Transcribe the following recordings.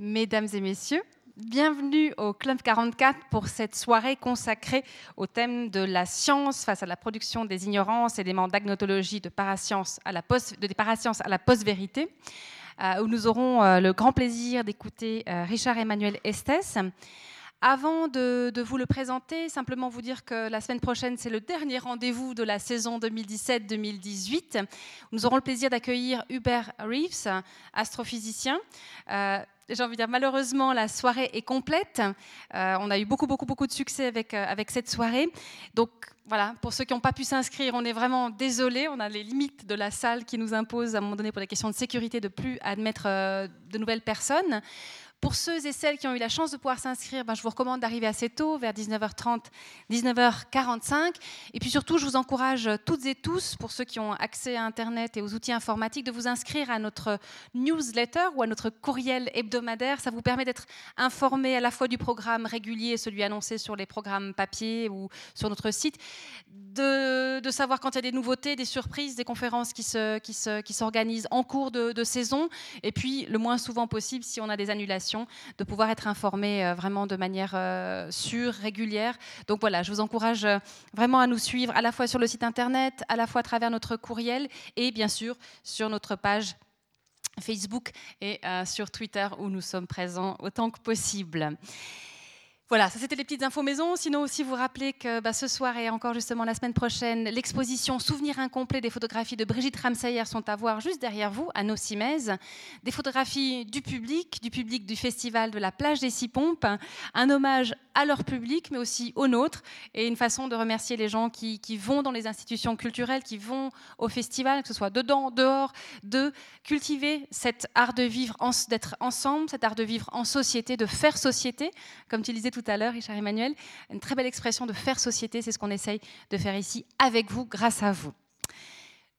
Mesdames et messieurs, bienvenue au Club 44 pour cette soirée consacrée au thème de la science face à la production des ignorances, éléments d'agnotologie de parascience à la post, de parasciences à la post-vérité, euh, où nous aurons euh, le grand plaisir d'écouter euh, Richard Emmanuel Estes. Avant de, vous le présenter, simplement vous dire que la semaine prochaine, c'est le dernier rendez-vous de la saison 2017-2018. Nous aurons le plaisir d'accueillir Hubert Reeves, astrophysicien. Euh, j'ai envie de dire, malheureusement, la soirée est complète. Euh, on a eu beaucoup, beaucoup, beaucoup de succès avec, euh, avec cette soirée. Donc, voilà, pour ceux qui n'ont pas pu s'inscrire, on est vraiment désolé. On a les limites de la salle qui nous imposent, à un moment donné, pour des questions de sécurité, de plus admettre de nouvelles personnes. Pour ceux et celles qui ont eu la chance de pouvoir s'inscrire, ben, je vous recommande d'arriver assez tôt, vers 19h30, 19h45. Et puis surtout, je vous encourage toutes et tous, pour ceux qui ont accès à Internet et aux outils informatiques, de vous inscrire à notre newsletter ou à notre courriel hebdomadaire. Ça vous permet d'être informé à la fois du programme régulier, celui annoncé sur les programmes papier ou sur notre site, de, savoir quand il y a des nouveautés, des surprises, des conférences qui s'organisent en cours de saison. Et puis, le moins souvent possible, si on a des annulations de pouvoir être informé euh, vraiment de manière euh, sûre, régulière. Donc voilà, je vous encourage euh, vraiment à nous suivre à la fois sur le site internet, à la fois à travers notre courriel et bien sûr sur notre page Facebook et sur Twitter où nous sommes présents autant que possible. Voilà, ça c'était les petites infos maison. Sinon aussi vous rappelez que bah, ce soir et encore justement la semaine prochaine, l'exposition Souvenir incomplet des photographies de Brigitte Ramsayer sont à voir juste derrière vous, à Nocimez. Des photographies du public, du public du festival de la plage des Six Pompes. Un hommage à leur public, mais aussi au nôtre, et une façon de remercier les gens qui, vont dans les institutions culturelles, qui vont au festival, que ce soit dedans, dehors, de cultiver cet art de vivre, d'être ensemble, cet art de vivre en société, de faire société, comme tu disais tout à l'heure, Richard Emmanuel. Une très belle expression de faire société, c'est ce qu'on essaye de faire ici avec vous, grâce à vous.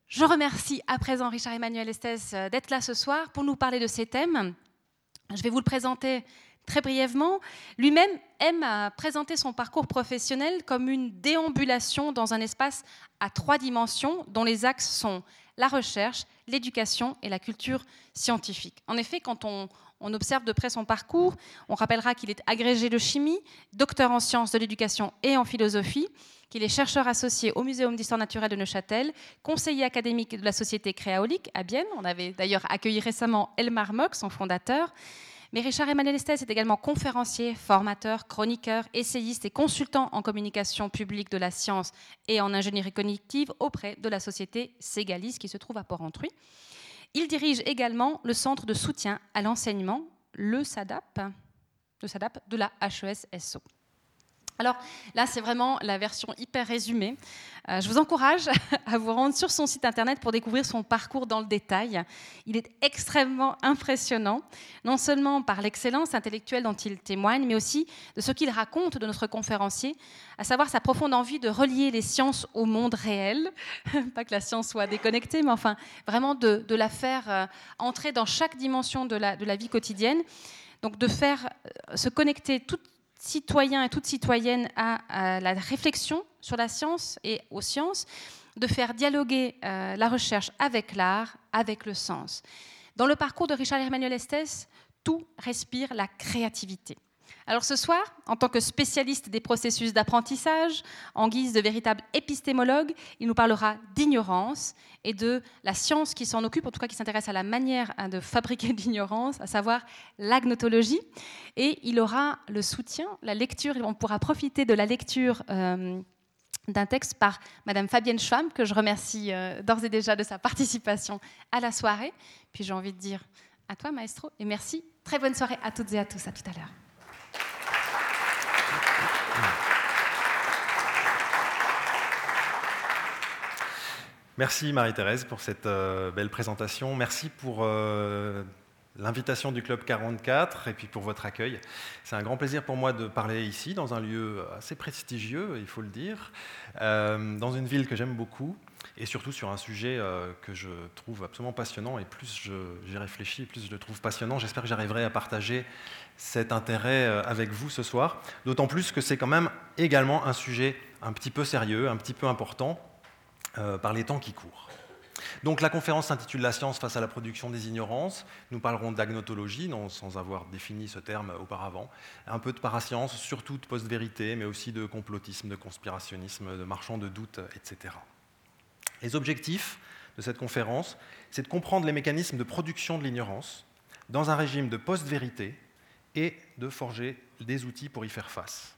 Je remercie à présent Richard Emmanuel Estes euh, d'être là ce soir pour nous parler de ces thèmes. Je vais vous le présenter très brièvement. Lui-même aime à présenter son parcours professionnel comme une déambulation dans un espace à trois dimensions dont les axes sont la recherche, l'éducation et la culture scientifique. En effet, quand on, on observe de près son parcours. On rappellera qu'il est agrégé de chimie, docteur en sciences de l'éducation et en philosophie, qu'il est chercheur associé au Muséum d'histoire naturelle de Neuchâtel, conseiller académique de la Société Créaolique à Bienne. On avait d'ailleurs accueilli récemment Elmar Mock, son fondateur. Mais Richard Emmanuel Estes est également conférencier, formateur, chroniqueur, essayiste et consultant en communication publique de la science et en ingénierie cognitive auprès de la société Ségalis qui se trouve à Port-Entruy. Il dirige également le centre de soutien à l'enseignement, le SADAP, le SADAP de la HES-SO. Alors là, c'est vraiment la version hyper résumée. Euh, je vous encourage à vous rendre sur son site internet pour découvrir son parcours dans le détail. Il est extrêmement impressionnant, non seulement par l'excellence intellectuelle dont il témoigne, mais aussi de ce qu'il raconte de notre conférencier, à savoir sa profonde envie de relier les sciences au monde réel. Pas que la science soit déconnectée, mais enfin vraiment de, la faire euh, entrer dans chaque dimension de la, vie quotidienne. Donc de faire euh, se connecter toute citoyen et toute citoyenne à, la réflexion sur la science et aux sciences, de faire dialoguer euh, la recherche avec l'art, avec le sens. Dans le parcours de Richard Emmanuel Estes, tout respire la créativité. Alors ce soir, en tant que spécialiste des processus d'apprentissage, en guise de véritable épistémologue, il nous parlera d'ignorance et de la science qui s'en occupe, en tout cas qui s'intéresse à la manière hein, de fabriquer l'ignorance, à savoir l'agnotologie. Et il aura le soutien, la lecture, on pourra profiter de la lecture. Euh, d'un texte par Madame Fabienne Schwamm, que je remercie euh, d'ores et déjà de sa participation à la soirée. Puis j'ai envie de dire à toi, maestro, et merci. Très bonne soirée à toutes et à tous. À tout à l'heure. Merci Marie-Thérèse pour cette euh, belle présentation. Merci pour euh, l'invitation du Club 44 et puis pour votre accueil. C'est un grand plaisir pour moi de parler ici, dans un lieu assez prestigieux, il faut le dire, euh, dans une ville que j'aime beaucoup et surtout sur un sujet que je trouve absolument passionnant. Et plus j'y réfléchis, plus je le trouve passionnant. J'espère que j'arriverai à partager cet intérêt avec vous ce soir. D'autant plus que c'est quand même également un sujet un petit peu sérieux, un petit peu important, euh, par les temps qui courent. Donc la conférence s'intitule La science face à la production des ignorances. Nous parlerons d'agnotologie, sans avoir défini ce terme auparavant, un peu de parascience, surtout de post-vérité, mais aussi de complotisme, de conspirationnisme, de marchand de doute, etc. Les objectifs de cette conférence, c'est de comprendre les mécanismes de production de l'ignorance dans un régime de post-vérité et de forger des outils pour y faire face.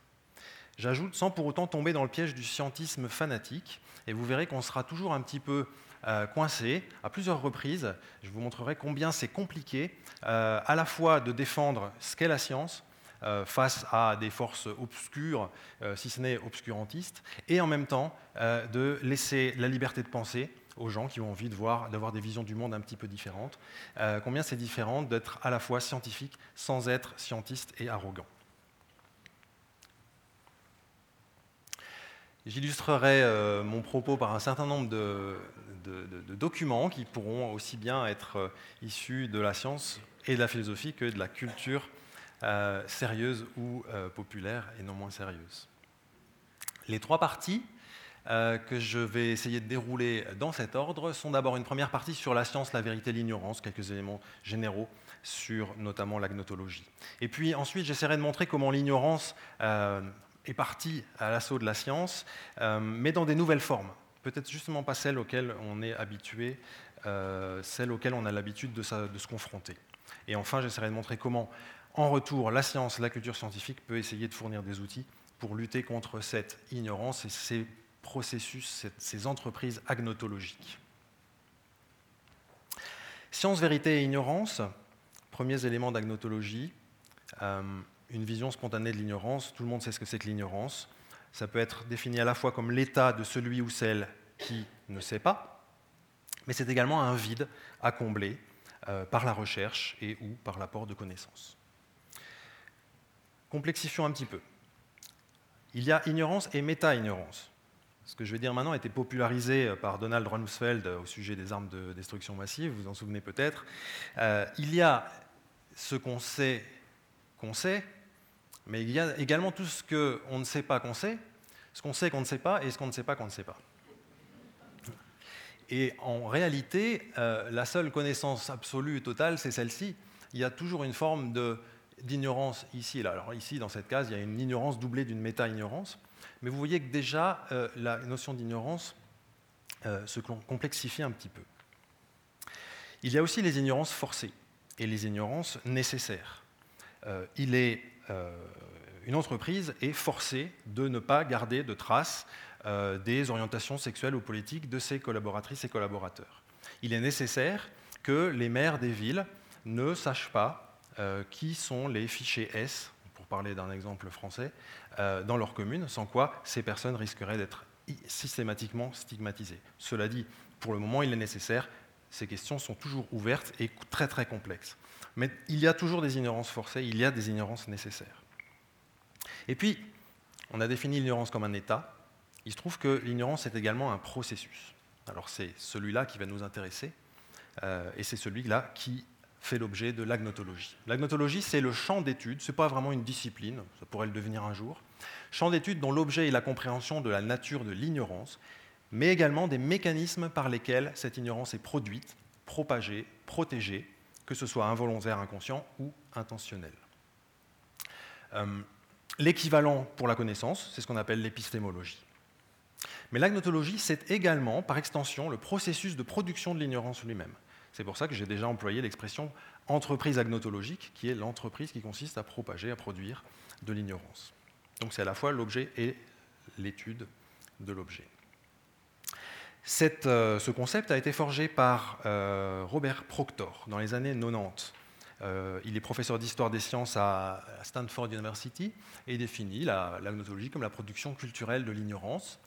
J'ajoute, sans pour autant tomber dans le piège du scientisme fanatique, et vous verrez qu'on sera toujours un petit peu euh, coincé à plusieurs reprises. Je vous montrerai combien c'est compliqué euh, à la fois de défendre ce qu'est la science euh, face à des forces obscures, si ce n'est obscurantistes, et en même temps de laisser la liberté de penser aux gens qui ont envie d'avoir des visions du monde un petit peu différentes. combien c'est différent d'être à la fois scientifique sans être scientiste et arrogant. J'illustrerai euh, mon propos par un certain nombre de, documents qui pourront aussi bien être euh, issus de la science et de la philosophie que de la culture euh, sérieuse ou populaire et non moins sérieuse. Les trois parties que je vais essayer de dérouler dans cet ordre sont d'abord une première partie sur la science, la vérité, l'ignorance, quelques éléments généraux sur notamment l'agnotologie. Et puis ensuite, j'essaierai de montrer comment l'ignorance est parti à l'assaut de la science, euh, mais dans des nouvelles formes. Peut-être justement pas celles auxquelles on est habitué, euh, celles auxquelles on a l'habitude de, se confronter. Et enfin, j'essaierai de montrer comment, en retour, la science, la culture scientifique peut essayer de fournir des outils pour lutter contre cette ignorance et ces processus, ces entreprises agnotologiques. Science, vérité et ignorance, premiers éléments d'agnotologie. Euh, une vision spontanée de l'ignorance. Tout le monde sait ce que c'est que l'ignorance. Ça peut être défini à la fois comme l'état de celui ou celle qui ne sait pas, mais c'est également un vide à combler euh, par la recherche et ou par l'apport de connaissances. Complexifions un petit peu. Il y a ignorance et méta-ignorance. Ce que je vais dire maintenant a été popularisé par Donald Rumsfeld au sujet des armes de destruction massive, vous vous en souvenez peut-être. Euh, il y a ce qu'on sait qu'on sait, mais il y a également tout ce qu'on ne sait pas qu'on sait, ce qu'on sait qu'on ne sait pas et ce qu'on ne sait pas qu'on ne sait pas. Et en réalité, euh, la seule connaissance absolue et totale, c'est celle-ci. Il y a toujours une forme d'ignorance ici et là. Alors ici, dans cette case, il y a une ignorance doublée d'une méta-ignorance. Mais vous voyez que déjà, euh, la notion d'ignorance euh, se complexifie un petit peu. Il y a aussi les ignorances forcées et les ignorances nécessaires. il est une entreprise est forcée de ne pas garder de traces euh, des orientations sexuelles ou politiques de ses collaboratrices et collaborateurs. Il est nécessaire que les maires des villes ne sachent pas euh, qui sont les fichiers S, pour parler d'un exemple français, dans leur commune, sans quoi ces personnes risqueraient d'être systématiquement stigmatisées. Cela dit, pour le moment, il est nécessaire. Ces questions sont toujours ouvertes et très très complexes. Mais il y a toujours des ignorances forcées, il y a des ignorances nécessaires. Et puis, on a défini l'ignorance comme un état. Il se trouve que l'ignorance est également un processus. Alors c'est celui-là qui va nous intéresser, euh, et c'est celui-là qui fait l'objet de l'agnotologie. L'agnotologie, c'est le champ d'étude, ce n'est pas vraiment une discipline, ça pourrait le devenir un jour, champ d'étude dont l'objet est la compréhension de la nature de l'ignorance, mais également des mécanismes par lesquels cette ignorance est produite, propagée, protégée, que ce soit involontaire, inconscient ou intentionnel. Euh, l'équivalent pour la connaissance, c'est ce qu'on appelle l'épistémologie. Mais l'agnotologie, c'est également, par extension, le processus de production de l'ignorance lui-même. C'est pour ça que j'ai déjà employé l'expression entreprise agnotologique, qui est l'entreprise qui consiste à propager, à produire de l'ignorance. Donc c'est à la fois l'objet et l'étude de l'objet. Euh, ce concept a été forgé par euh, Robert Proctor dans les années 90. Euh, il est professeur d'histoire des sciences à Stanford University et définit la, comme la production culturelle de l'ignorance.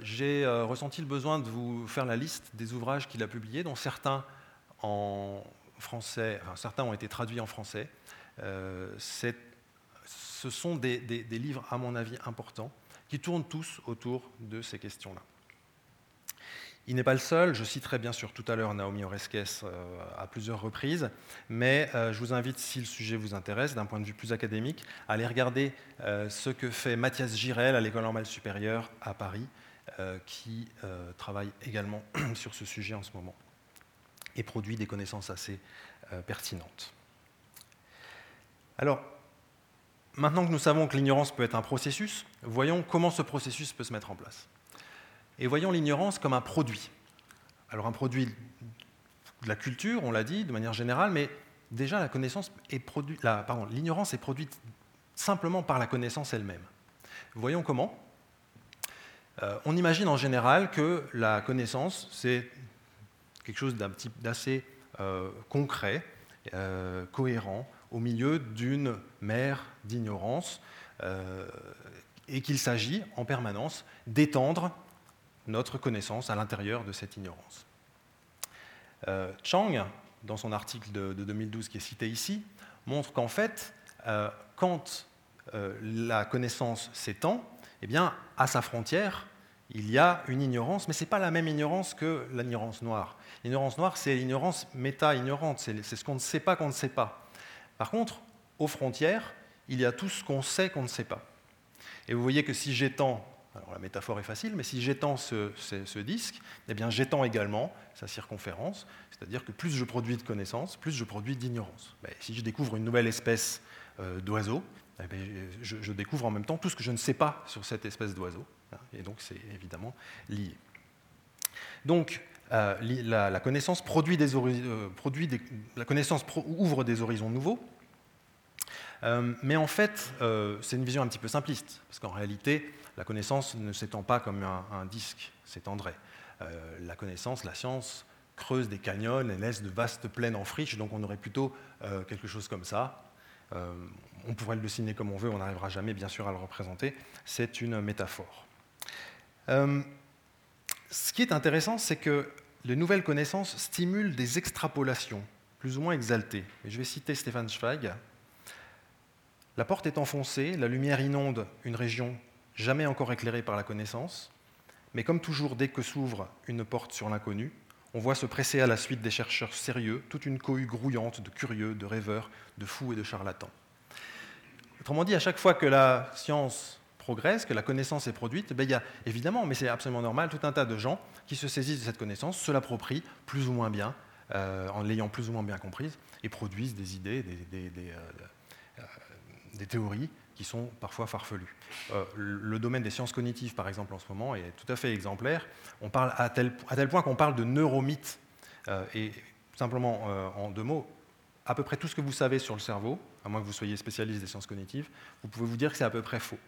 J'ai ressenti le besoin de vous faire la liste des ouvrages qu'il a publiés, dont certains en français, certains ont été traduits en français. ce sont des livres, à mon avis, importants, qui tournent tous autour de ces questions-là. Il n'est pas le seul, je citerai bien sûr tout à l'heure Naomi Oreskes euh, à plusieurs reprises, mais euh, je vous invite, si le sujet vous intéresse, d'un point de vue plus académique, à aller regarder euh, ce que fait Mathias Girel à l'École normale supérieure à Paris, qui travaille également sur ce sujet en ce moment et produit des connaissances assez pertinentes. Alors, maintenant que nous savons que l'ignorance peut être un processus, voyons comment ce processus peut se mettre en place. Et voyons l'ignorance comme un produit. Alors un produit de la culture, on l'a dit de manière générale, mais déjà la connaissance est pardon, l'ignorance est produite simplement par la connaissance elle-même. Voyons comment. Euh, on imagine en général que la connaissance, c'est quelque chose d'assez euh, concret, euh, cohérent, au milieu d'une mer d'ignorance, et qu'il s'agit en permanence d'étendre notre connaissance à l'intérieur de cette ignorance. Euh, Chang, dans son article de, 2012 qui est cité ici, montre qu'en fait, euh, quand euh, la connaissance s'étend, eh bien, à sa frontière, il y a une ignorance, mais ce n'est pas la même ignorance que l'ignorance noire. L'ignorance noire, c'est l'ignorance méta-ignorante, c'est ce qu'on ne sait pas qu'on ne sait pas. Par contre, aux frontières, il y a tout ce qu'on sait qu'on ne sait pas. Et vous voyez que si j'étends alors la métaphore est facile, mais si j'étends ce, disque, eh bien j'étends également sa circonférence, c'est-à-dire que plus je produis de connaissances, plus je produis d'ignorance. Si je découvre une nouvelle espèce euh, d'oiseau, eh je, découvre en même temps tout ce que je ne sais pas sur cette espèce d'oiseau, hein, et donc c'est évidemment lié. Donc euh, la, connaissance, produit des, euh, produit la connaissance ouvre des horizons nouveaux, mais en fait, c'est une vision un petit peu simpliste, parce qu'en réalité, la connaissance ne s'étend pas comme un, disque s'étendrait. Euh, la connaissance, la science, creuse des canyons et laisse de vastes plaines en friche, donc on aurait plutôt euh, quelque chose comme ça. Euh, on pourrait le dessiner comme on veut, on n'arrivera jamais bien sûr à le représenter. C'est une métaphore. ce qui est intéressant, c'est que les nouvelles connaissances stimulent des extrapolations, plus ou moins exaltées. Je vais citer Stéphane Zweig. La porte est enfoncée, la lumière inonde une région jamais encore éclairé par la connaissance, mais comme toujours dès que s'ouvre une porte sur l'inconnu, on voit se presser à la suite des chercheurs sérieux toute une cohue grouillante de curieux, de rêveurs, de fous et de charlatans. Autrement dit, à chaque fois que la science progresse, que la connaissance est produite, ben, il y a évidemment, mais c'est absolument normal, tout un tas de gens qui se saisissent de cette connaissance, se l'approprient plus ou moins bien, euh, en l'ayant plus ou moins bien comprise, et produisent des idées, des, des euh, euh, théories qui sont parfois farfelus. Euh, le domaine des sciences cognitives, par exemple, en ce moment, est tout à fait exemplaire. On parle à tel, point qu'on parle de neuromythes. Euh, et simplement, euh, en deux mots, à peu près tout ce que vous savez sur le cerveau, à moins que vous soyez spécialiste des sciences cognitives, vous pouvez vous dire que c'est à peu près faux.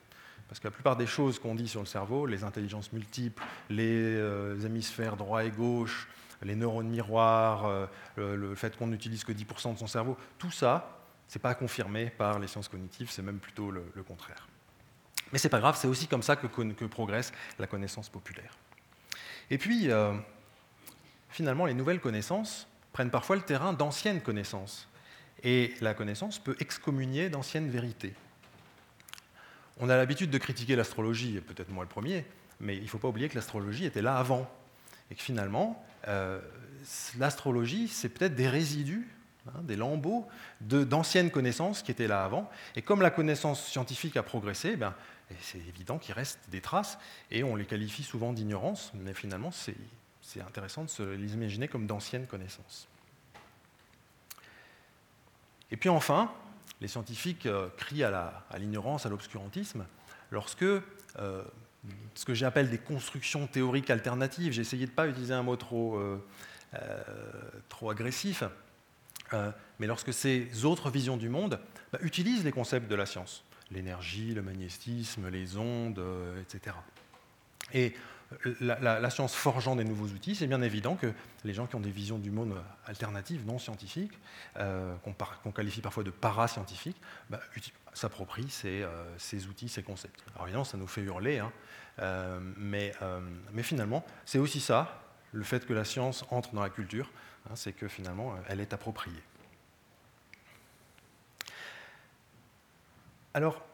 Parce que la plupart des choses qu'on dit sur le cerveau, les intelligences multiples, les hémisphères droit et gauche, les neurones miroirs, le fait qu'on n'utilise que 10% de son cerveau, tout ça, ce n'est pas confirmé par les sciences cognitives, c'est même plutôt le, contraire. Mais ce n'est pas grave, c'est aussi comme ça que, progresse la connaissance populaire. Et puis, euh, finalement, les nouvelles connaissances prennent parfois le terrain d'anciennes connaissances. Et la connaissance peut excommunier d'anciennes vérités. On a l'habitude de critiquer l'astrologie, peut-être moi le premier, mais il ne faut pas oublier que l'astrologie était là avant. Et que finalement, euh, l'astrologie, c'est peut-être des résidus Hein, des lambeaux d'anciennes connaissances qui étaient là avant. Et comme la connaissance scientifique a progressé, ben, c'est évident qu'il reste des traces, et on les qualifie souvent d'ignorance, mais finalement c'est intéressant de les imaginer comme d'anciennes connaissances. Et puis enfin, les scientifiques euh, crient à l'ignorance, à l'obscurantisme, lorsque euh, ce que j'appelle des constructions théoriques alternatives, j'ai essayé de ne pas utiliser un mot trop, euh, trop agressif, euh, mais lorsque ces autres visions du monde bah, utilisent les concepts de la science, l'énergie, le magnétisme, les ondes, euh, etc. Et euh, la, science forgeant des nouveaux outils, c'est bien évident que les gens qui ont des visions du monde alternatives, non scientifiques, qu'on qualifie parfois de parascientifiques, bah, s'approprient ces, outils, ces concepts. Alors évidemment, ça nous fait hurler, hein, mais finalement, c'est aussi ça, le fait que la science entre dans la culture, Hein, c'est que finalement, euh, elle est appropriée. Alors,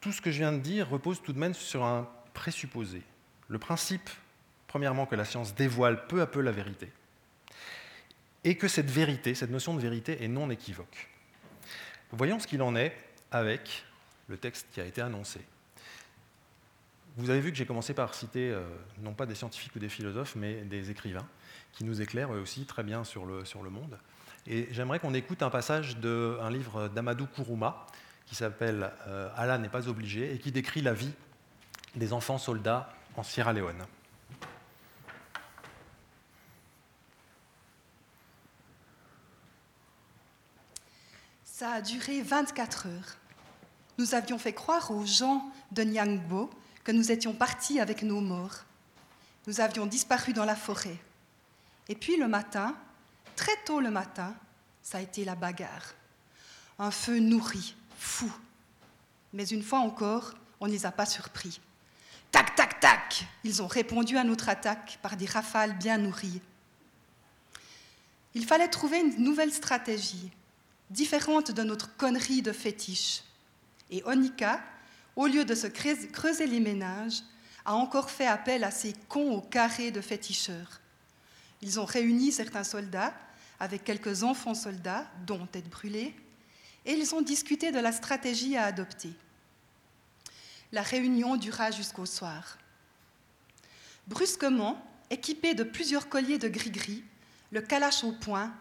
tout ce que je viens de dire repose tout de même sur un présupposé. Le principe, premièrement, que la science dévoile peu à peu la vérité, et que cette vérité, cette notion de vérité, est non équivoque. Voyons ce qu'il en est avec le texte qui a été annoncé. Vous avez vu que j'ai commencé par citer euh, non pas des scientifiques ou des philosophes, mais des écrivains qui nous éclairent eux aussi très bien sur le, sur le monde. Et j'aimerais qu'on écoute un passage d'un livre d'Amadou Kourouma qui s'appelle euh, Allah n'est pas obligé et qui décrit la vie des enfants soldats en Sierra Leone. Ça a duré 24 heures. Nous avions fait croire aux gens de Nyangbo que nous étions partis avec nos morts. Nous avions disparu dans la forêt. Et puis le matin, très tôt le matin, ça a été la bagarre. Un feu nourri, fou. Mais une fois encore, on ne les a pas surpris. Tac, tac, tac Ils ont répondu à notre attaque par des rafales bien nourries. Il fallait trouver une nouvelle stratégie différente de notre connerie de fétiche. Et Onika, au lieu de se creuser les ménages, a encore fait appel à ces cons au carré de féticheurs. Ils ont réuni certains soldats avec quelques enfants soldats, dont tête brûlée, et ils ont discuté de la stratégie à adopter. La réunion dura jusqu'au soir. Brusquement, équipé de plusieurs colliers de gris-gris, le calache au poing,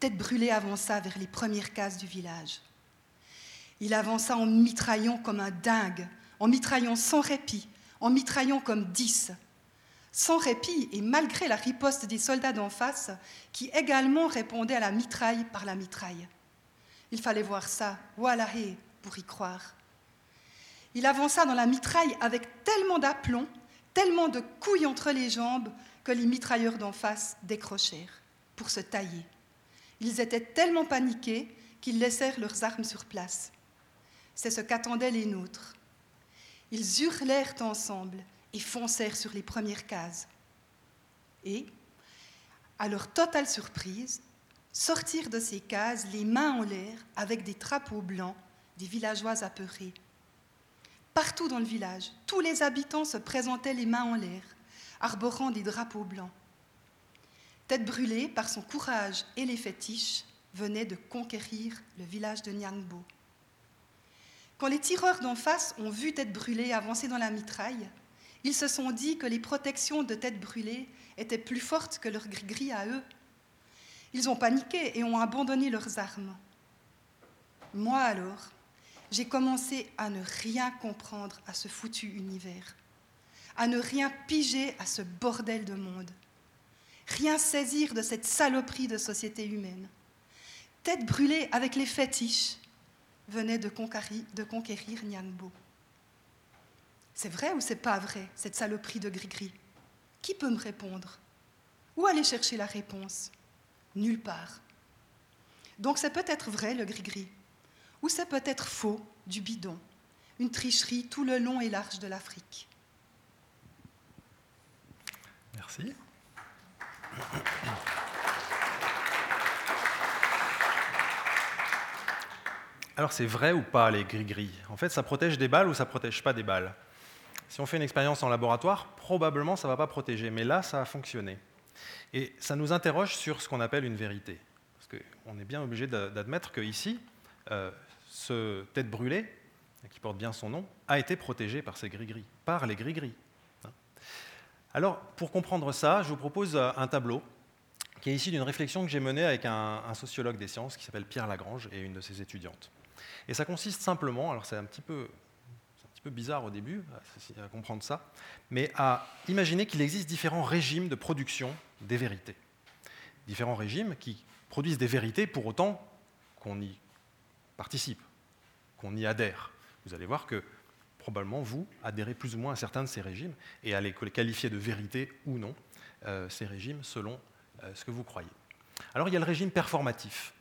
Tête brûlée avança vers les premières cases du village. Il avança en mitraillant comme un dingue, en mitraillant sans répit, en mitraillant comme dix. Sans répit et malgré la riposte des soldats d'en face, qui également répondaient à la mitraille par la mitraille. Il fallait voir ça, voilà, pour y croire. Il avança dans la mitraille avec tellement d'aplomb, tellement de couilles entre les jambes, que les mitrailleurs d'en face décrochèrent pour se tailler. Ils étaient tellement paniqués qu'ils laissèrent leurs armes sur place. C'est ce qu'attendaient les nôtres. Ils hurlèrent ensemble et foncèrent sur les premières cases. Et, à leur totale surprise, sortirent de ces cases les mains en l'air avec des drapeaux blancs des villageois apeurés. Partout dans le village, tous les habitants se présentaient les mains en l'air, arborant des drapeaux blancs. Tête brûlée par son courage et les fétiches, venait de conquérir le village de Nyangbo. Quand les tireurs d'en face ont vu Tête brûlée avancer dans la mitraille, ils se sont dit que les protections de Tête brûlée étaient plus fortes que leurs gris-gris à eux. Ils ont paniqué et ont abandonné leurs armes. Moi alors, j'ai commencé à ne rien comprendre à ce foutu univers, à ne rien piger à ce bordel de monde rien saisir de cette saloperie de société humaine. Tête brûlée avec les fétiches, venait de conquérir, de conquérir Nyangbo. C'est vrai ou c'est pas vrai, cette saloperie de gris-gris Qui peut me répondre? Où aller chercher la réponse? Nulle part. Donc c'est peut-être vrai le gris-gris, ou c'est peut-être faux, du bidon, une tricherie tout le long et large de l'Afrique. Merci. Alors c'est vrai ou pas les gris-gris En fait, ça protège des balles ou ça protège pas des balles? Si on fait une expérience en laboratoire, probablement ça ne va pas protéger, mais là ça a fonctionné. Et ça nous interroge sur ce qu'on appelle une vérité. Parce qu'on est bien obligé d'admettre que ici, euh, ce tête brûlée, qui porte bien son nom, a été protégé par ces gris-gris, par les gris-gris. Alors, pour comprendre ça, je vous propose euh, un tableau qui est ici d'une réflexion que j'ai menée avec un, sociologue des sciences qui s'appelle Pierre Lagrange et une de ses étudiantes. Et ça consiste simplement, alors c'est un petit peu un petit peu bizarre au début à, comprendre ça, mais à imaginer qu'il existe différents régimes de production des vérités. Différents régimes qui produisent des vérités pour autant qu'on y participe, qu'on y adhère. Vous allez voir que probablement, vous, adhérez plus ou moins à certains de ces régimes et à les qualifier de vérité ou non, euh, ces régimes, selon euh, ce que vous croyez. Alors, il y a le régime performatif.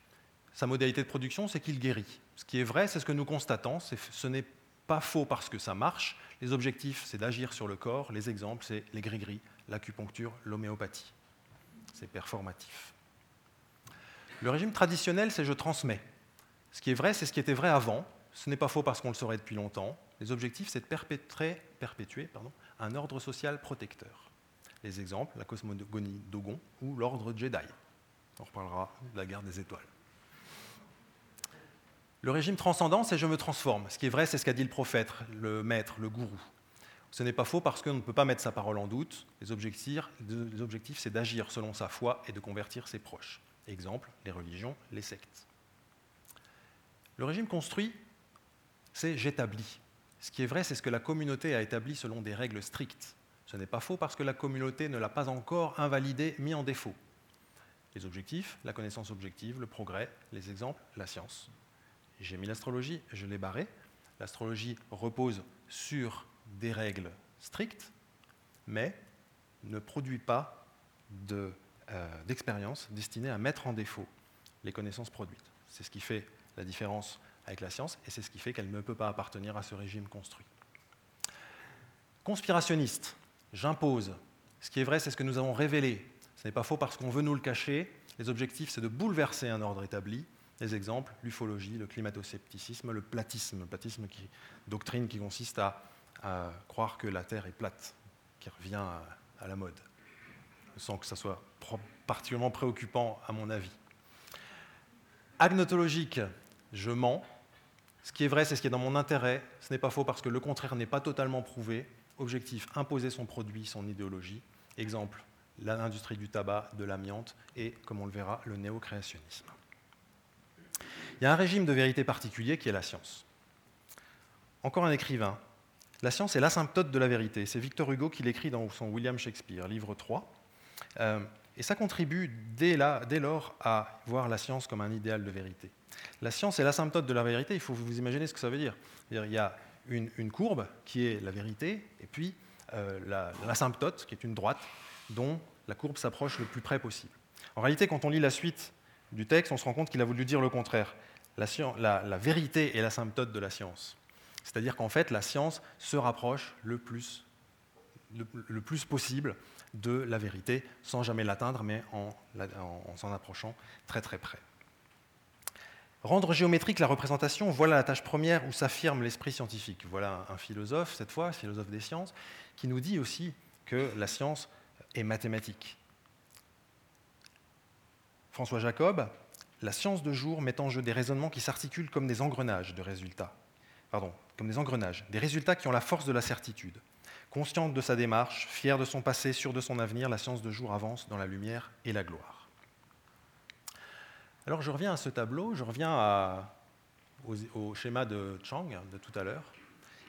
Sa modalité de production, c'est qu'il guérit. Ce qui est vrai, c'est ce que nous constatons. Ce n'est pas faux parce que ça marche. Les objectifs, c'est d'agir sur le corps. Les exemples, c'est les gris-gris, l'acupuncture, l'homéopathie. C'est performatif. Le régime traditionnel, c'est je transmets. Ce qui est vrai, c'est ce qui était vrai avant. Ce n'est pas faux parce qu'on le saurait depuis longtemps. Les objectifs, c'est de perpétuer, perpétuer un ordre social protecteur. Les exemples, la cosmogonie Dogon ou l'ordre Jedi. On reparlera de la guerre des étoiles. Le régime transcendant, c'est je me transforme. Ce qui est vrai, c'est ce qu'a dit le prophète, le maître, le gourou. Ce n'est pas faux parce qu'on ne peut pas mettre sa parole en doute. Les objectifs, les objectifs c'est d'agir selon sa foi et de convertir ses proches. Exemple, les religions, les sectes. Le régime construit, c'est j'établis. Ce qui est vrai, c'est ce que la communauté a établi selon des règles strictes. Ce n'est pas faux parce que la communauté ne l'a pas encore invalidé, mis en défaut. Les objectifs, la connaissance objective, le progrès, les exemples, la science. J'ai mis l'astrologie, je l'ai barré. L'astrologie repose sur des règles strictes, mais ne produit pas euh, d'expérience destinée à mettre en défaut les connaissances produites. C'est ce qui fait la différence avec la science, et c'est ce qui fait qu'elle ne peut pas appartenir à ce régime construit. Conspirationniste, j'impose. Ce qui est vrai, c'est ce que nous avons révélé. Ce n'est pas faux parce qu'on veut nous le cacher. Les objectifs, c'est de bouleverser un ordre établi. Les exemples, l'ufologie, le climato-scepticisme, le platisme. Platisme, qui, doctrine qui consiste à, croire que la Terre est plate, qui revient à, à la mode, sans que ça soit particulièrement préoccupant à mon avis. Agnotologique, je mens. Ce qui est vrai, c'est ce qui est dans mon intérêt. Ce n'est pas faux parce que le contraire n'est pas totalement prouvé. Objectif, imposer son produit, son idéologie. Exemple, l'industrie du tabac, de l'amiante et, comme on le verra, le néo-créationnisme. Il y a un régime de vérité particulier qui est la science. Encore un écrivain. La science est l'asymptote de la vérité. C'est Victor Hugo qui l'écrit dans son William Shakespeare, livre 3. Et ça contribue dès, lors à voir la science comme un idéal de vérité. La science est l'asymptote de la vérité, il faut vous imaginer ce que ça veut dire. il y a une, courbe qui est la vérité, et puis euh, l'asymptote qui est une droite dont la courbe s'approche le plus près possible. En réalité, quand on lit la suite du texte, on se rend compte qu'il a voulu dire le contraire. La, vérité est l'asymptote de la science. C'est-à-dire qu'en fait, la science se rapproche le plus, le plus possible de la vérité, sans jamais l'atteindre, mais en, s'en approchant très très près. Rendre géométrique la représentation, voilà la tâche première où s'affirme l'esprit scientifique. Voilà un philosophe, cette fois, philosophe des sciences, qui nous dit aussi que la science est mathématique. François Jacob, la science de jour met en jeu des raisonnements qui s'articulent comme des engrenages de résultats. Pardon, comme des engrenages, des résultats qui ont la force de la certitude. Consciente de sa démarche, fière de son passé, sûre de son avenir, la science de jour avance dans la lumière et la gloire. Alors je reviens à ce tableau, je reviens au, schéma de Chang de tout à l'heure.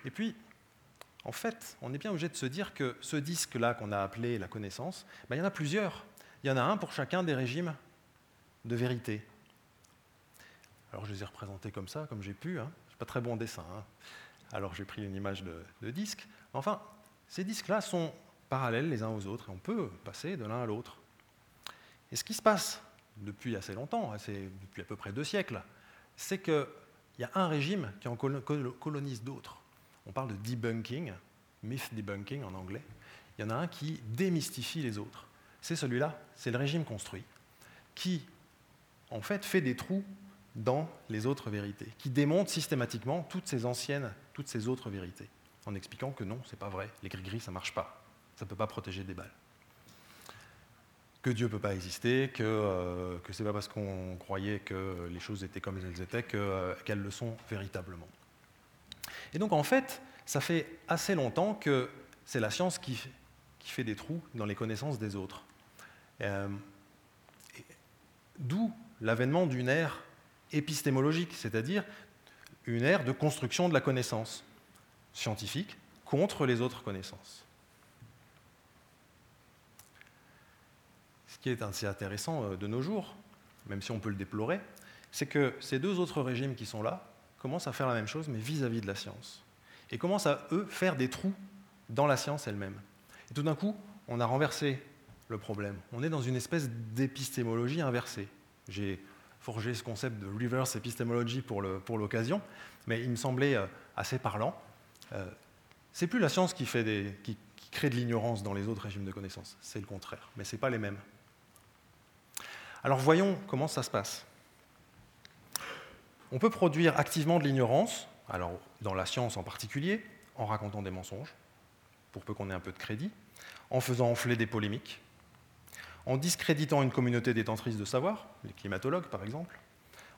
Et puis, en fait, on est bien obligé de se dire que ce disque-là qu'on a appelé la connaissance, ben, il y en a plusieurs. Il y en a un pour chacun des régimes de vérité. Alors je les ai représentés comme ça, comme j'ai pu. Hein. Je pas très bon dessin. Hein. Alors j'ai pris une image de, de disque. Enfin, ces disques-là sont parallèles les uns aux autres et on peut passer de l'un à l'autre. Et ce qui se passe depuis assez longtemps, depuis à peu près deux siècles, c'est qu'il y a un régime qui en colonise d'autres. On parle de debunking, myth debunking en anglais. Il y en a un qui démystifie les autres. C'est celui-là, c'est le régime construit, qui en fait fait des trous dans les autres vérités, qui démonte systématiquement toutes ces anciennes, toutes ces autres vérités en expliquant que non, c'est pas vrai, les gris-gris, ça marche pas, ça ne peut pas protéger des balles. Que Dieu ne peut pas exister, que, euh, que ce n'est pas parce qu'on croyait que les choses étaient comme elles étaient euh, qu'elles le sont véritablement. Et donc en fait, ça fait assez longtemps que c'est la science qui, qui, fait des trous dans les connaissances des autres. Euh, d'où l'avènement d'une ère épistémologique, c'est-à-dire une ère de construction de la connaissance scientifique contre les autres connaissances. Ce qui est assez intéressant euh, de nos jours, même si on peut le déplorer, c'est que ces deux autres régimes qui sont là commencent à faire la même chose, mais vis-à-vis de la science. Et commencent à, eux, faire des trous dans la science elle-même. Et tout d'un coup, on a renversé le problème. On est dans une espèce d'épistémologie inversée. J'ai forgé ce concept de reverse epistemology pour l'occasion, mais il me semblait euh, assez parlant. Euh, c'est plus la science qui, crée de l'ignorance dans les autres régimes de connaissances, c'est le contraire, mais ce n'est pas les mêmes. Alors voyons comment ça se passe. On peut produire activement de l'ignorance, alors dans la science en particulier, en racontant des mensonges, pour peu qu'on ait un peu de crédit, en faisant enfler des polémiques, en discréditant une communauté détentrice de savoir, les climatologues par exemple,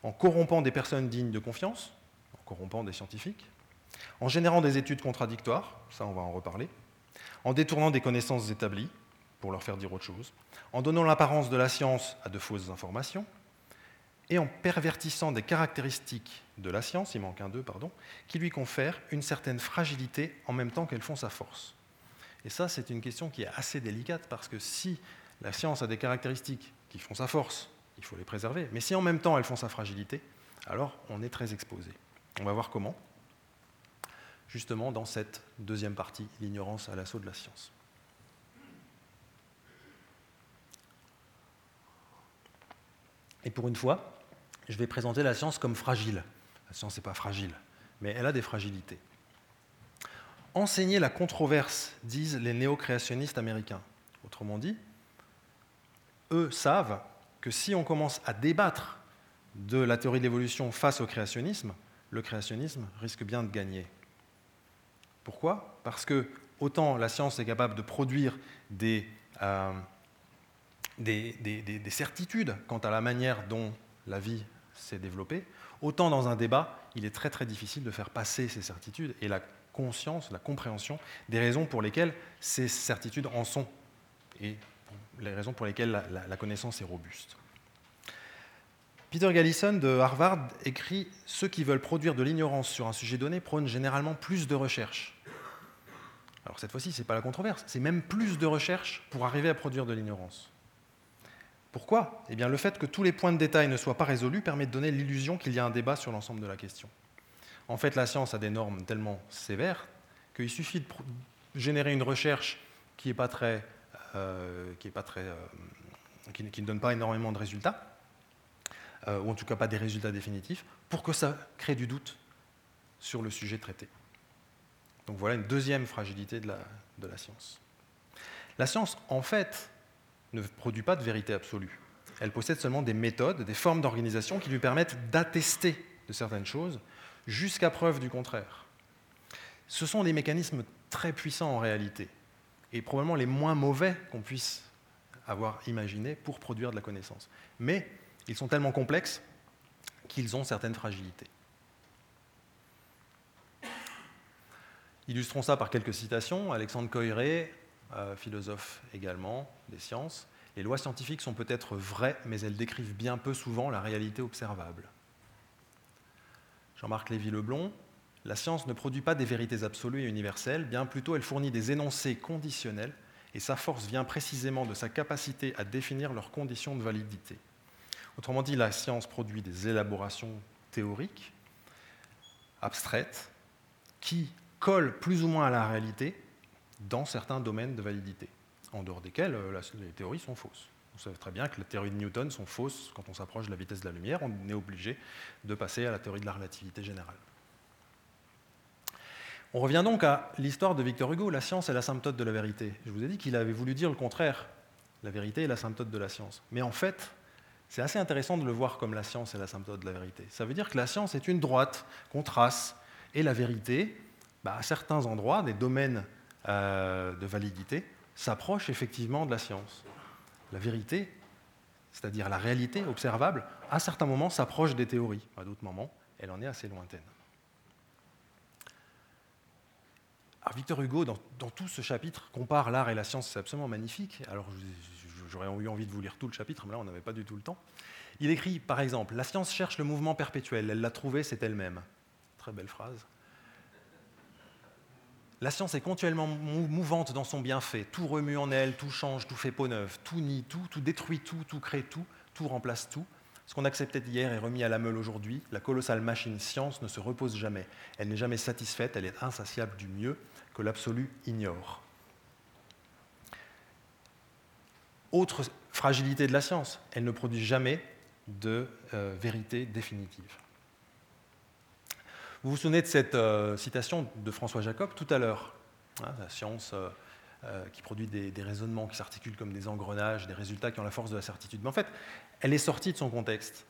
en corrompant des personnes dignes de confiance, en corrompant des scientifiques, en générant des études contradictoires, ça on va en reparler, en détournant des connaissances établies pour leur faire dire autre chose, en donnant l'apparence de la science à de fausses informations, et en pervertissant des caractéristiques de la science, il manque un d'eux, pardon, qui lui confèrent une certaine fragilité en même temps qu'elles font sa force. Et ça, c'est une question qui est assez délicate parce que si la science a des caractéristiques qui font sa force, il faut les préserver, mais si en même temps elles font sa fragilité, alors on est très exposé. On va voir comment justement dans cette deuxième partie, l'ignorance à l'assaut de la science. Et pour une fois, je vais présenter la science comme fragile. La science n'est pas fragile, mais elle a des fragilités. Enseigner la controverse, disent les néo-créationnistes américains. Autrement dit, eux savent que si on commence à débattre de la théorie de l'évolution face au créationnisme, le créationnisme risque bien de gagner. Pourquoi? Parce que autant la science est capable de produire euh, des, des, certitudes quant à la manière dont la vie s'est développée, autant dans un débat, il est très très difficile de faire passer ces certitudes et la conscience, la compréhension des raisons pour lesquelles ces certitudes en sont et les raisons pour lesquelles la connaissance est robuste. Peter Gallison de Harvard écrit Ceux qui veulent produire de l'ignorance sur un sujet donné prônent généralement plus de recherche. Alors cette fois-ci, ce n'est pas la controverse, c'est même plus de recherche pour arriver à produire de l'ignorance. Pourquoi? Eh bien, le fait que tous les points de détail ne soient pas résolus permet de donner l'illusion qu'il y a un débat sur l'ensemble de la question. En fait, la science a des normes tellement sévères qu'il suffit de générer une recherche qui, est pas très, très, euh, qui ne donne pas énormément de résultats, euh, ou en tout cas pas des résultats définitifs, pour que ça crée du doute sur le sujet traité. Donc voilà une deuxième fragilité de la, de la science. La science, en fait, ne produit pas de vérité absolue. Elle possède seulement des méthodes, des formes d'organisation qui lui permettent d'attester de certaines choses jusqu'à preuve du contraire. Ce sont des mécanismes très puissants en réalité, et probablement les moins mauvais qu'on puisse avoir imaginés pour produire de la connaissance. Mais ils sont tellement complexes qu'ils ont certaines fragilités. Illustrons ça par quelques citations. Alexandre Coiré, euh, philosophe également des sciences. Les lois scientifiques sont peut-être vraies, mais elles décrivent bien peu souvent la réalité observable. Jean-Marc Lévy-Leblond, la science ne produit pas des vérités absolues et universelles, bien plutôt elle fournit des énoncés conditionnels, et sa force vient précisément de sa capacité à définir leurs conditions de validité. Autrement dit, la science produit des élaborations théoriques, abstraites, qui collent plus ou moins à la réalité dans certains domaines de validité, en dehors desquels euh, les théories sont fausses. On sait très bien que les théories de Newton sont fausses quand on s'approche de la vitesse de la lumière, on est obligé de passer à la théorie de la relativité générale. On revient donc à l'histoire de Victor Hugo, la science est l'asymptote de la vérité. Je vous ai dit qu'il avait voulu dire le contraire, la vérité est l'asymptote de la science. Mais en fait, c'est assez intéressant de le voir comme la science est l'asymptote de la vérité. Ça veut dire que la science est une droite qu'on trace, et la vérité, bah, à certains endroits, des domaines euh, de validité, s'approche effectivement de la science. La vérité, c'est-à-dire la réalité observable, à certains moments s'approche des théories, à d'autres moments, elle en est assez lointaine. Alors Victor Hugo, dans, tout ce chapitre, compare l'art et la science, c'est absolument magnifique. Alors j'aurais eu envie de vous lire tout le chapitre, mais là on n'avait pas du tout le temps. Il écrit par exemple La science cherche le mouvement perpétuel, elle l'a trouvé, c'est elle-même. Très belle phrase. La science est continuellement mouvante dans son bienfait. Tout remue en elle, tout change, tout fait peau neuve, tout nie tout, tout détruit tout, tout crée tout, tout remplace tout. Ce qu'on acceptait hier est remis à la meule aujourd'hui. La colossale machine science ne se repose jamais. Elle n'est jamais satisfaite, elle est insatiable du mieux que l'absolu ignore. Autre fragilité de la science, elle ne produit jamais de euh, vérité définitive. Vous vous souvenez de cette euh, citation de François Jacob tout à l'heure hein, La science euh, qui produit des, raisonnements qui s'articulent comme des engrenages, des résultats qui ont la force de la certitude. Mais en fait, elle est sortie de son contexte.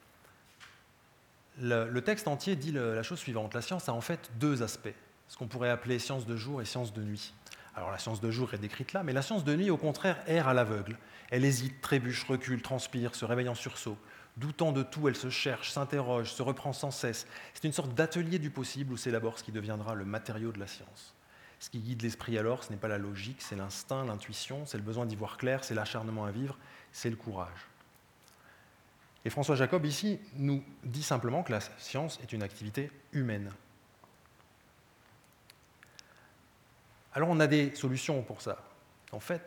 Le, texte entier dit la chose suivante. La science a en fait deux aspects, ce qu'on pourrait appeler science de jour et science de nuit. Alors la science de jour est décrite là, mais la science de nuit, au contraire, erre à l'aveugle. Elle hésite, trébuche, recule, transpire, se réveille en sursaut, Doutant de tout, elle se cherche, s'interroge, se reprend sans cesse. C'est une sorte d'atelier du possible où s'élabore ce qui deviendra le matériau de la science. Ce qui guide l'esprit alors, ce n'est pas la logique, c'est l'instinct, l'intuition, c'est le besoin d'y voir clair, c'est l'acharnement à vivre, c'est le courage. Et François Jacob, ici, nous dit simplement que la science est une activité humaine. Alors on a des solutions pour ça. En fait,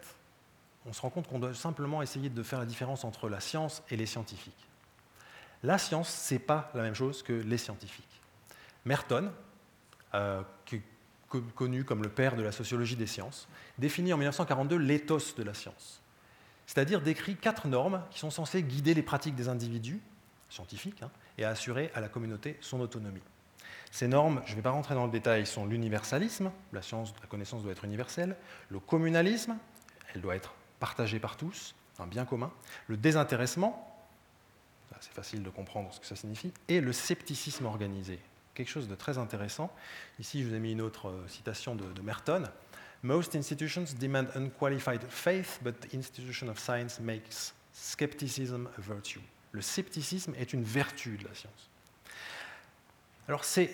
on se rend compte qu'on doit simplement essayer de faire la différence entre la science et les scientifiques. La science, ce n'est pas la même chose que les scientifiques. Merton, euh, connu comme le père de la sociologie des sciences, définit en 1942 l'éthos de la science c'est-à-dire décrit quatre normes qui sont censées guider les pratiques des individus scientifiques hein, et assurer à la communauté son autonomie. Ces normes, je ne vais pas rentrer dans le détail, sont l'universalisme, la science, la connaissance doit être universelle, le communalisme, elle doit être partagée par tous, un bien commun, le désintéressement, c'est facile de comprendre ce que ça signifie, et le scepticisme organisé, quelque chose de très intéressant. Ici, je vous ai mis une autre euh, citation de Merton. Most institutions demand unqualified faith, but the institution of science makes skepticism a virtue. Le scepticisme est une vertu de la science. Alors ces,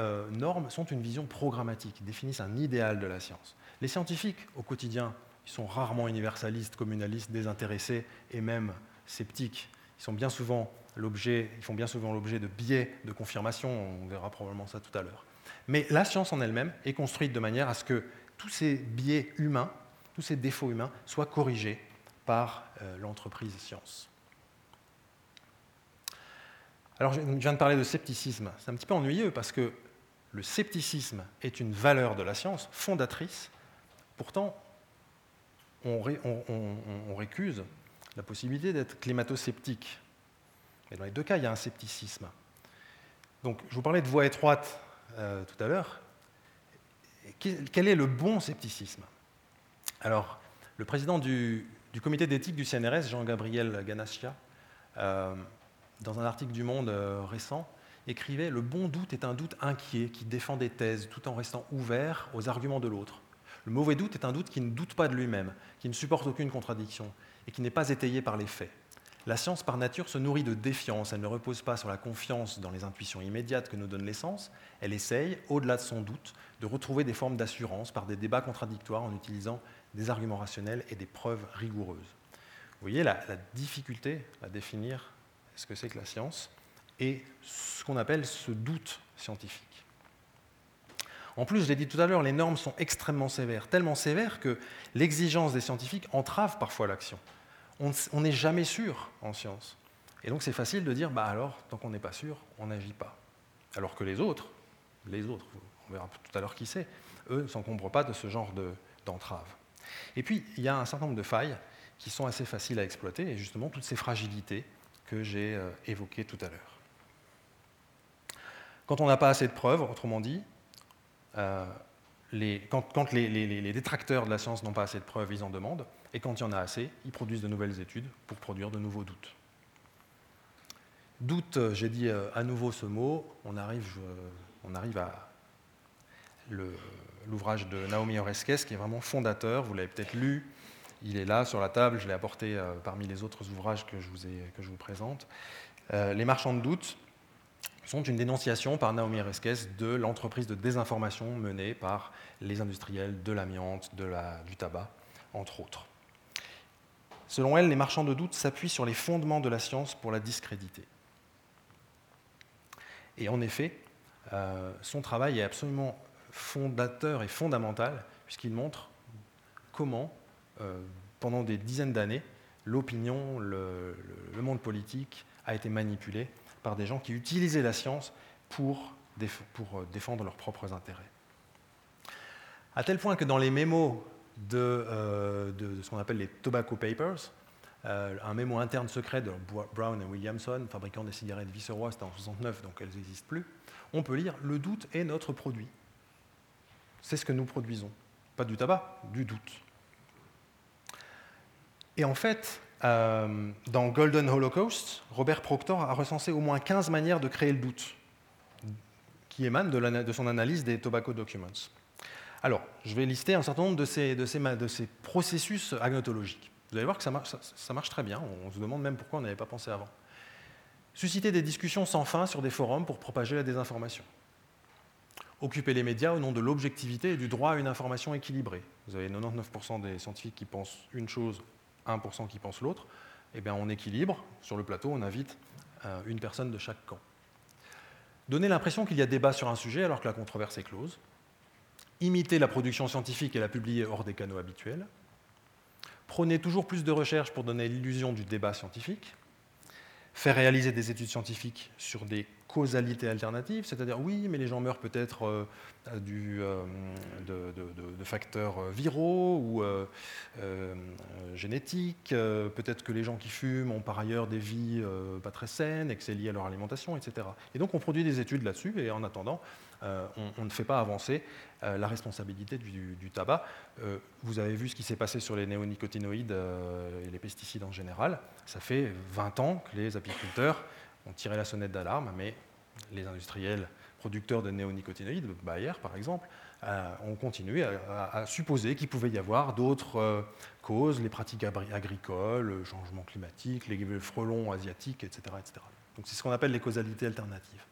euh, normes sont une vision programmatique, définissent un idéal de la science. Les scientifiques, au quotidien, ils sont rarement universalistes, communalistes, désintéressés et même sceptiques. Ils, sont bien souvent ils font bien souvent l'objet de biais de confirmation, on verra probablement ça tout à l'heure. Mais la science en elle-même est construite de manière à ce que tous ces biais humains, tous ces défauts humains soient corrigés par euh, l'entreprise science. Alors, je viens de parler de scepticisme. C'est un petit peu ennuyeux parce que le scepticisme est une valeur de la science fondatrice. Pourtant, on, récuse la possibilité d'être climato-sceptique. Mais dans les deux cas, il y a un scepticisme. Donc, je vous parlais de voie étroite euh, tout à l'heure quel est le bon scepticisme? Alors, le président du, comité d'éthique du CNRS, Jean-Gabriel Ganassia, euh, dans un article du Monde euh, récent, écrivait Le bon doute est un doute inquiet qui défend des thèses tout en restant ouvert aux arguments de l'autre. Le mauvais doute est un doute qui ne doute pas de lui-même, qui ne supporte aucune contradiction et qui n'est pas étayé par les faits. La science, par nature, se nourrit de défiance. Elle ne repose pas sur la confiance dans les intuitions immédiates que nous donne l'essence. Elle essaye, au-delà de son doute, de retrouver des formes d'assurance par des débats contradictoires en utilisant des arguments rationnels et des preuves rigoureuses. Vous voyez la, difficulté à définir ce que c'est que la science et ce qu'on appelle ce doute scientifique. En plus, je l'ai dit tout à l'heure, les normes sont extrêmement sévères, tellement sévères que l'exigence des scientifiques entrave parfois l'action on n'est jamais sûr en science. Et donc c'est facile de dire, bah alors, tant qu'on n'est pas sûr, on n'agit pas. Alors que les autres, les autres, on verra tout à l'heure qui c'est, eux ne s'encombrent pas de ce genre d'entrave. et puis, il y a un certain nombre de failles qui sont assez faciles à exploiter, et justement toutes ces fragilités que j'ai euh, évoquées tout à l'heure. Quand on n'a pas assez de preuves, autrement dit, euh, quand, les, détracteurs de la science n'ont pas assez de preuves, ils en demandent, et quand il y en a assez, ils produisent de nouvelles études pour produire de nouveaux doutes. Doute, euh, j'ai dit à nouveau ce mot, on arrive, on arrive à l'ouvrage de Naomi Oreskes, qui est vraiment fondateur, vous l'avez peut-être lu, il est là sur la table, je l'ai apporté euh, parmi les autres ouvrages que je vous, présente. les marchands de doute, sont une dénonciation par Naomi Oreskes de l'entreprise de désinformation menée par les industriels de l'amiante, du tabac, entre autres. Selon elle, les marchands de doute s'appuient sur les fondements de la science pour la discréditer. Et en effet, euh, son travail est absolument fondateur et fondamental, puisqu'il montre comment, euh, pendant des dizaines d'années, l'opinion, le, monde politique a été manipulé par des gens qui utilisaient la science pour, euh, défendre leurs propres intérêts. À tel point que dans les mémos de, euh, ce qu'on appelle les Tobacco Papers, euh, un mémo interne secret de Brown et Williamson, fabricant des cigarettes Viceroy, c'était en 69, donc elles n'existent plus, on peut lire Le doute est notre produit. C'est ce que nous produisons. Pas du tabac, du doute. Et en fait, euh, dans Golden Holocaust, Robert Proctor a recensé au moins 15 manières de créer le doute, qui émanent de, son analyse des Tobacco Documents. Alors, je vais lister un certain nombre de ces, processus agnotologiques. Vous allez voir que ça marche, très bien, on se demande même pourquoi on n'avait pas pensé avant. Susciter des discussions sans fin sur des forums pour propager la désinformation. Occuper les médias au nom de l'objectivité et du droit à une information équilibrée. Vous avez 99% des scientifiques qui pensent une chose, 1% qui pensent l'autre. Eh bien, on équilibre. Sur le plateau, on invite euh, une personne de chaque camp. Donner l'impression qu'il y a débat sur un sujet alors que la controverse est close. Imiter la production scientifique et la publier hors des canaux habituels. Prôner toujours plus de recherches pour donner l'illusion du débat scientifique faire réaliser des études scientifiques sur des causalités alternatives, c'est-à-dire oui, mais les gens meurent peut-être euh, euh, de, facteurs euh, viraux ou génétiques, peut-être que les gens qui fument ont par ailleurs des vies pas très saines et que c'est lié à leur alimentation, etc. Et donc on produit des études là-dessus et en attendant, euh, on, ne fait pas avancer euh, la responsabilité du, tabac. Euh, vous avez vu ce qui s'est passé sur les néonicotinoïdes et les pesticides en général. Ça fait 20 ans que les apiculteurs ont tiré la sonnette d'alarme, mais les industriels producteurs de néonicotinoïdes, Bayer par exemple, ont continué à, supposer qu'il pouvait y avoir d'autres causes, les pratiques agricoles, le changement climatique, les frelons asiatiques, etc. etc. Donc c'est ce qu'on appelle les causalités alternatives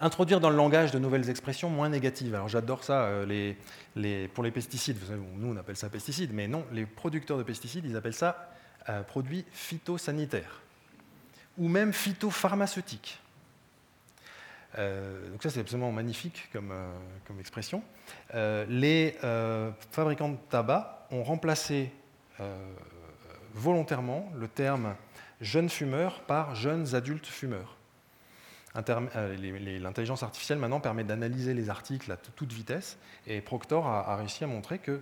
introduire dans le langage de nouvelles expressions moins négatives. Alors j'adore ça euh, pour les pesticides. nous, on appelle ça pesticides, mais non, les producteurs de pesticides, ils appellent ça euh, produits phytosanitaires ou même phytopharmaceutiques. Euh, donc ça, c'est absolument magnifique comme, comme expression. les fabricants de tabac ont remplacé volontairement le terme jeune fumeur par jeunes adultes fumeurs. Euh, l'intelligence artificielle maintenant permet d'analyser les articles à toute vitesse, et Proctor a, réussi à montrer que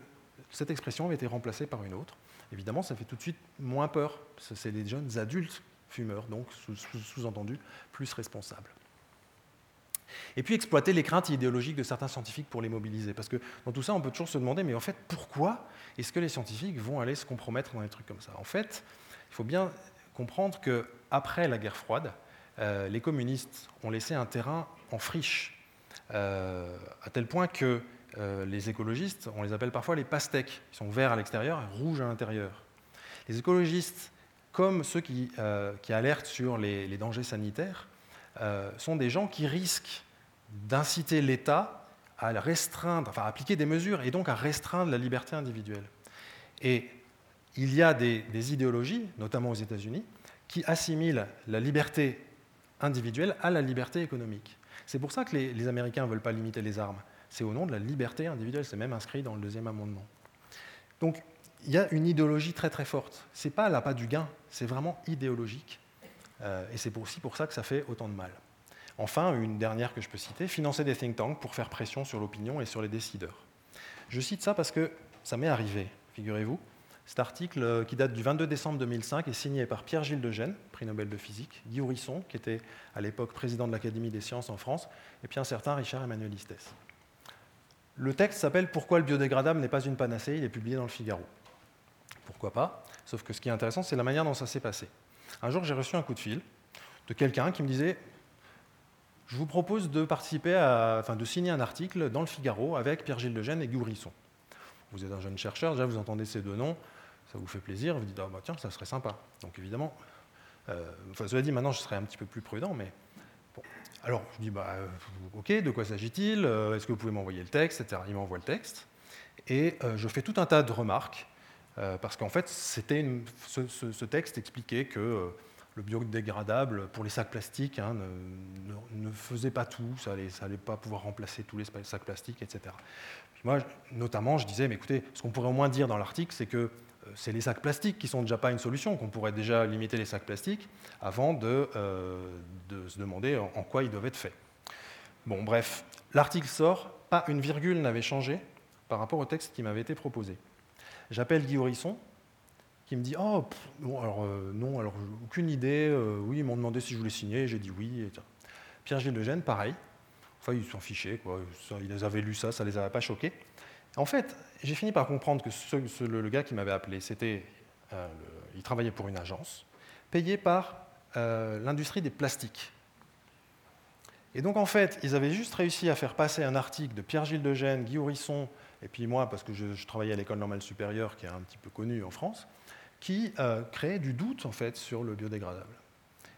cette expression avait été remplacée par une autre. Évidemment, ça fait tout de suite moins peur. C'est les jeunes adultes fumeurs, donc sous-entendu plus responsables. Et puis exploiter les craintes idéologiques de certains scientifiques pour les mobiliser. Parce que dans tout ça, on peut toujours se demander, mais en fait, pourquoi est-ce que les scientifiques vont aller se compromettre dans des trucs comme ça? En fait, il faut bien comprendre qu'après la guerre froide, euh, les communistes ont laissé un terrain en friche, euh, à tel point que euh, les écologistes, on les appelle parfois les pastèques, ils sont verts à l'extérieur et rouges à l'intérieur. Les écologistes, comme ceux qui, alertent sur les, dangers sanitaires, sont des gens qui risquent d'inciter l'État à restreindre, enfin à appliquer des mesures et donc à restreindre la liberté individuelle. Et il y a des idéologies, notamment aux États-Unis, qui assimilent la liberté individuelle à la liberté économique. C'est pour ça que les, Américains ne veulent pas limiter les armes. C'est au nom de la liberté individuelle, c'est même inscrit dans le deuxième amendement. Donc il y a une idéologie très très forte. Ce n'est pas l'appât du gain, c'est vraiment idéologique. Euh, et c'est aussi pour ça que ça fait autant de mal. Enfin, une dernière que je peux citer, financer des think tanks pour faire pression sur l'opinion et sur les décideurs. Je cite ça parce que ça m'est arrivé, figurez-vous. Cet article, euh, qui date du 22 décembre 2005, est signé par Pierre-Gilles de Gênes, prix Nobel de physique, Guy Ourisson, qui était à l'époque président de l'Académie des sciences en France, et puis un certain Richard Emmanuel Istès. Le texte s'appelle Pourquoi le biodégradable n'est pas une panacée? Il est publié dans le Figaro. Pourquoi pas? Sauf que ce qui est intéressant, c'est la manière dont ça s'est passé. Un jour, j'ai reçu un coup de fil de quelqu'un qui me disait Je vous propose de participer à, enfin, de signer un article dans le Figaro avec Pierre-Gilles de Gênes et Guy Ourisson. Vous êtes un jeune chercheur, déjà vous entendez ces deux noms, ça vous fait plaisir, vous dites, ah, bah, tiens, ça serait sympa. Donc évidemment, euh, enfin, cela dit, maintenant je serais un petit peu plus prudent, mais bon. Alors je dis, bah, euh, ok, de quoi s'agit-il euh, Est-ce que vous pouvez m'envoyer le texte. Il m'envoie le texte, et je fais tout un tas de remarques, parce qu'en fait, c'était ce, texte expliquait que le biodégradable pour les sacs plastiques hein, ne, faisait pas tout, ça n'allait pas pouvoir remplacer tous les sacs plastiques, etc. moi, notamment, je disais, mais écoutez, ce qu'on pourrait au moins dire dans l'article, c'est que euh, c'est les sacs plastiques qui sont déjà pas une solution, qu'on pourrait déjà limiter les sacs plastiques avant de, euh, se demander en, quoi ils doivent être faits. Bon, bref, l'article sort, pas une virgule n'avait changé par rapport au texte qui m'avait été proposé. J'appelle Guy Horisson, qui me dit Oh, alors, euh, non, alors aucune idée, oui, ils m'ont demandé si je voulais signer, j'ai dit oui. Pierre-Gilles Lejeune, pareil. Enfin, ils s'en fichaient, quoi. ils avaient lu ça, ça les avait pas choqués. En fait, j'ai fini par comprendre que le, gars qui m'avait appelé, c'était, euh, il travaillait pour une agence, payé par euh, l'industrie des plastiques. Et donc en fait, ils avaient juste réussi à faire passer un article de Pierre-Gilles Degène, Guy Horisson, et puis moi, parce que je, travaillais à l'école normale supérieure, qui est un petit peu connue en France, qui euh, créait du doute en fait sur le biodégradable.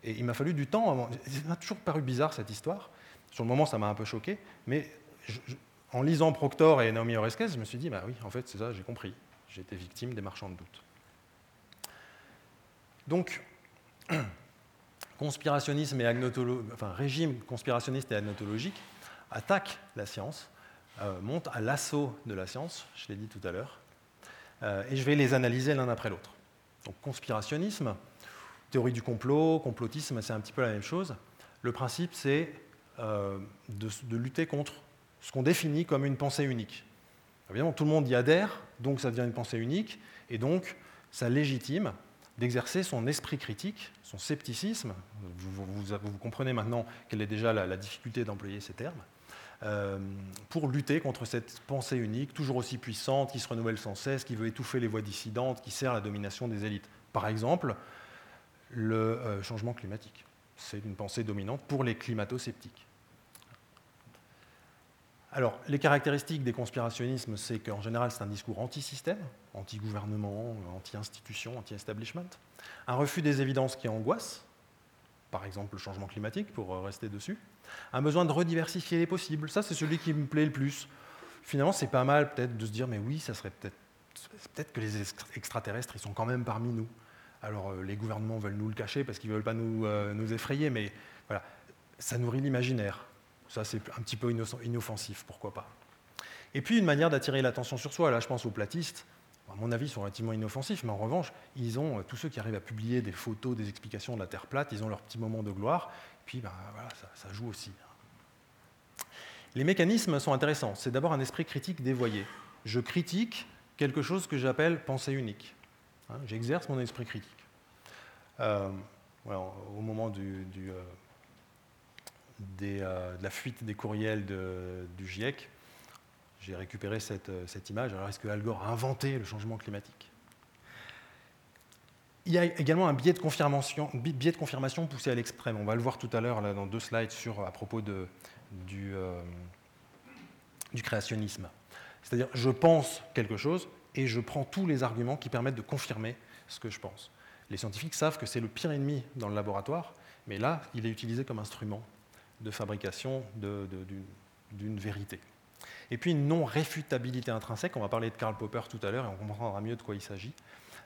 Et il m'a fallu du temps avant. Ça m'a toujours paru bizarre cette histoire. Sur le moment, ça m'a un peu choqué, mais en lisant Proctor et Naomi Oreskes, je me suis dit, bah oui, en fait, c'est ça, j'ai compris. J'ai été victime des marchands de doute. Donc, conspirationnisme et enfin, régime conspirationniste et agnotologique attaque la science, euh, monte à l'assaut de la science, je l'ai dit tout à l'heure, euh, et je vais les analyser l'un après l'autre. Donc conspirationnisme, théorie du complot, complotisme, c'est un petit peu la même chose. Le principe, c'est euh, de, de, lutter contre ce qu'on définit comme une pensée unique. Évidemment, tout le monde y adhère, donc ça devient une pensée unique, et donc ça légitime d'exercer son esprit critique, son scepticisme. Vous, comprenez maintenant quelle est déjà la, difficulté d'employer ces termes. Euh, pour lutter contre cette pensée unique, toujours aussi puissante, qui se renouvelle sans cesse, qui veut étouffer les voix dissidentes, qui sert à la domination des élites. Par exemple, le euh, changement climatique. C'est une pensée dominante pour les climato-sceptiques. Alors, les caractéristiques des conspirationnismes, c'est qu'en général, c'est un discours anti-système, anti-gouvernement, anti-institution, anti-establishment. Un refus des évidences qui angoissent, par exemple le changement climatique, pour euh, rester dessus. Un besoin de rediversifier les possibles. Ça, c'est celui qui me plaît le plus. Finalement, c'est pas mal peut-être de se dire, mais oui, ça serait peut-être peut-être que les extraterrestres, ils sont quand même parmi nous. Alors, euh, les gouvernements veulent nous le cacher parce qu'ils ne veulent pas nous, euh, nous effrayer, mais voilà, ça nourrit l'imaginaire. Ça, c'est un petit peu inoffensif, pourquoi pas. Et puis, une manière d'attirer l'attention sur soi. Là, je pense aux platistes. À mon avis, ils sont relativement inoffensifs, mais en revanche, ils ont, tous ceux qui arrivent à publier des photos, des explications de la Terre plate, ils ont leur petit moment de gloire. Et puis, ben, voilà, ça, joue aussi. Les mécanismes sont intéressants. C'est d'abord un esprit critique dévoyé. Je critique quelque chose que j'appelle pensée unique. Hein, j'exerce mon esprit critique. Euh, au moment du, euh, euh, de la fuite des courriels du GIEC, j'ai récupéré cette, euh, image. Alors, est-ce que Al Gore a inventé le changement climatique? Il y a également un biais de confirmation, biais de confirmation poussé à l'extrême. On va le voir tout à l'heure dans deux slides à propos euh, du créationnisme. C'est-à-dire, je pense quelque chose et je prends tous les arguments qui permettent de confirmer ce que je pense. Les scientifiques savent que c'est le pire ennemi dans le laboratoire, mais là, il est utilisé comme instrument de fabrication d'une vérité. Et puis une non-réfutabilité intrinsèque, on va parler de Karl Popper tout à l'heure et on comprendra mieux de quoi il s'agit.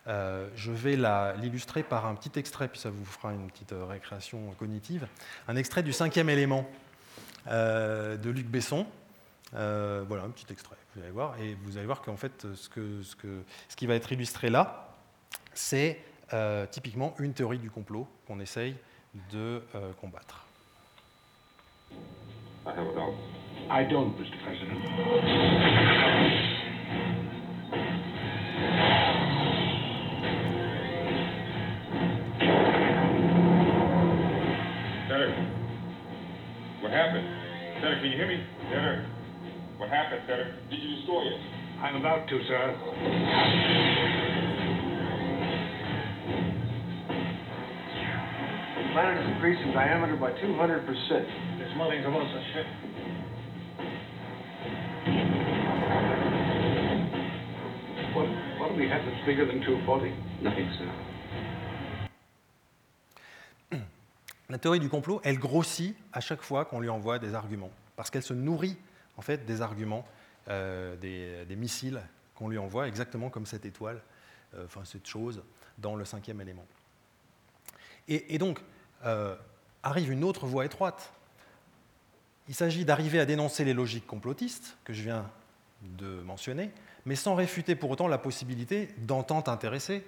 Euh, je vais l'illustrer par un petit extrait, puis ça vous fera une petite euh, récréation cognitive. Un extrait du cinquième élément euh, de Luc Besson. voilà, un petit extrait, vous allez voir. Et vous allez voir qu'en fait, ce, que, ce, qui va être illustré là, c'est typiquement une théorie du complot qu'on essaye de combattre. I have a doubt. I don't, Mr. President. Senator, what happened? Senator, can you hear me? Senator, what happened, Senator? Did you destroy it? I'm about to, sir. The planet has increased in diameter by 200 percent. La théorie du complot, elle grossit à chaque fois qu'on lui envoie des arguments, parce qu'elle se nourrit en fait des arguments, euh, des, missiles qu'on lui envoie, exactement comme cette étoile, euh, enfin cette chose, dans le cinquième élément. Et, donc euh, arrive une autre voie étroite, il s'agit d'arriver à dénoncer les logiques complotistes que je viens de mentionner, mais sans réfuter pour autant la possibilité d'entente intéressée,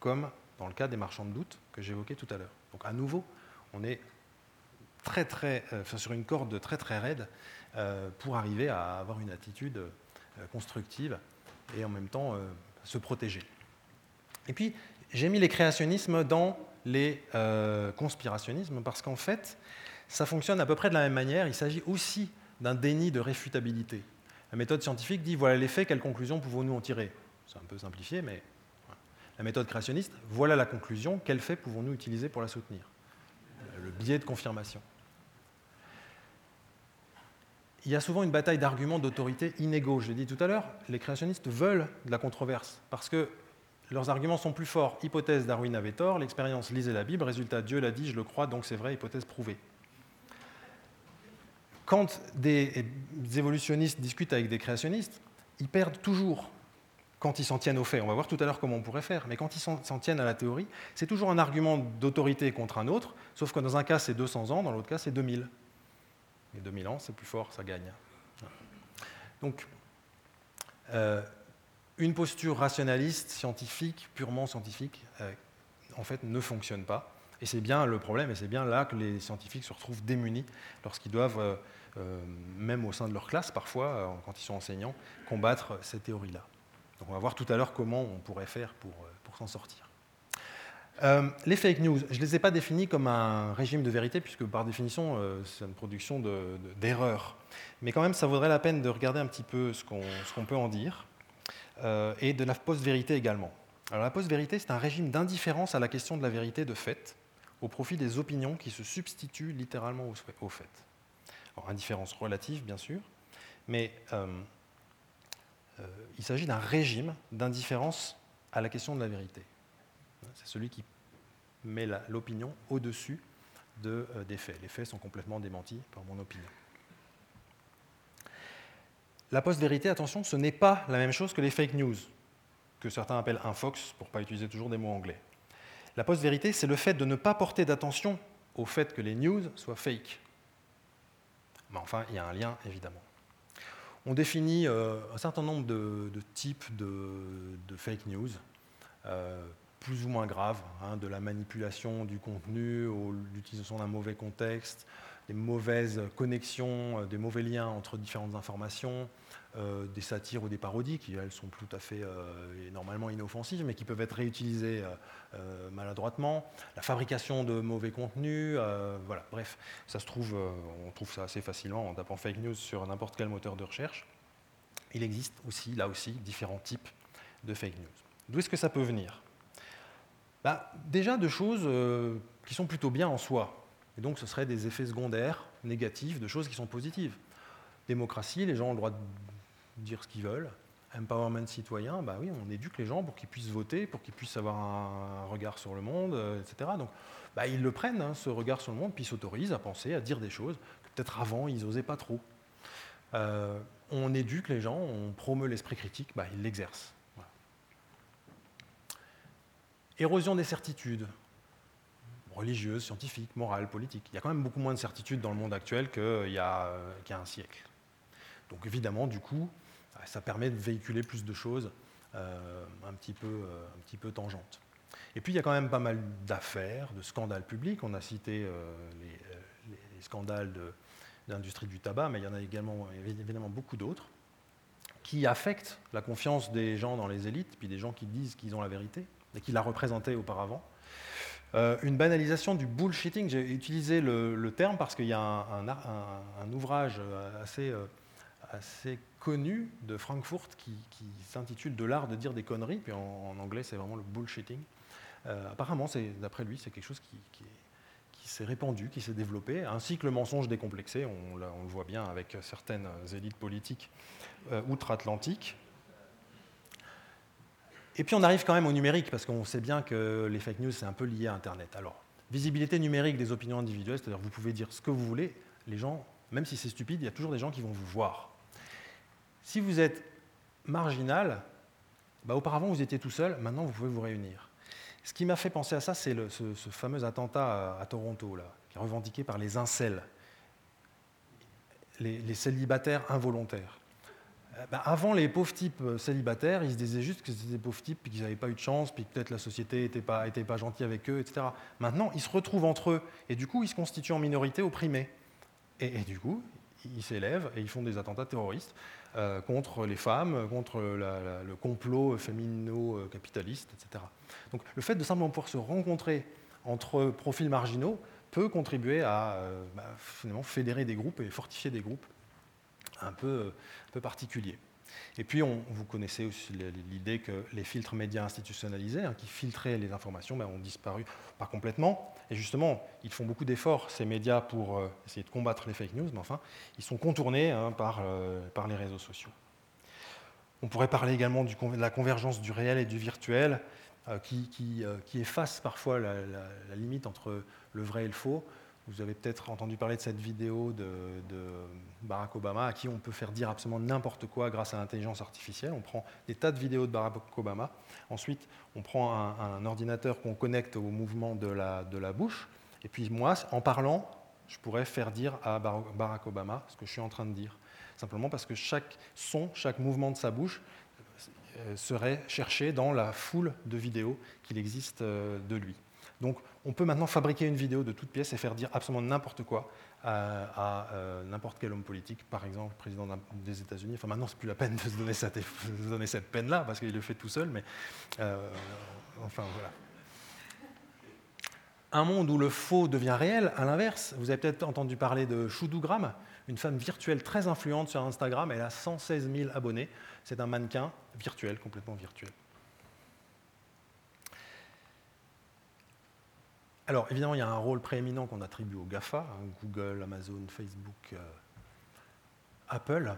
comme dans le cas des marchands de doute que j'évoquais tout à l'heure. Donc à nouveau, on est très, très, euh, sur une corde très très raide euh, pour arriver à avoir une attitude constructive et en même temps se protéger. Et puis, j'ai mis les créationnismes dans les conspirationnismes parce qu'en fait, ça fonctionne à peu près de la même manière. Il s'agit aussi d'un déni de réfutabilité. La méthode scientifique dit voilà les faits, quelles conclusions pouvons-nous en tirer? C'est un peu simplifié, mais la méthode créationniste voilà la conclusion, quels faits pouvons-nous utiliser pour la soutenir? Le biais de confirmation. Il y a souvent une bataille d'arguments d'autorité inégaux. Je l'ai dit tout à l'heure, les créationnistes veulent de la controverse parce que leurs arguments sont plus forts. Hypothèse, Darwin avait tort, l'expérience, lisez la Bible, résultat, Dieu l'a dit, je le crois, donc c'est vrai, hypothèse prouvée. Quand des évolutionnistes discutent avec des créationnistes, ils perdent toujours quand ils s'en tiennent aux faits. On va voir tout à l'heure comment on pourrait faire, mais quand ils s'en tiennent à la théorie, c'est toujours un argument d'autorité contre un autre, sauf que dans un cas c'est 200 ans, dans l'autre cas c'est 2000. Et 2000 ans, c'est plus fort, ça gagne. Donc, euh, une posture rationaliste, scientifique, purement scientifique, euh, en fait, ne fonctionne pas. Et c'est bien le problème, et c'est bien là que les scientifiques se retrouvent démunis lorsqu'ils doivent, euh, même au sein de leur classe parfois, quand ils sont enseignants, combattre ces théories-là. Donc on va voir tout à l'heure comment on pourrait faire pour, pour s'en sortir. Euh, les fake news, je ne les ai pas définis comme un régime de vérité, puisque par définition, euh, c'est une production d'erreurs. Mais quand même, ça vaudrait la peine de regarder un petit peu ce qu'on peut en dire, euh, et de la post-vérité également. Alors la post-vérité, c'est un régime d'indifférence à la question de la vérité de fait, au profit des opinions qui se substituent littéralement au, fait. Alors indifférence relative, bien sûr, mais il s'agit d'un régime d'indifférence à la question de la vérité. C'est celui qui met l'opinion au-dessus de, euh, des faits. Les faits sont complètement démentis par mon opinion. La post-vérité, attention, ce n'est pas la même chose que les fake news, que certains appellent un fox, pour ne pas utiliser toujours des mots anglais. La post-vérité, c'est le fait de ne pas porter d'attention au fait que les news soient fake. Mais enfin, il y a un lien, évidemment. On définit euh, un certain nombre de, types de, fake news. Euh, plus ou moins graves, hein, de la manipulation du contenu, l'utilisation d'un mauvais contexte, des mauvaises connexions, euh, des mauvais liens entre différentes informations, euh, des satires ou des parodies qui, elles, sont tout à fait euh, normalement inoffensives, mais qui peuvent être réutilisées maladroitement, la fabrication de mauvais contenus, voilà, bref, ça se trouve, on trouve ça assez facilement en tapant fake news sur n'importe quel moteur de recherche. Il existe aussi, là aussi, différents types de fake news. D'où est-ce que ça peut venir? Bah, déjà de choses qui sont plutôt bien en soi. Et donc ce seraient des effets secondaires négatifs de choses qui sont positives. Démocratie, les gens ont le droit de dire ce qu'ils veulent. Empowerment citoyen, bah oui, on éduque les gens pour qu'ils puissent voter, pour qu'ils puissent avoir un, regard sur le monde, euh, etc. Donc bah, ils le prennent, hein, ce regard sur le monde, puis ils s'autorisent à penser, à dire des choses que peut-être avant ils n'osaient pas trop. Euh, on éduque les gens, on promeut l'esprit critique, bah, ils l'exercent. Érosion des certitudes religieuses, scientifiques, morales, politiques. Il y a quand même beaucoup moins de certitudes dans le monde actuel qu'il y, a, un siècle. Donc évidemment, du coup, ça permet de véhiculer plus de choses euh, un, petit peu, euh, un petit peu tangentes. Et puis il y a quand même pas mal d'affaires, de scandales publics. On a cité euh, les, les, scandales d'industrie du tabac, mais il y en a également évidemment beaucoup d'autres qui affectent la confiance des gens dans les élites, puis des gens qui disent qu'ils ont la vérité et qui l'a représenté auparavant. Euh, une banalisation du bullshitting, j'ai utilisé le, terme parce qu'il y a un, ouvrage assez, euh, assez, connu de Frankfurt qui, s'intitule De l'art de dire des conneries, puis en, anglais c'est vraiment le bullshitting. Euh, apparemment, d'après lui, c'est quelque chose qui, qui s'est répandu, qui s'est développé, ainsi que le mensonge décomplexé, on, on, le voit bien avec certaines élites politiques outre-Atlantique. Et puis on arrive quand même au numérique, parce qu'on sait bien que les fake news, c'est un peu lié à Internet. Alors, visibilité numérique des opinions individuelles, c'est-à-dire vous pouvez dire ce que vous voulez, les gens, même si c'est stupide, il y a toujours des gens qui vont vous voir. Si vous êtes marginal, bah, auparavant vous étiez tout seul, maintenant vous pouvez vous réunir. Ce qui m'a fait penser à ça, c'est ce, fameux attentat à, Toronto, là, qui est revendiqué par les incels, les célibataires involontaires. Euh, bah, avant, les pauvres types euh, célibataires, ils se disaient juste que c'était des pauvres types, puis qu'ils n'avaient pas eu de chance, puis peut-être la société n'était pas, était pas gentille avec eux, etc. Maintenant, ils se retrouvent entre eux, et du coup, ils se constituent en minorité opprimée. Et, du coup, ils s'élèvent et ils font des attentats terroristes euh, contre les femmes, contre le complot fémino-capitaliste, etc. Donc, le fait de simplement pouvoir se rencontrer entre profils marginaux peut contribuer à bah, finalement fédérer des groupes et fortifier des groupes un peu, peu particulier. Et puis, vous connaissez aussi l'idée que les filtres médias institutionnalisés, hein, qui filtraient les informations, ben, ont disparu, pas complètement. Et justement, ils font beaucoup d'efforts, ces médias, pour euh, essayer de combattre les fake news, mais enfin, ils sont contournés hein, par, euh, par les réseaux sociaux. On pourrait parler également de la convergence du réel et du virtuel. qui, qui, efface parfois la, limite entre le vrai et le faux. Vous avez peut-être entendu parler de cette vidéo de, Barack Obama, à qui on peut faire dire absolument n'importe quoi grâce à l'intelligence artificielle. On prend des tas de vidéos de Barack Obama. Ensuite, on prend un, ordinateur qu'on connecte au mouvement de la, de la bouche. Et puis moi, en parlant, je pourrais faire dire à Barack Obama ce que je suis en train de dire. Simplement parce que chaque son, chaque mouvement de sa bouche euh, serait cherché dans la foule de vidéos qu'il existe euh, de lui. Donc on peut maintenant fabriquer une vidéo de toute pièce et faire dire absolument n'importe quoi à, euh, n'importe quel homme politique, par exemple le président des États-Unis. Enfin maintenant, c'est plus la peine de se donner cette, peine-là parce qu'il le fait tout seul, mais euh, enfin voilà. Un monde où le faux devient réel, à l'inverse, vous avez peut-être entendu parler de Choudougram, une femme virtuelle très influente sur Instagram. Elle a 116 000 abonnés. C'est un mannequin virtuel, complètement virtuel. Alors évidemment, il y a un rôle prééminent qu'on attribue aux GAFA, hein, Google, Amazon, Facebook, euh, Apple.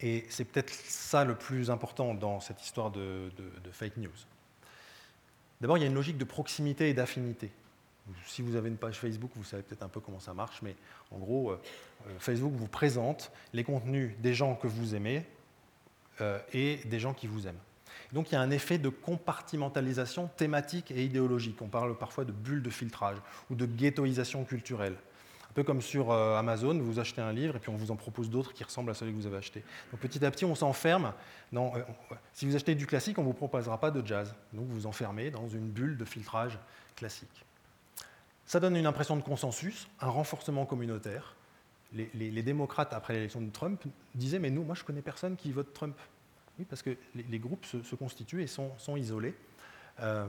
Et c'est peut-être ça le plus important dans cette histoire de, fake news. D'abord, il y a une logique de proximité et d'affinité. Si vous avez une page Facebook, vous savez peut-être un peu comment ça marche, mais en gros, euh, euh, Facebook vous présente les contenus des gens que vous aimez et des gens qui vous aiment. Donc il y a un effet de compartimentalisation thématique et idéologique. On parle parfois de bulle de filtrage ou de ghettoisation culturelle. Un peu comme sur euh, Amazon, vous achetez un livre et puis on vous en propose d'autres qui ressemblent à celui que vous avez acheté. Donc petit à petit, on s'enferme. Euh, si vous achetez du classique, on ne vous proposera pas de jazz. Donc vous vous enfermez dans une bulle de filtrage classique. Ça donne une impression de consensus, un renforcement communautaire. Les, les démocrates, après l'élection de Trump, disaient Mais nous, moi, je connais personne qui vote Trump. Oui, parce que les, groupes se, constituent et sont, isolés, euh,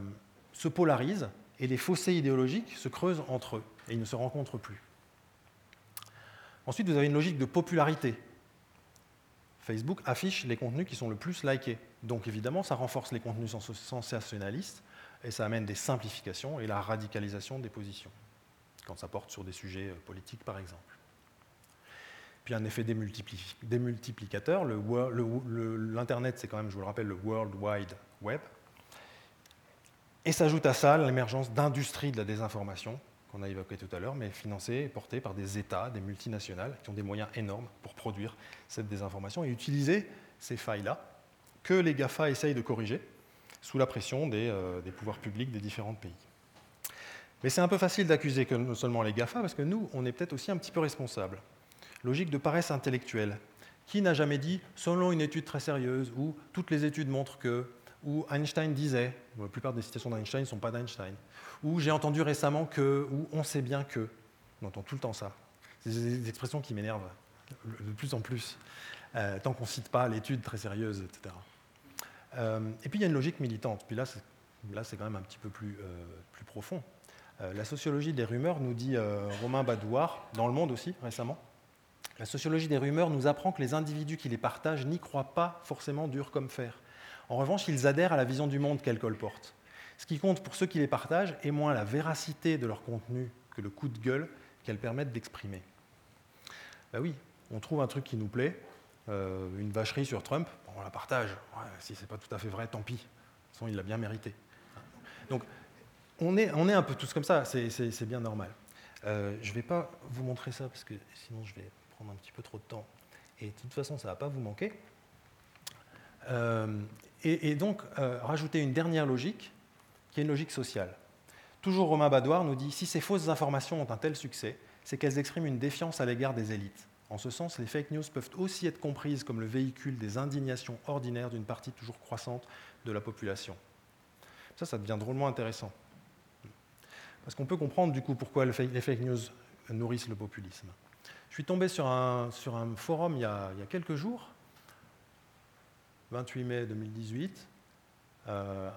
se polarisent, et les fossés idéologiques se creusent entre eux, et ils ne se rencontrent plus. Ensuite, vous avez une logique de popularité. Facebook affiche les contenus qui sont le plus likés. Donc évidemment, ça renforce les contenus sensationnalistes, et ça amène des simplifications et la radicalisation des positions, quand ça porte sur des sujets euh, politiques par exemple puis un effet démultiplicateur. L'Internet, c'est quand même, je vous le rappelle, le World Wide Web. Et s'ajoute à ça l'émergence d'industries de la désinformation, qu'on a évoqué tout à l'heure, mais financées et portées par des États, des multinationales, qui ont des moyens énormes pour produire cette désinformation et utiliser ces failles-là, que les GAFA essayent de corriger sous la pression des, euh, pouvoirs publics des différents pays. Mais c'est un peu facile d'accuser que seulement les GAFA, parce que nous, on est peut-être aussi un petit peu responsables logique de paresse intellectuelle. Qui n'a jamais dit, selon une étude très sérieuse, ou toutes les études montrent que, ou Einstein disait, la plupart des citations d'Einstein ne sont pas d'Einstein, ou j'ai entendu récemment que, ou on sait bien que, on entend tout le temps ça. C'est des expressions qui m'énervent de plus en plus, euh, tant qu'on ne cite pas l'étude très sérieuse, etc. Euh, et puis il y a une logique militante, puis là c'est quand même un petit peu plus, euh, plus profond. la sociologie des rumeurs nous dit Romain Badouard, dans Le Monde aussi récemment, la sociologie des rumeurs nous apprend que les individus qui les partagent n'y croient pas forcément dur comme fer. En revanche, ils adhèrent à la vision du monde qu'elles colportent. Ce qui compte pour ceux qui les partagent est moins la véracité de leur contenu que le coup de gueule qu'elles permettent d'exprimer. Ben oui, on trouve un truc qui nous plaît, euh, une vacherie sur Trump, on la partage. si ce n'est pas tout à fait vrai, tant pis. De toute façon, il l'a bien mérité. Donc, on est, on est un peu tous comme ça, c'est bien normal. Euh, je ne vais pas vous montrer ça parce que sinon je vais prendre un petit peu trop de temps. Et de toute façon, ça ne va pas vous manquer. Euh, et, donc, euh, rajouter une dernière logique, qui est une logique sociale. Toujours Romain Badoir nous dit, si ces fausses informations ont un tel succès, c'est qu'elles expriment une défiance à l'égard des élites. En ce sens, les fake news peuvent aussi être comprises comme le véhicule des indignations ordinaires d'une partie toujours croissante de la population. Ça, ça devient drôlement intéressant. Parce qu'on peut comprendre du coup pourquoi les fake news nourrissent le populisme. Je suis tombé sur un, un forum il y, a, quelques jours, 28 mai 2018, euh,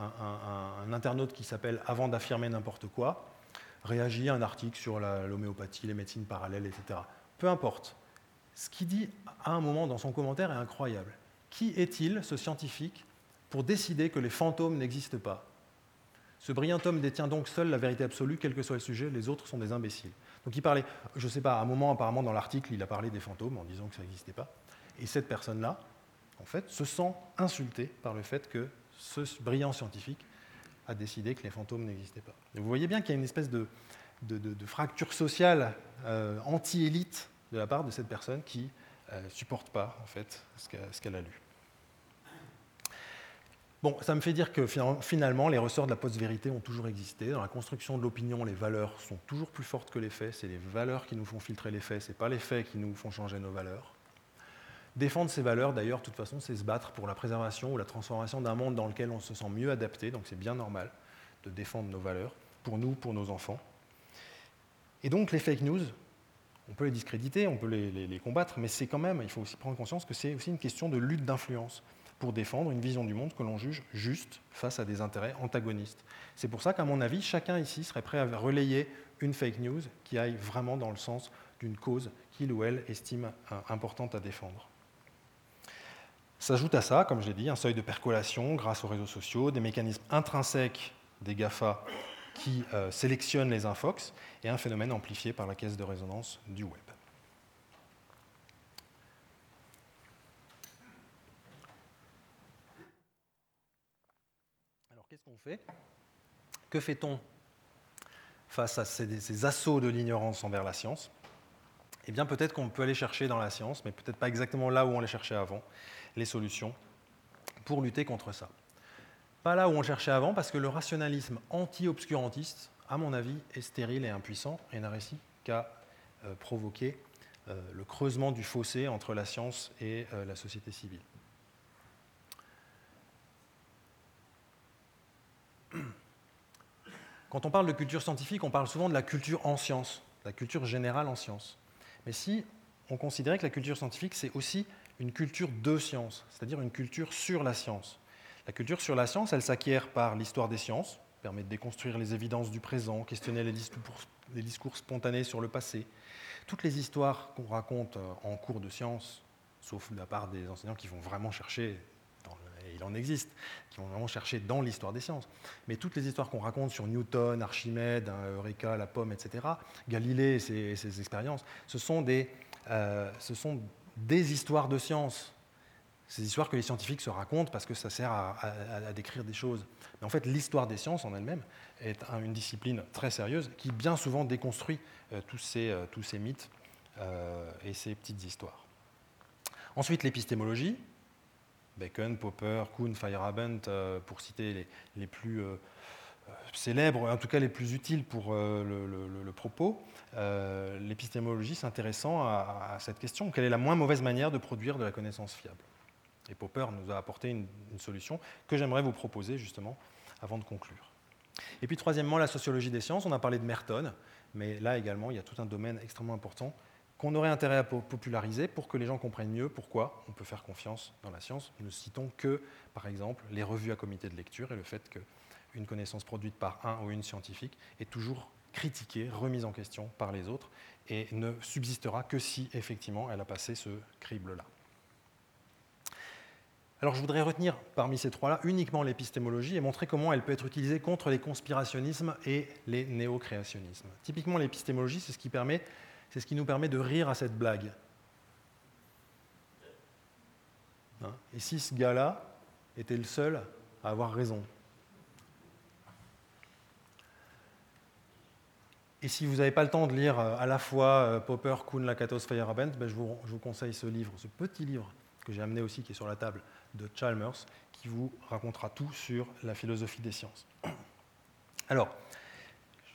un, internaute qui s'appelle Avant d'affirmer n'importe quoi réagit à un article sur l'homéopathie, les médecines parallèles, etc. Peu importe. Ce qu'il dit à un moment dans son commentaire est incroyable. Qui est-il, ce scientifique, pour décider que les fantômes n'existent pas? Ce brillant homme détient donc seul la vérité absolue, quel que soit le sujet, les autres sont des imbéciles. Donc il parlait, je ne sais pas, à un moment apparemment dans l'article, il a parlé des fantômes en disant que ça n'existait pas. Et cette personne-là, en fait, se sent insultée par le fait que ce brillant scientifique a décidé que les fantômes n'existaient pas. vous voyez bien qu'il y a une espèce de, fracture sociale euh, anti-élite de la part de cette personne qui ne euh, supporte pas en fait, ce qu'elle a lu. Bon, ça me fait dire que finalement, les ressorts de la post-vérité ont toujours existé. Dans la construction de l'opinion, les valeurs sont toujours plus fortes que les faits. C'est les valeurs qui nous font filtrer les faits, ce n'est pas les faits qui nous font changer nos valeurs. Défendre ces valeurs, d'ailleurs, de toute façon, c'est se battre pour la préservation ou la transformation d'un monde dans lequel on se sent mieux adapté, donc c'est bien normal de défendre nos valeurs, pour nous, pour nos enfants. Et donc les fake news, on peut les discréditer, on peut les, les combattre, mais c'est quand même, il faut aussi prendre conscience que c'est aussi une question de lutte d'influence pour défendre une vision du monde que l'on juge juste face à des intérêts antagonistes. C'est pour ça qu'à mon avis, chacun ici serait prêt à relayer une fake news qui aille vraiment dans le sens d'une cause qu'il ou elle estime euh, importante à défendre. S'ajoute à ça, comme je l'ai dit, un seuil de percolation grâce aux réseaux sociaux, des mécanismes intrinsèques des GAFA qui euh, sélectionnent les infox et un phénomène amplifié par la caisse de résonance du web. qu'est-ce qu'on Que fait-on face à ces, assauts de l'ignorance envers la science? Eh bien, peut-être qu'on peut aller chercher dans la science, mais peut-être pas exactement là où on les cherchait avant, les solutions pour lutter contre ça. Pas là où on cherchait avant, parce que le rationalisme anti-obscurantiste, à mon avis, est stérile et impuissant et n'a réussi qu'à euh, provoquer euh, le creusement du fossé entre la science et euh, la société civile. Quand on parle de culture scientifique, on parle souvent de la culture en sciences, la culture générale en sciences. Mais si on considérait que la culture scientifique, c'est aussi une culture de science, c'est-à-dire une culture sur la science. La culture sur la science, elle s'acquiert par l'histoire des sciences, permet de déconstruire les évidences du présent, questionner les discours, les discours spontanés sur le passé. Toutes les histoires qu'on raconte euh, en cours de science, sauf de la part des enseignants qui vont vraiment chercher il en existe, qui vont vraiment chercher dans l'histoire des sciences. Mais toutes les histoires qu'on raconte sur Newton, Archimède, hein, Eureka, la pomme, etc., Galilée et ses, expériences, ce sont, des, euh, ce sont des histoires de science. Ces histoires que les scientifiques se racontent parce que ça sert à, décrire des choses. Mais en fait, l'histoire des sciences en elle-même est une discipline très sérieuse qui bien souvent déconstruit euh, euh, tous, ces, mythes et ces petites histoires. Ensuite, l'épistémologie, Bacon, Popper, Kuhn, Feyerabend, euh, pour citer les, plus euh, célèbres, en tout cas les plus utiles pour euh, le, propos, l'épistémologie s'intéressant à, cette question. Quelle est la moins mauvaise manière de produire de la connaissance fiable? Et Popper nous a apporté une solution que j'aimerais vous proposer justement avant de conclure. Et puis troisièmement, la sociologie des sciences. On a parlé de Merton, mais là également, il y a tout un domaine extrêmement important qu'on aurait intérêt à populariser pour que les gens comprennent mieux pourquoi on peut faire confiance dans la science. Nous ne citons que, par exemple, les revues à comité de lecture et le fait qu'une connaissance produite par un ou une scientifique est toujours critiquée, remise en question par les autres et ne subsistera que si effectivement elle a passé ce crible-là. Alors je voudrais retenir parmi ces trois-là uniquement l'épistémologie et montrer comment elle peut être utilisée contre les conspirationnismes et les néo-créationnismes. Typiquement l'épistémologie, c'est ce qui permet c'est ce qui nous permet de rire à cette blague. Hein? Et si ce gars-là était le seul à avoir raison? Et si vous n'avez pas le temps de lire euh, à la fois euh, Popper, Kuhn, Lakatos, Feyerabend, ben je, vous, je vous conseille ce livre, ce petit livre que j'ai amené aussi, qui est sur la table, de Chalmers, qui vous racontera tout sur la philosophie des sciences. Alors,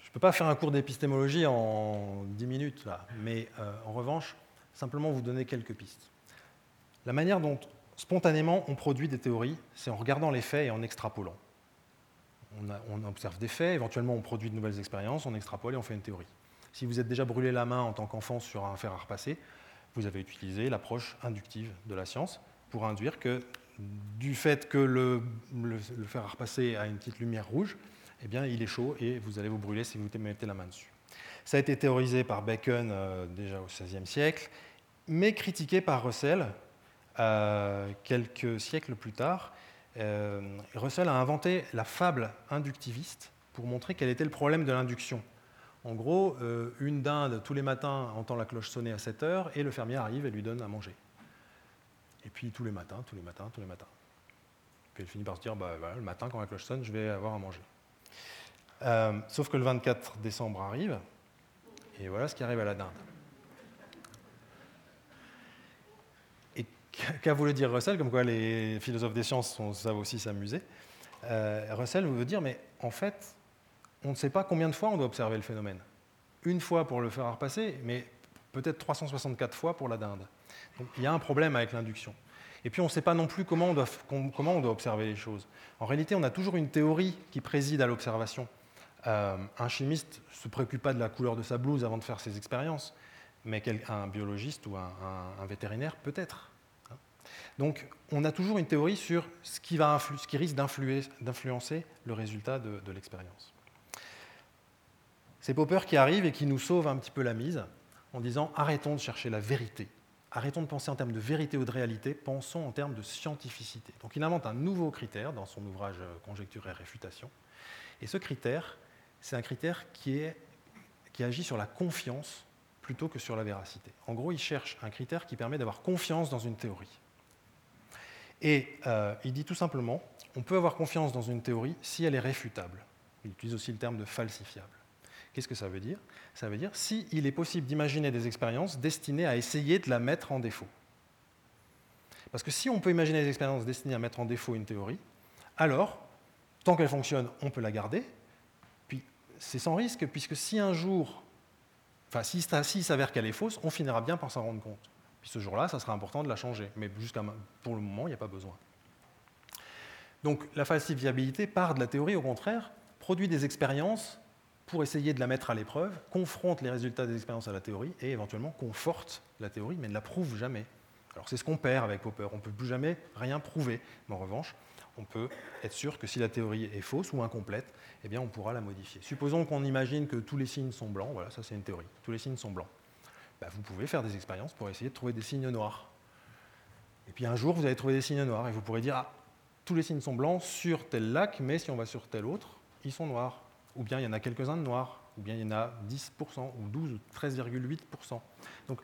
je ne peux pas faire un cours d'épistémologie en 10 minutes, là, mais euh, en revanche, simplement vous donner quelques pistes. La manière dont spontanément on produit des théories, c'est en regardant les faits et en extrapolant. On, observe des faits, éventuellement on produit de nouvelles expériences, on extrapole et on fait une théorie. Si vous êtes déjà brûlé la main en tant qu'enfant sur un fer à repasser, vous avez utilisé l'approche inductive de la science pour induire que du fait que le fer à repasser a une petite lumière rouge, eh bien, il est chaud et vous allez vous brûler si vous mettez la main dessus. Ça a été théorisé par Bacon euh, déjà au XVIe siècle, mais critiqué par Russell euh, quelques siècles plus tard. Euh, Russell a inventé la fable inductiviste pour montrer quel était le problème de l'induction. En gros, une dinde tous les matins entend la cloche sonner à 7 heures et le fermier arrive et lui donne à manger. Et puis tous les matins, tous les matins, tous les matins. puis elle finit par se dire, bah, le matin, quand la cloche sonne, je vais avoir à manger. Euh, sauf que le 24 décembre arrive, et voilà ce qui arrive à la dinde. Et qu'a voulu dire Russell, comme quoi les philosophes des sciences savent aussi s'amuser euh, Russell veut dire, mais en fait, on ne sait pas combien de fois on doit observer le phénomène. Une fois pour le faire repasser, mais peut-être 364 fois pour la dinde. Donc il y a un problème avec l'induction. Et puis on ne sait pas non plus comment on, doit, comment on doit observer les choses. En réalité, on a toujours une théorie qui préside à l'observation. Euh, un chimiste ne se préoccupe pas de la couleur de sa blouse avant de faire ses expériences, mais un biologiste ou un, vétérinaire peut-être. Hein. Donc on a toujours une théorie sur ce qui, risque d'influencer le résultat de, de l'expérience. C'est Popper qui arrive et qui nous sauve un petit peu la mise en disant arrêtons de chercher la vérité, arrêtons de penser en termes de vérité ou de réalité, pensons en termes de scientificité. Donc il invente un nouveau critère dans son ouvrage Conjecture et réfutation. Et ce critère, c'est un critère qui, agit sur la confiance plutôt que sur la véracité. En gros, il cherche un critère qui permet d'avoir confiance dans une théorie. Et euh, il dit tout simplement, on peut avoir confiance dans une théorie si elle est réfutable. Il utilise aussi le terme de falsifiable. Qu'est-ce que ça veut dire? Ça veut dire s'il est possible d'imaginer des expériences destinées à essayer de la mettre en défaut. Parce que si on peut imaginer des expériences destinées à mettre en défaut une théorie, alors, tant qu'elle fonctionne, on peut la garder, c'est sans risque, puisque si un jour, enfin, si, s'avère qu'elle est fausse, on finira bien par s'en rendre compte. Puis ce jour-là, ça sera important de la changer. Mais jusqu'à pour le moment, il n'y a pas besoin. Donc la falsifiabilité part de la théorie, au contraire, produit des expériences pour essayer de la mettre à l'épreuve, confronte les résultats des expériences à la théorie et éventuellement conforte la théorie, mais ne la prouve jamais. Alors c'est ce qu'on perd avec Popper, on ne peut plus jamais rien prouver. Mais en revanche, on peut être sûr que si la théorie est fausse ou incomplète, eh bien on pourra la modifier. Supposons qu'on imagine que tous les signes sont blancs, voilà, ça c'est une théorie, tous les signes sont blancs. Bah, vous pouvez faire des expériences pour essayer de trouver des signes noirs. Et puis un jour, vous allez trouver des signes noirs et vous pourrez dire, ah, tous les signes sont blancs sur tel lac, mais si on va sur tel autre, ils sont noirs. Ou bien il y en a quelques-uns de noirs, ou bien il y en a 10%, ou 12, ou 13,8%. Donc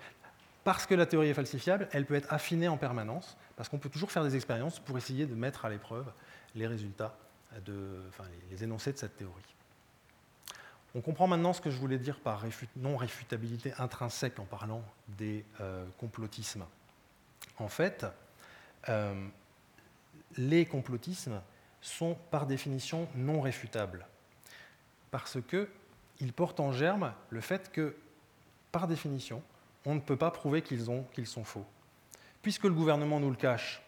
parce que la théorie est falsifiable, elle peut être affinée en permanence, parce qu'on peut toujours faire des expériences pour essayer de mettre à l'épreuve les résultats, enfin, les énoncés de cette théorie. On comprend maintenant ce que je voulais dire par non-réfutabilité intrinsèque en parlant des euh, complotismes. En fait, euh, les complotismes sont par définition non réfutables, parce qu'ils portent en germe le fait que, par définition, on ne peut pas prouver qu'ils sont faux. Puisque le gouvernement nous le cache,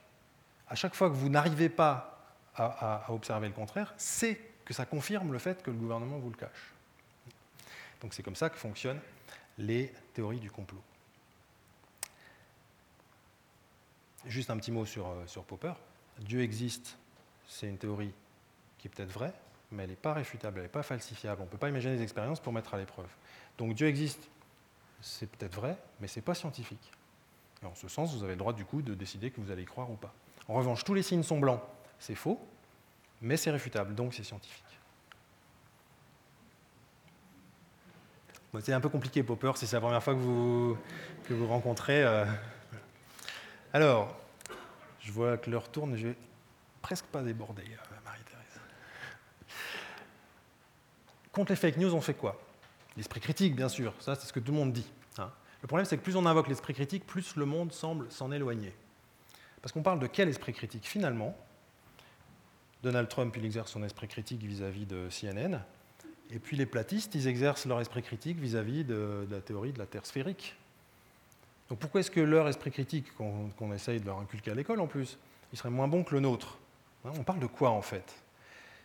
à chaque fois que vous n'arrivez pas à, observer le contraire, c'est que ça confirme le fait que le gouvernement vous le cache. Donc c'est comme ça que fonctionnent les théories du complot. Juste un petit mot sur, euh, sur Popper. Dieu existe, c'est une théorie qui est peut-être vraie, mais elle n'est pas réfutable, elle n'est pas falsifiable. On ne peut pas imaginer des expériences pour mettre à l'épreuve. Donc Dieu existe, c'est peut-être vrai, mais ce n'est pas scientifique. Et en ce sens, vous avez le droit du coup de décider que vous allez y croire ou pas. En revanche, tous les signes sont blancs, c'est faux, mais c'est réfutable, donc c'est scientifique. c'est un peu compliqué, Popper, si c'est la première fois que vous, vous rencontrez. Euh. Alors, je vois que l'heure tourne, je vais presque pas déborder, euh, Marie-Thérèse. Contre les fake news, on fait quoi? L'esprit critique, bien sûr, ça c'est ce que tout le monde dit. Hein. Le problème, c'est que plus on invoque l'esprit critique, plus le monde semble s'en éloigner. Parce qu'on parle de quel esprit critique Finalement, Donald Trump, il exerce son esprit critique vis-à-vis de CNN, et puis les platistes, ils exercent leur esprit critique vis-à-vis de, la théorie de la Terre sphérique. Donc pourquoi est-ce que leur esprit critique, qu'on essaye de leur inculquer à l'école en plus, il serait moins bon que le nôtre? Hein, On parle de quoi en fait?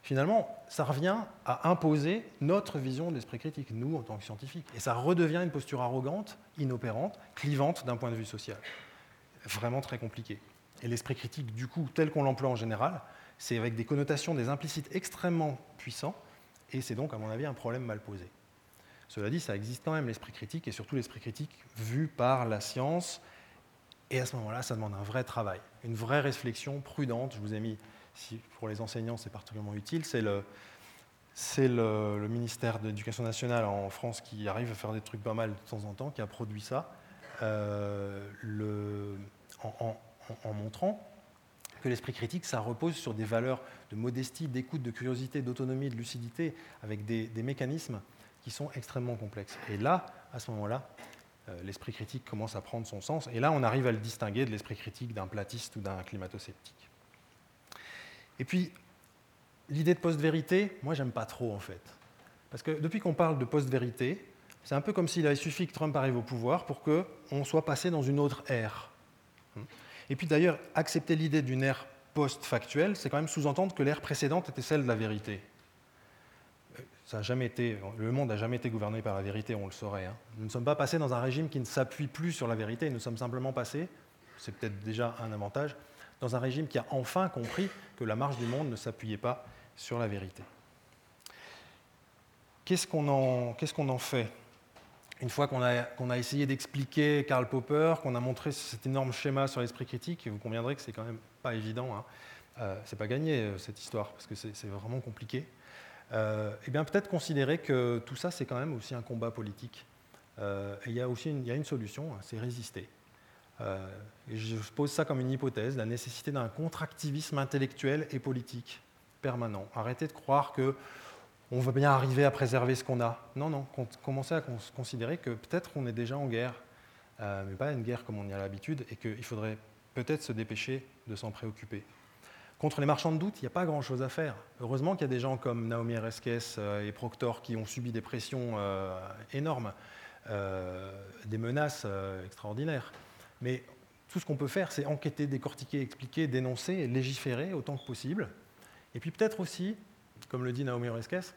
Finalement, ça revient à imposer notre vision de l'esprit critique, nous en tant que scientifiques. Et ça redevient une posture arrogante, inopérante, clivante d'un point de vue social. Vraiment très compliqué. Et l'esprit critique, du coup, tel qu'on l'emploie en général, c'est avec des connotations, des implicites extrêmement puissants, et c'est donc, à mon avis, un problème mal posé. Cela dit, ça existe quand même l'esprit critique, et surtout l'esprit critique vu par la science, et à ce moment-là, ça demande un vrai travail, une vraie réflexion prudente. Je vous ai mis, si pour les enseignants c'est particulièrement utile, c'est le, ministère de l'Éducation nationale en France qui arrive à faire des trucs pas mal de temps en temps, qui a produit ça, euh, en, montrant que l'esprit critique, ça repose sur des valeurs de modestie, d'écoute, de curiosité, d'autonomie, de lucidité, avec des, mécanismes qui sont extrêmement complexes. Et là, à ce moment-là, euh, l'esprit critique commence à prendre son sens. Et là, on arrive à le distinguer de l'esprit critique d'un platiste ou d'un climato-sceptique. Et puis, l'idée de post-vérité, moi, j'aime pas trop, en fait. Parce que depuis qu'on parle de post-vérité, c'est un peu comme s'il avait suffi que Trump arrive au pouvoir pour qu'on soit passé dans une autre ère. Et puis d'ailleurs, accepter l'idée d'une ère post-factuelle, c'est quand même sous-entendre que l'ère précédente était celle de la vérité. Ça a jamais été, le monde n'a jamais été gouverné par la vérité, on le saurait. Hein. Nous ne sommes pas passés dans un régime qui ne s'appuie plus sur la vérité, nous sommes simplement passés, c'est peut-être déjà un avantage, dans un régime qui a enfin compris que la marche du monde ne s'appuyait pas sur la vérité. Qu'est-ce qu'on en, fait? Une fois qu'on a, essayé d'expliquer Karl Popper, qu'on a montré cet énorme schéma sur l'esprit critique, vous conviendrez que c'est quand même pas évident, hein. euh, c'est pas gagné euh, cette histoire, parce que c'est vraiment compliqué. Euh, et bien peut-être considérer que tout ça c'est quand même aussi un combat politique. et il y a aussi une, une solution, hein, c'est résister. Et je pose ça comme une hypothèse, la nécessité d'un contractivisme intellectuel et politique permanent. Arrêtez de croire que on va bien arriver à préserver ce qu'on a. Non, non, commencer à considérer que peut-être qu'on est déjà en guerre, euh, mais pas une guerre comme on y a l'habitude, et qu'il faudrait peut-être se dépêcher de s'en préoccuper. Contre les marchands de doute, il n'y a pas grand-chose à faire. Heureusement qu'il y a des gens comme Naomi Ereskes euh, et Proctor qui ont subi des pressions euh, énormes, des menaces extraordinaires. Mais tout ce qu'on peut faire, c'est enquêter, décortiquer, expliquer, dénoncer, légiférer autant que possible. Et puis peut-être aussi, comme le dit Naomi Ereskes,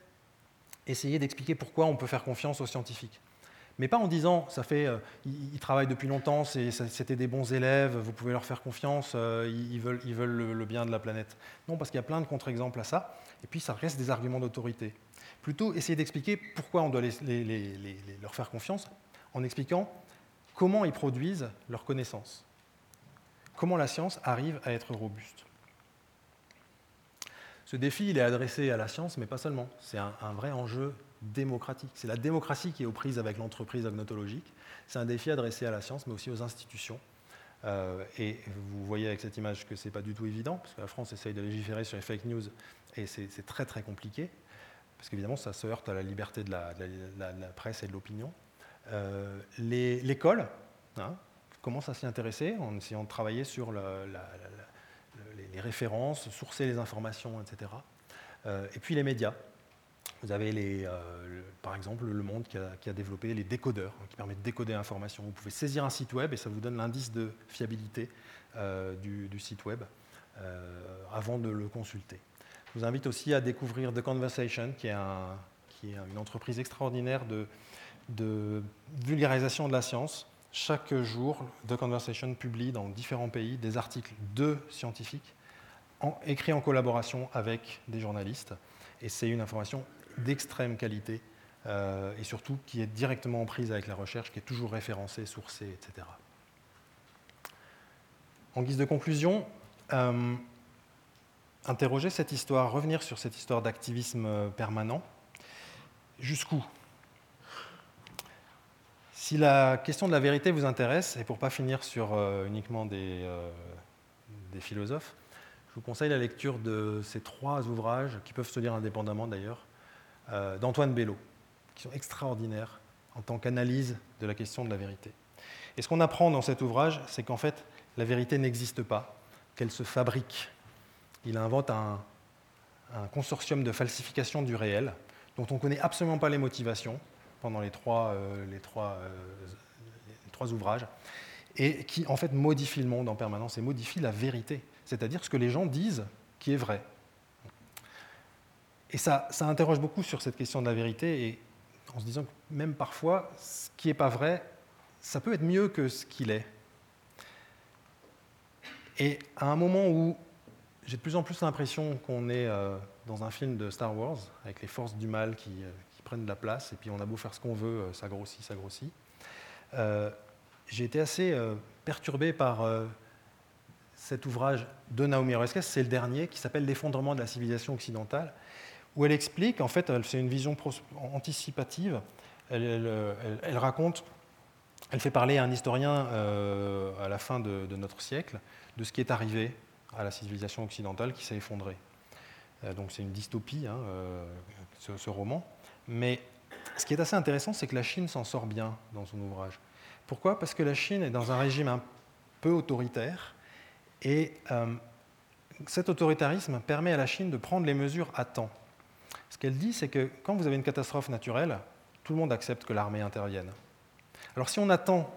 essayer d'expliquer pourquoi on peut faire confiance aux scientifiques. Mais pas en disant, ça fait, euh, ils, travaillent depuis longtemps, c'était des bons élèves, vous pouvez leur faire confiance, euh, ils veulent le, bien de la planète. Non, parce qu'il y a plein de contre-exemples à ça, et puis ça reste des arguments d'autorité. Plutôt essayer d'expliquer pourquoi on doit leur faire confiance, en expliquant comment ils produisent leurs connaissances, comment la science arrive à être robuste. Ce défi, il est adressé à la science, mais pas seulement. C'est un, vrai enjeu démocratique. C'est la démocratie qui est aux prises avec l'entreprise agnotologique. C'est un défi adressé à la science, mais aussi aux institutions. Euh, et vous voyez avec cette image que ce n'est pas du tout évident, parce que la France essaye de légiférer sur les fake news, et c'est très très compliqué, parce qu'évidemment ça se heurte à la liberté de la, presse et de l'opinion. Euh, L'école hein, commence à s'y intéresser en essayant de travailler sur les, références, sourcer les informations, etc. Euh, et puis les médias. Vous avez euh, par exemple Le Monde qui a, développé les décodeurs, hein, qui permettent de décoder l'information. Vous pouvez saisir un site web et ça vous donne l'indice de fiabilité du, site web avant de le consulter. Je vous invite aussi à découvrir The Conversation, qui est une entreprise extraordinaire de, de vulgarisation de la science chaque jour, The Conversation publie dans différents pays des articles de scientifiques écrits en collaboration avec des journalistes. Et c'est une information d'extrême qualité euh, et surtout qui est directement en prise avec la recherche, qui est toujours référencée, sourcée, etc. En guise de conclusion, euh, interroger cette histoire, revenir sur cette histoire d'activisme permanent, jusqu'où? Si la question de la vérité vous intéresse, et pour ne pas finir sur euh, uniquement euh, des, philosophes, je vous conseille la lecture de ces trois ouvrages, qui peuvent se lire indépendamment d'ailleurs, euh, d'Antoine Bello, qui sont extraordinaires en tant qu'analyse de la question de la vérité. Et ce qu'on apprend dans cet ouvrage, c'est qu'en fait, la vérité n'existe pas, qu'elle se fabrique. Il invente un, un consortium de falsification du réel, dont on ne connaît absolument pas les motivations, pendant les trois, euh, les trois, euh, trois ouvrages, et qui en fait modifie le monde en permanence et modifie la vérité, c'est-à-dire ce que les gens disent qui est vrai. Et ça, ça interroge beaucoup sur cette question de la vérité, et en se disant que même parfois, ce qui n'est pas vrai, ça peut être mieux que ce qu'il est. Et à un moment où j'ai de plus en plus l'impression qu'on est euh, dans un film de Star Wars, avec les forces du mal qui, prennent de la place, et puis on a beau faire ce qu'on veut, euh, ça grossit, ça grossit. Euh, j'ai été assez euh, perturbé par cet ouvrage de Naomi Oreskes, c'est le dernier, qui s'appelle L'effondrement de la civilisation occidentale, où elle explique, en fait, c'est une vision anticipative, elle, raconte, elle fait parler à un historien à la fin de, notre siècle de ce qui est arrivé à la civilisation occidentale qui s'est effondrée. Euh, donc c'est une dystopie, hein, euh, ce, roman. Mais ce qui est assez intéressant, c'est que la Chine s'en sort bien dans son ouvrage. Pourquoi? Parce que la Chine est dans un régime un peu autoritaire et euh, cet autoritarisme permet à la Chine de prendre les mesures à temps. Ce qu'elle dit, c'est que quand vous avez une catastrophe naturelle, tout le monde accepte que l'armée intervienne. Alors si on attend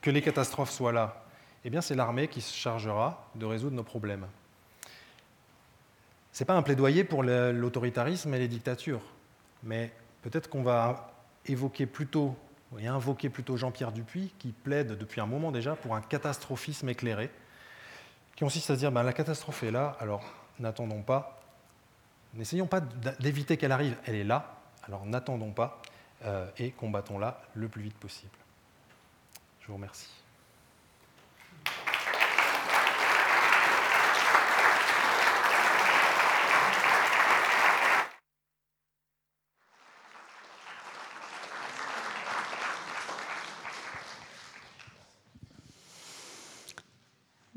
que les catastrophes soient là, eh bien c'est l'armée qui se chargera de résoudre nos problèmes. Ce n'est pas un plaidoyer pour l'autoritarisme et les dictatures, mais peut-être qu'on va évoquer plutôt et invoquer plutôt Jean-Pierre Dupuis, qui plaide depuis un moment déjà pour un catastrophisme éclairé, qui consiste à dire ben, la catastrophe est là, alors n'attendons pas, n'essayons pas d'éviter qu'elle arrive, elle est là, alors n'attendons pas euh, et combattons-la le plus vite possible. Je vous remercie.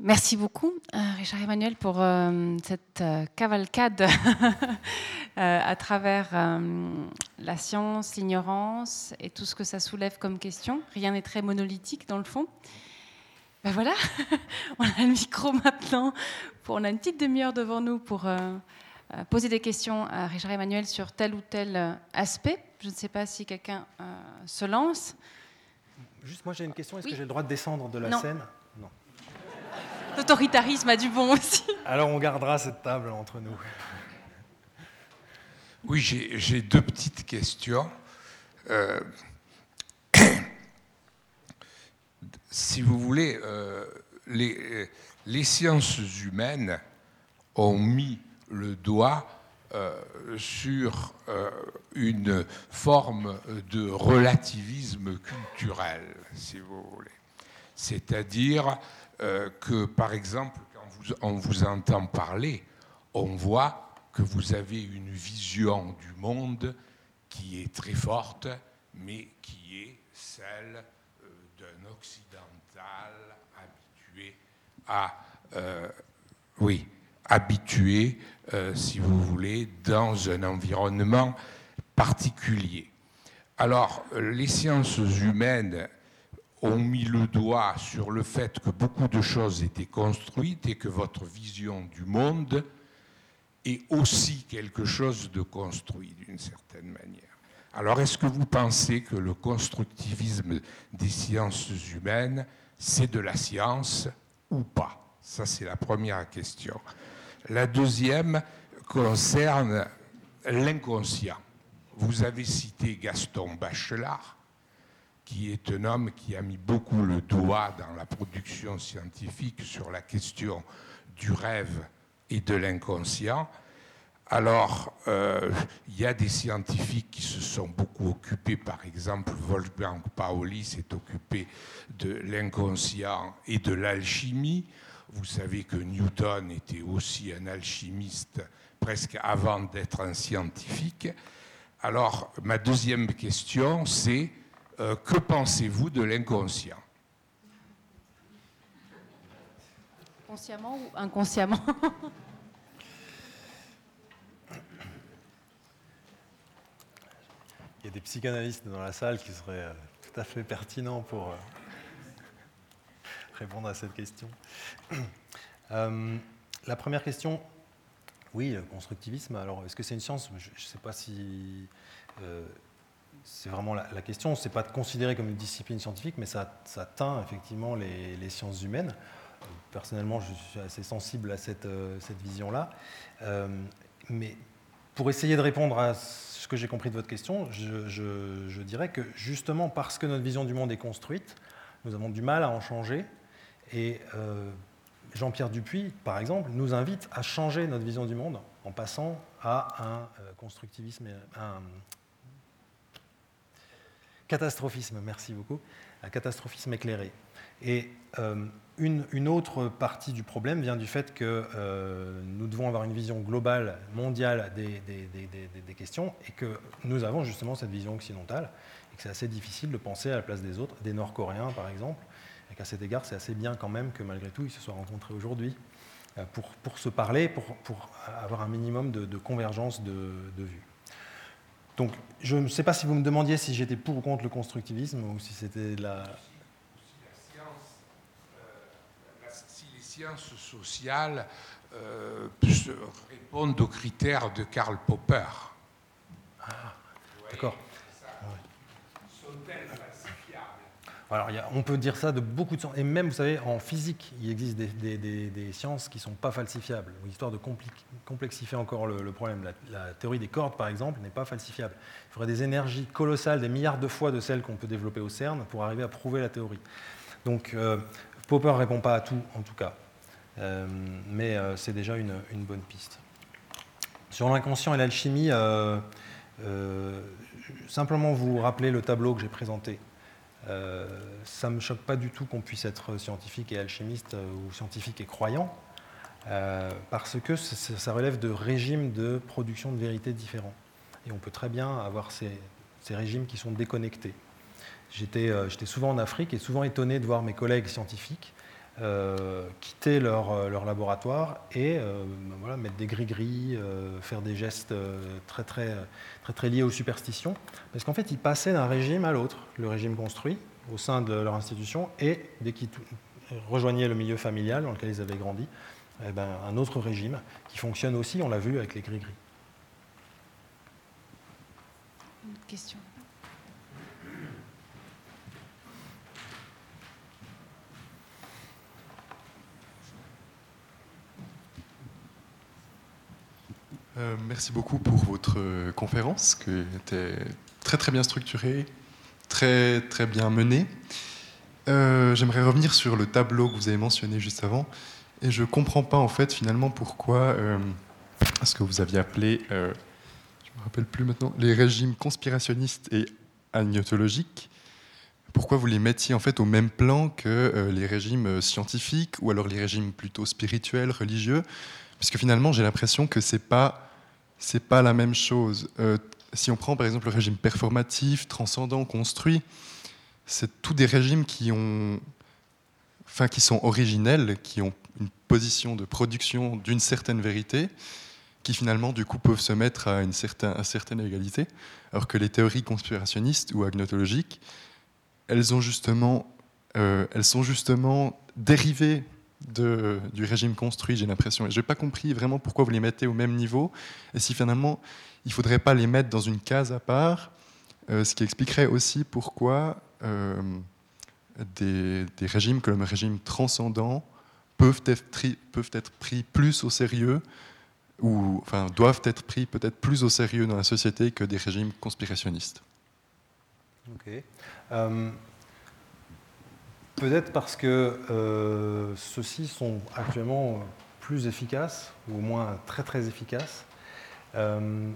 Merci beaucoup, euh, Richard Emmanuel, pour euh, cette euh, cavalcade à travers la science, l'ignorance et tout ce que ça soulève comme question. Rien n'est très monolithique dans le fond. Ben voilà, on a le micro maintenant. Pour, on a une petite demi-heure devant nous pour poser des questions à Richard Emmanuel sur tel ou tel aspect. Je ne sais pas si quelqu'un se lance. Juste, moi j'ai une question. Est-ce que j'ai le droit de descendre de la scène? L'autoritarisme a du bon aussi. Alors on gardera cette table entre nous. Oui, j'ai deux petites questions. Euh, si vous voulez, euh, les, les, sciences humaines ont mis le doigt euh, sur une forme de relativisme culturel, si vous voulez. C'est-à-dire euh, que, par exemple, quand on vous entend parler, on voit que vous avez une vision du monde qui est très forte, mais qui est celle euh, d'un occidental habitué à, euh, oui, habitué, si vous voulez, dans un environnement particulier. Alors, les sciences humaines ont mis le doigt sur le fait que beaucoup de choses étaient construites et que votre vision du monde est aussi quelque chose de construit d'une certaine manière. Alors est-ce que vous pensez que le constructivisme des sciences humaines, c'est de la science ou pas? Ça, c'est la première question. La deuxième concerne l'inconscient. Vous avez cité Gaston Bachelard qui est un homme qui a mis beaucoup le doigt dans la production scientifique sur la question du rêve et de l'inconscient. Alors, euh, il y a des scientifiques qui se sont beaucoup occupés, par exemple, Wolfgang Pauli s'est occupé de l'inconscient et de l'alchimie. Vous savez que Newton était aussi un alchimiste presque avant d'être un scientifique. Alors, ma deuxième question, c'est euh, que pensez-vous de l'inconscient? Consciemment ou inconsciemment? Il y a des psychanalystes dans la salle qui seraient euh, tout à fait pertinents pour euh, répondre à cette question. la première question, oui, le constructivisme. Alors, est-ce que c'est une science? Je ne sais pas si c'est vraiment la, question. Ce n'est pas de considérer comme une discipline scientifique, mais ça, ça teint effectivement les, sciences humaines. Personnellement, je suis assez sensible à cette, euh, vision-là. Euh, mais pour essayer de répondre à ce que j'ai compris de votre question, je, dirais que justement parce que notre vision du monde est construite, nous avons du mal à en changer. Et euh, Jean-Pierre Dupuis, par exemple, nous invite à changer notre vision du monde en passant à un constructivisme, Catastrophisme, merci beaucoup. Un catastrophisme éclairé. Et euh, une, autre partie du problème vient du fait que euh, nous devons avoir une vision globale, mondiale des, questions, et que nous avons justement cette vision occidentale, et que c'est assez difficile de penser à la place des autres, des Nord-Coréens par exemple, et qu'à cet égard, c'est assez bien quand même que malgré tout, ils se soient rencontrés aujourd'hui. pour, pour, se parler, pour, avoir un minimum de, convergence de vues. Donc, je ne sais pas si vous me demandiez si j'étais pour ou contre le constructivisme ou si c'était la. Si les sciences sociales euh, répondent aux critères de Karl Popper. Ah, d'accord. On peut dire ça de beaucoup de sens. Et même, vous savez, en physique, il existe des, sciences qui ne sont pas falsifiables, histoire de complexifier encore le, problème. La, théorie des cordes, par exemple, n'est pas falsifiable. Il faudrait des énergies colossales, des milliards de fois de celles qu'on peut développer au CERN pour arriver à prouver la théorie. Donc, euh, Popper ne répond pas à tout, en tout cas. Euh, mais euh, c'est déjà une, bonne piste. Sur l'inconscient et l'alchimie, simplement vous rappeler le tableau que j'ai présenté euh, ça ne me choque pas du tout qu'on puisse être scientifique et alchimiste euh, ou scientifique et croyant, euh, parce que ça relève de régimes de production de vérité différents. Et on peut très bien avoir ces, régimes qui sont déconnectés. J'étais souvent en Afrique et souvent étonné de voir mes collègues scientifiques quitter leur, euh, leur, laboratoire et euh, ben voilà, mettre des gris-gris, faire des gestes très, très, très, très liés aux superstitions, parce qu'en fait, ils passaient d'un régime à l'autre, le régime construit au sein de leur institution, et dès qu'ils rejoignaient le milieu familial dans lequel ils avaient grandi, eh ben, un autre régime qui fonctionne aussi, on l'a vu avec les gris-gris. Une question. Euh, merci beaucoup pour votre euh, conférence, qui était très très bien structurée, très très bien menée. Euh, j'aimerais revenir sur le tableau que vous avez mentionné juste avant, et je ne comprends pas en fait finalement pourquoi ce que vous aviez appelé, je ne me rappelle plus maintenant, les régimes conspirationnistes et agnotologiques. Pourquoi vous les mettiez en fait au même plan que les régimes scientifiques ou alors les régimes plutôt spirituels, religieux? Puisque finalement, j'ai l'impression que c'est pas c'est pas la même chose. Euh, si on prend par exemple le régime performatif, transcendant, construit, c'est tous des régimes qui ont, enfin qui sont originels, qui ont une position de production d'une certaine vérité, qui finalement du coup peuvent se mettre à une certaine, égalité, alors que les théories conspirationnistes ou agnotologiques, elles ont justement, euh, elles sont justement dérivées du régime construit, j'ai l'impression. Et je n'ai pas compris vraiment pourquoi vous les mettez au même niveau, et si finalement il ne faudrait pas les mettre dans une case à part, euh, ce qui expliquerait aussi pourquoi euh, des, régimes comme le régime transcendant peuvent être, peuvent être pris plus au sérieux, ou enfin doivent être pris peut-être plus au sérieux dans la société que des régimes conspirationnistes. Ok. Euh, Peut-être parce que euh, ceux-ci sont actuellement plus efficaces, ou au moins très très efficaces. Euh,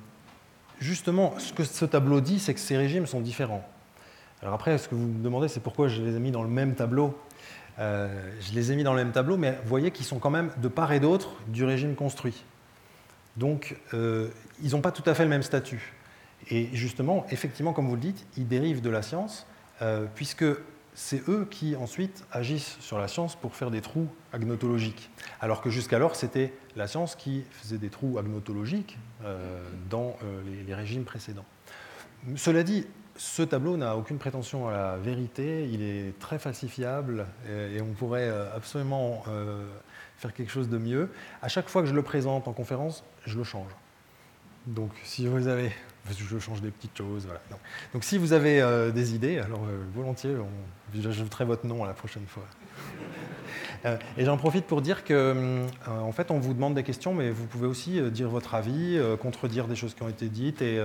justement, ce que ce tableau dit, c'est que ces régimes sont différents. Alors après, ce que vous me demandez, c'est pourquoi je les ai mis dans le même tableau. Euh, je les ai mis dans le même tableau, mais vous voyez qu'ils sont quand même de part et d'autre du régime construit. Donc, ils n'ont pas tout à fait le même statut. Et justement, effectivement, comme vous le dites, ils dérivent de la science, puisque c'est eux qui ensuite agissent sur la science pour faire des trous agnotologiques. Alors que jusqu'alors, c'était la science qui faisait des trous agnotologiques euh, dans euh, les, régimes précédents. Cela dit, ce tableau n'a aucune prétention à la vérité, il est très falsifiable et, on pourrait euh, absolument faire quelque chose de mieux. À chaque fois que je le présente en conférence, je le change. Donc si vous avez je change des petites choses. Voilà. Donc si vous avez euh, des idées, alors euh, volontiers, j'ajouterai votre nom à la prochaine fois. Euh, et j'en profite pour dire que, en fait, on vous demande des questions, mais vous pouvez aussi dire votre avis, contredire des choses qui ont été dites, et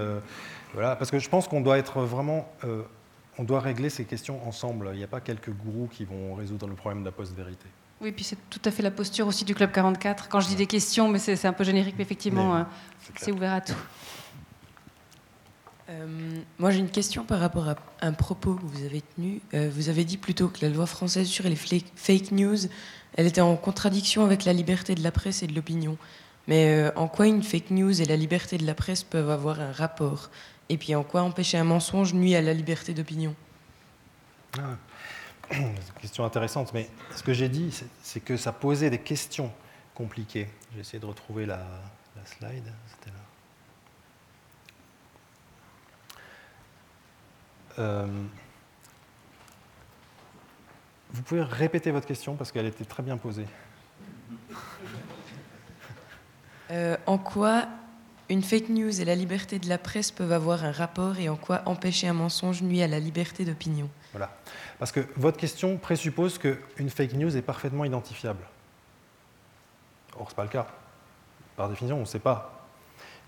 voilà, parce que je pense qu'on doit être vraiment, on doit régler ces questions ensemble. Il n'y a pas quelques gourous qui vont résoudre le problème de la post-vérité. Oui, puis c'est tout à fait la posture aussi du Club 44. Quand je dis des questions, mais c'est un peu générique, mais effectivement, c'est ouvert à tout. Euh, moi, j'ai une question par rapport à un propos que vous avez tenu. Euh, vous avez dit plutôt que la loi française sur les fake news, elle était en contradiction avec la liberté de la presse et de l'opinion. Mais euh, en quoi une fake news et la liberté de la presse peuvent avoir un rapport? Et puis en quoi empêcher un mensonge nuit à la liberté d'opinion? Ah, C'est une question intéressante, mais ce que j'ai dit, c'est que ça posait des questions compliqué. J'ai essayé de retrouver la, slide. C'était là. Euh, vous pouvez répéter votre question parce qu'elle était très bien posée. Euh, en quoi une fake news et la liberté de la presse peuvent avoir un rapport et en quoi empêcher un mensonge nuit à la liberté d'opinion? Voilà. Parce que votre question présuppose qu'une fake news est parfaitement identifiable. Or, ce n'est pas le cas. Par définition, on ne sait pas.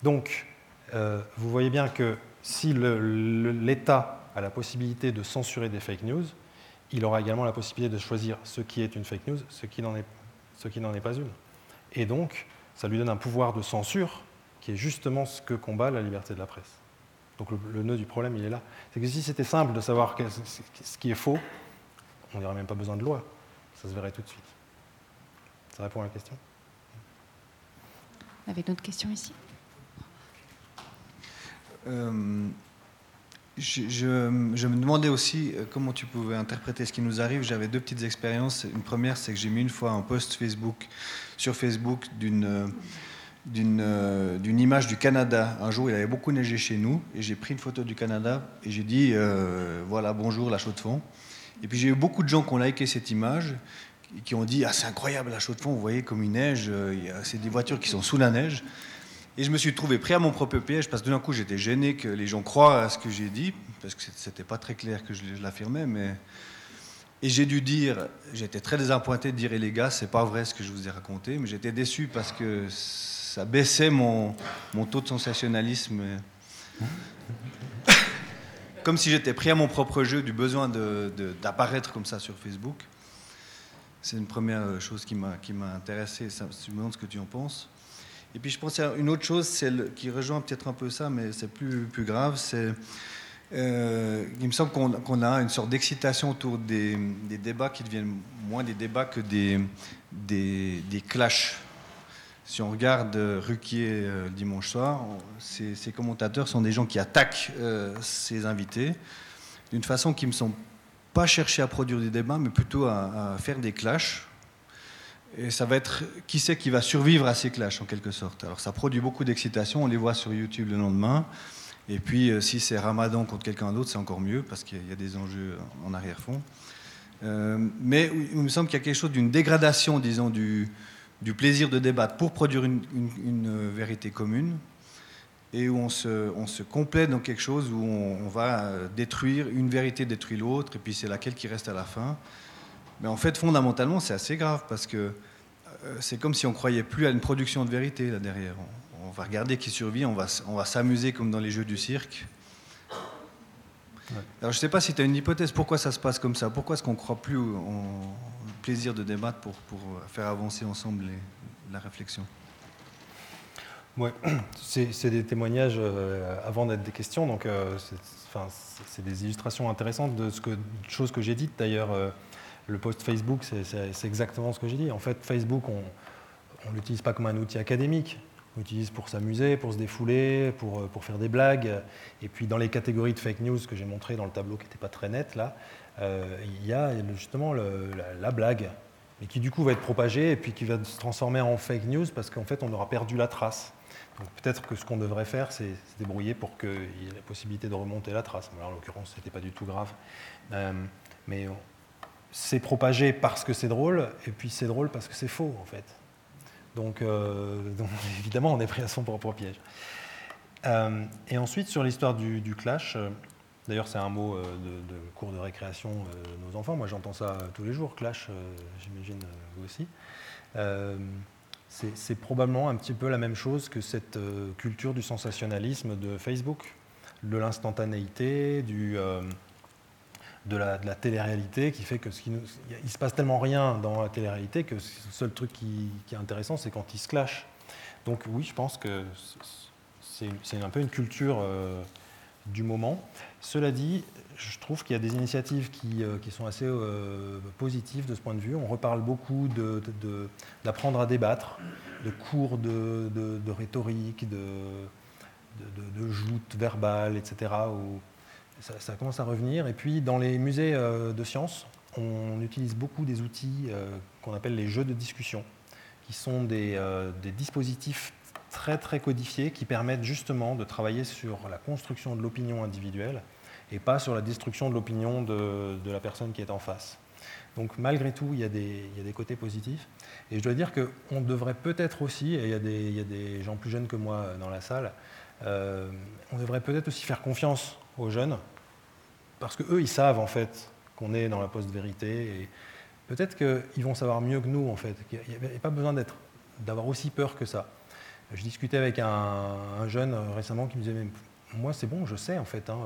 Donc, euh, vous voyez bien que si l'État a la possibilité de censurer des fake news, il aura également la possibilité de choisir ce qui est une fake news, ce qui n'en est, est, pas une. Et donc, ça lui donne un pouvoir de censure qui est justement ce que combat la liberté de la presse. Donc le, nœud du problème, il est là. C'est que si c'était simple de savoir ce qui est faux, on n'aurait même pas besoin de loi. Ça se verrait tout de suite. Ça répond à la question? Vous avez d'autres questions ici? Euh, je, me demandais aussi euh, comment tu pouvais interpréter ce qui nous arrive. J'avais deux petites expériences. Une première, c'est que j'ai mis une fois un post Facebook sur Facebook d'une euh, euh, d'une image du Canada. Un jour, il avait beaucoup neigé chez nous et j'ai pris une photo du Canada et j'ai dit voilà bonjour la chaux de fond. Et puis j'ai eu beaucoup de gens qui ont liké cette image et qui ont dit ah c'est incroyable la chaux de fond. Vous voyez comme il neige. C'est des voitures qui sont sous la neige. Et je me suis trouvé pris à mon propre piège parce que d'un coup j'étais gêné que les gens croient à ce que j'ai dit, parce que c'était pas très clair que je, l'affirmais, mais. Et j'ai dû dire, j'étais très désappointé de dire, et les gars, c'est pas vrai ce que je vous ai raconté, mais j'étais déçu parce que ça baissait mon, mon taux de sensationnalisme. comme si j'étais pris à mon propre jeu du besoin d'apparaître comme ça sur Facebook. C'est une première chose qui m'a intéressé. Ça, je me demande ce que tu en penses. Et puis je pensais à une autre chose, qui rejoint peut-être un peu ça, mais c'est plus, plus grave, c'est euh, il me semble qu'on a une sorte d'excitation autour des, débats qui deviennent moins des débats que des, des, clashs. Si on regarde Ruquier euh, dimanche soir, ces, commentateurs sont des gens qui attaquent euh, ces invités d'une façon qui ne me semble pas chercher à produire des débats, mais plutôt à faire des clashs et ça va être qui c'est qui va survivre à ces clashs en quelque sorte? Alors ça produit beaucoup d'excitation, on les voit sur YouTube le lendemain. Et puis euh, si c'est Ramadan contre quelqu'un d'autre, c'est encore mieux parce qu'il y a des enjeux en arrière-fond. Euh, mais il me semble qu'il y a quelque chose d'une dégradation, disons, du, plaisir de débattre pour produire une, vérité commune et où on se, complète dans quelque chose où on, on va détruire, une vérité détruit l'autre, et puis c'est laquelle qui reste à la fin. Mais en fait, fondamentalement, c'est assez grave parce que euh, c'est comme si on croyait plus à une production de vérité là derrière. On, va regarder qui survit, on va, on va s'amuser comme dans les jeux du cirque. Alors je ne sais pas si tu as une hypothèse, pourquoi ça se passe comme ça? Pourquoi est-ce qu'on ne croit plus au, plaisir de débattre pour, pour faire avancer ensemble la réflexion? Ouais, c'est des témoignages euh, avant d'être des questions, donc euh, c'est des illustrations intéressantes de ce que, choses que j'ai dites d'ailleurs le post Facebook, c'est exactement ce que j'ai dit. En fait, Facebook, on ne l'utilise pas comme un outil académique. On l'utilise pour s'amuser, pour se défouler, pour, euh, pour, faire des blagues. Et puis dans les catégories de fake news que j'ai montré dans le tableau qui n'était pas très net, là, euh, il y a justement la, blague, mais qui du coup va être propagée et puis qui va se transformer en fake news parce qu'en fait on aura perdu la trace. Donc peut-être que ce qu'on devrait faire, c'est se débrouiller pour qu'il y ait la possibilité de remonter la trace. en l'occurrence, ce n'était pas du tout grave. Euh, mais c'est propagé parce que c'est drôle, et puis c'est drôle parce que c'est faux, en fait. Donc, euh, évidemment, on est pris à son propre piège. Euh, et ensuite, sur l'histoire du, clash, euh, d'ailleurs, c'est un mot de, cours de récréation de nos enfants. Moi, j'entends ça tous les jours, clash, j'imagine vous aussi. c'est probablement un petit peu la même chose que cette culture du sensationnalisme de Facebook, de l'instantanéité, du de la, télé-réalité qui fait que ce qui il se passe tellement rien dans la télé-réalité que le seul truc qui, est intéressant, c'est quand ils se clashent. Donc oui, je pense que c'est un peu une culture euh, du moment. Cela dit, je trouve qu'il y a des initiatives qui, euh, sont assez euh, positives de ce point de vue. On reparle beaucoup d'apprendre à débattre, de cours de, rhétorique, de, de, joutes verbales, etc ça, commence à revenir. Et puis dans les musées euh, de sciences, on utilise beaucoup des outils euh, qu'on appelle les jeux de discussion, qui sont des, euh, des dispositifs très très codifiés qui permettent justement de travailler sur la construction de l'opinion individuelle et pas sur la destruction de l'opinion de, la personne qui est en face. Donc malgré tout, il y, a des, côtés positifs. Et je dois dire qu'on devrait peut-être aussi, et il y, a des, gens plus jeunes que moi dans la salle, on devrait peut-être aussi faire confiance aux jeunes, parce qu'eux, ils savent en fait qu'on est dans la post-vérité, et peut-être qu'ils vont savoir mieux que nous en fait. Il n'y a pas besoin d'avoir aussi peur que ça. Je discutais avec un, un, jeune récemment qui me disait, moi c'est bon, je sais en fait. Hein,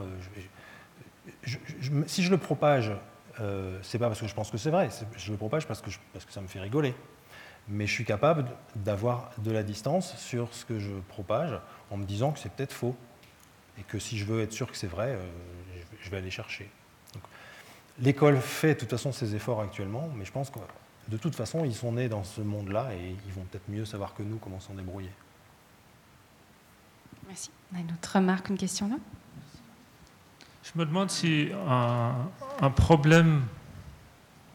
si je le propage, euh, c'est pas parce que je pense que c'est vrai, je le propage parce que, parce que ça me fait rigoler. Mais je suis capable d'avoir de la distance sur ce que je propage en me disant que c'est peut-être faux. Et que si je veux être sûr que c'est vrai, euh, je vais aller chercher. L'école fait de toute façon ses efforts actuellement, mais je pense que de toute façon, ils sont nés dans ce monde-là et ils vont peut-être mieux savoir que nous comment s'en débrouiller. Merci. On a une autre remarque, une question là? Je me demande si un, un problème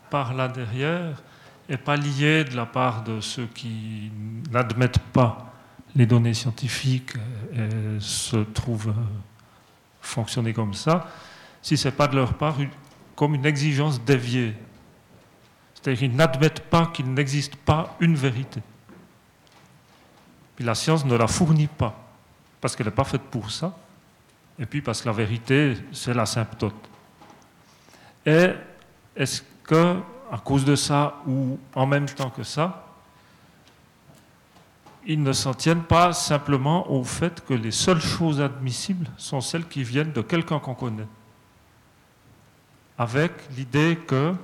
par là derrière n'est pas lié de la part de ceux qui n'admettent pas les données scientifiques et se trouvent fonctionner comme ça, si ce n'est pas de leur part comme une exigence déviée. C'est-à-dire qu'ils n'admettent pas qu'il n'existe pas une vérité. Puis la science ne la fournit pas, parce qu'elle n'est pas faite pour ça, et puis parce que la vérité, c'est l'asymptote. Et est-ce que, à cause de ça, ou en même temps que ça, ils ne s'en tiennent pas simplement au fait que les seules choses admissibles sont celles qui viennent de quelqu'un qu'on connaît, avec l'idée que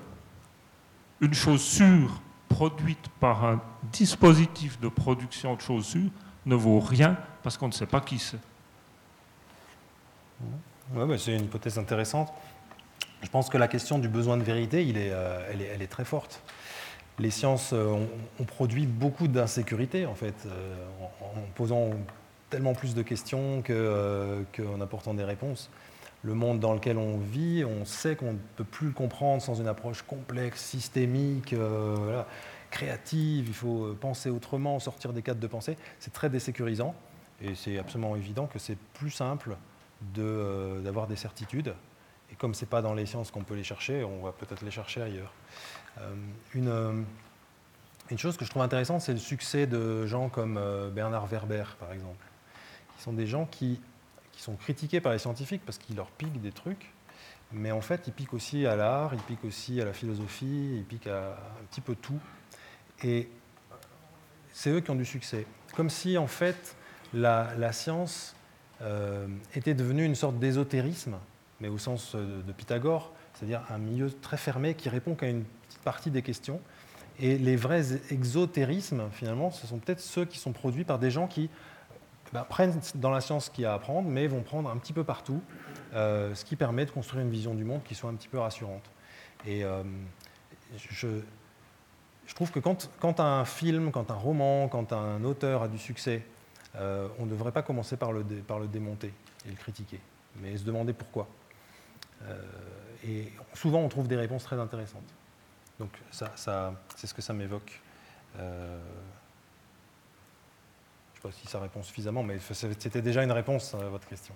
une chose sûre produite par un dispositif de production de choses sûres ne vaut rien parce qu'on ne sait pas qui c'est. Ouais, c'est une hypothèse intéressante. Je pense que la question du besoin de vérité, euh, elle, est, très forte. Les sciences euh, ont, produit beaucoup d'insécurité, en fait, euh, en, posant tellement plus de questions qu'en euh, apportant des réponses. Le monde dans lequel on vit, on sait qu'on ne peut plus le comprendre sans une approche complexe, systémique, créative. Il faut penser autrement, sortir des cadres de pensée. C'est très désécurisant et c'est absolument évident que c'est plus simple d'avoir de, des certitudes et comme ce n'est pas dans les sciences qu'on peut les chercher, on va peut-être les chercher ailleurs. Euh, une, euh, une, chose que je trouve intéressante, c'est le succès de gens comme euh, Bernard Werber, par exemple, qui sont des gens qui, sont critiqués par les scientifiques parce qu'ils leur piquent des trucs, mais en fait, ils piquent aussi à l'art, ils piquent aussi à la philosophie, ils piquent à un petit peu tout. Et c'est eux qui ont du succès. Comme si, en fait, la, science était devenue une sorte d'ésotérisme mais au sens de Pythagore, c'est-à-dire un milieu très fermé qui répond qu'à une partie des questions. Et les vrais exotérismes, finalement, ce sont peut-être ceux qui sont produits par des gens qui bah, prennent dans la science ce qu'il y a à apprendre, mais vont prendre un petit peu partout, euh, ce qui permet de construire une vision du monde qui soit un petit peu rassurante. Et euh, je, trouve que quand, un film, quand un roman, quand un auteur a du succès, euh, on ne devrait pas commencer par le, démonter et le critiquer, mais se demander pourquoi. Et souvent, on trouve des réponses très intéressantes. Donc, ça, ça, c'est ce que ça m'évoque. Euh, je ne sais pas si ça répond suffisamment, mais c'était déjà une réponse à votre question.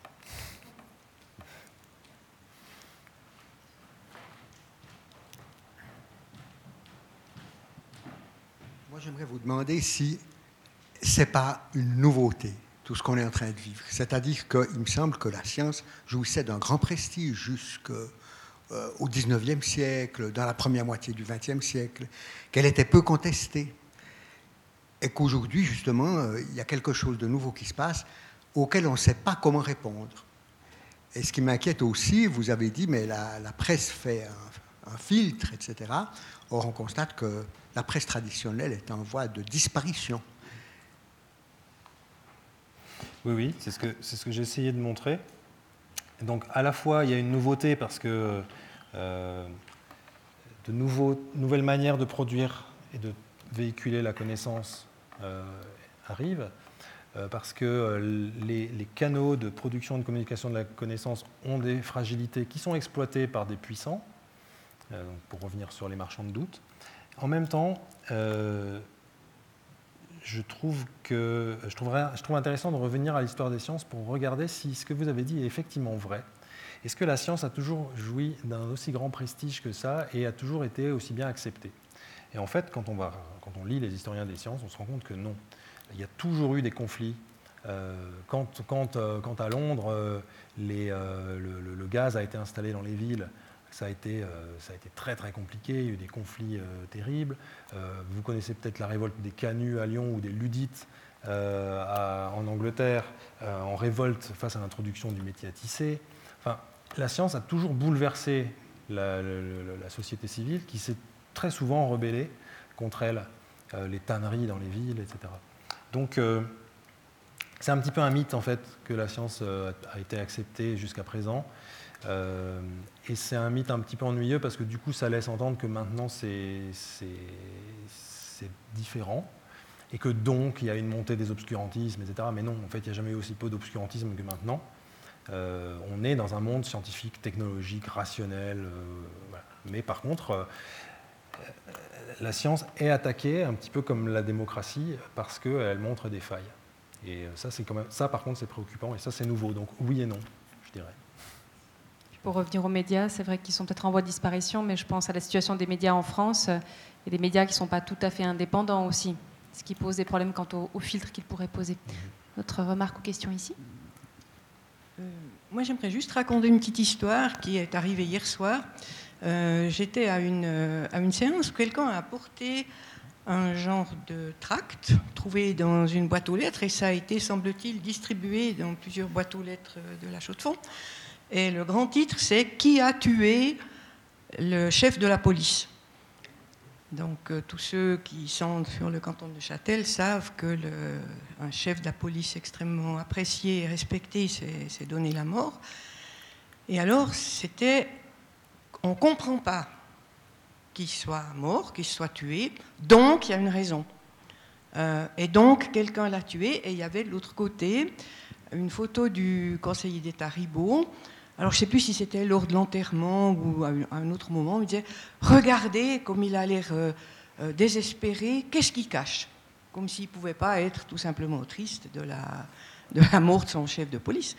Moi, j'aimerais vous demander si ce n'est pas une nouveauté tout ce qu'on est en train de vivre. C'est-à-dire qu'il me semble que la science jouissait d'un grand prestige jusqu'au euh, XIXe siècle, dans la première moitié du XXe siècle, qu'elle était peu contestée. Et qu'aujourd'hui, justement, euh, il y a quelque chose de nouveau qui se passe auquel on ne sait pas comment répondre. Et ce qui m'inquiète aussi, vous avez dit, mais la, presse fait un, un, filtre, etc. Or, on constate que la presse traditionnelle est en voie de disparition. Oui, oui, c'est ce que, ce que j'ai essayé de montrer. Donc, à la fois, il y a une nouveauté parce que euh, de nouvelles manières de produire et de véhiculer la connaissance euh, arrivent, euh, parce que les, les, canaux de production et de communication de la connaissance ont des fragilités qui sont exploitées par des puissants, pour revenir sur les marchands de doute. En même temps, je trouve, que, je, trouverais, je trouve intéressant de revenir à l'histoire des sciences pour regarder si ce que vous avez dit est effectivement vrai. Est-ce que la science a toujours joui d'un aussi grand prestige que ça et a toujours été aussi bien acceptée? Et en fait, quand on, va, quand on lit les historiens des sciences, on se rend compte que non. Il y a toujours eu des conflits. Euh, quand, quand, euh, quand, à Londres, euh, le, gaz a été installé dans les villes, ça a, été, ça a été très très compliqué, il y a eu des conflits terribles. vous connaissez peut-être la révolte des Canuts à Lyon ou des Ludites en Angleterre, en révolte face à l'introduction du métier à tisser. Enfin, la science a toujours bouleversé la, société civile qui s'est très souvent rebellée contre elle, les tanneries dans les villes, etc. Donc, euh, c'est un petit peu un mythe, en fait, que la science euh, a été acceptée jusqu'à présent. Euh, et c'est un mythe un petit peu ennuyeux parce que du coup, ça laisse entendre que maintenant, c'est différent. Et que donc, il y a une montée des obscurantismes, etc. Mais non, en fait, il n'y a jamais eu aussi peu d'obscurantisme que maintenant. on est dans un monde scientifique, technologique, rationnel. Mais par contre, la science est attaquée, un petit peu comme la démocratie, parce qu'elle montre des failles. Et ça, quand même, ça, par contre, c'est préoccupant, et ça, c'est nouveau. Donc oui et non, je dirais. Pour revenir aux médias, c'est vrai qu'ils sont peut-être en voie de disparition, mais je pense à la situation des médias en France et des médias qui ne sont pas tout à fait indépendants aussi, ce qui pose des problèmes quant au, au filtre qu'ils pourraient poser. Votre remarque ou question ici? Euh, Moi, j'aimerais juste raconter une petite histoire qui est arrivée hier soir. Euh, j'étais à une, euh, à une séance où quelqu'un a apporté un genre de tract trouvé dans une boîte aux lettres et ça a été, semble-t-il, distribué dans plusieurs boîtes aux lettres de la Chaux-de-Fonds. Et le grand titre, c'est Qui a tué le chef de la police? Donc euh, tous ceux qui sont sur le canton de Châtel savent que un chef de la police extrêmement apprécié et respecté s'est donné la mort. Et alors, c'était on ne comprend pas qu'il soit mort, qu'il soit tué, donc il y a une raison. Euh, et donc quelqu'un l'a tué, et il y avait de l'autre côté une photo du conseiller d'État Ribaud. Alors je ne sais plus si c'était lors de l'enterrement ou à un autre moment, il disait Regardez comme il a l'air euh, euh, désespéré, qu'est-ce qu'il cache? Comme s'il ne pouvait pas être tout simplement triste de la, de la mort de son chef de police.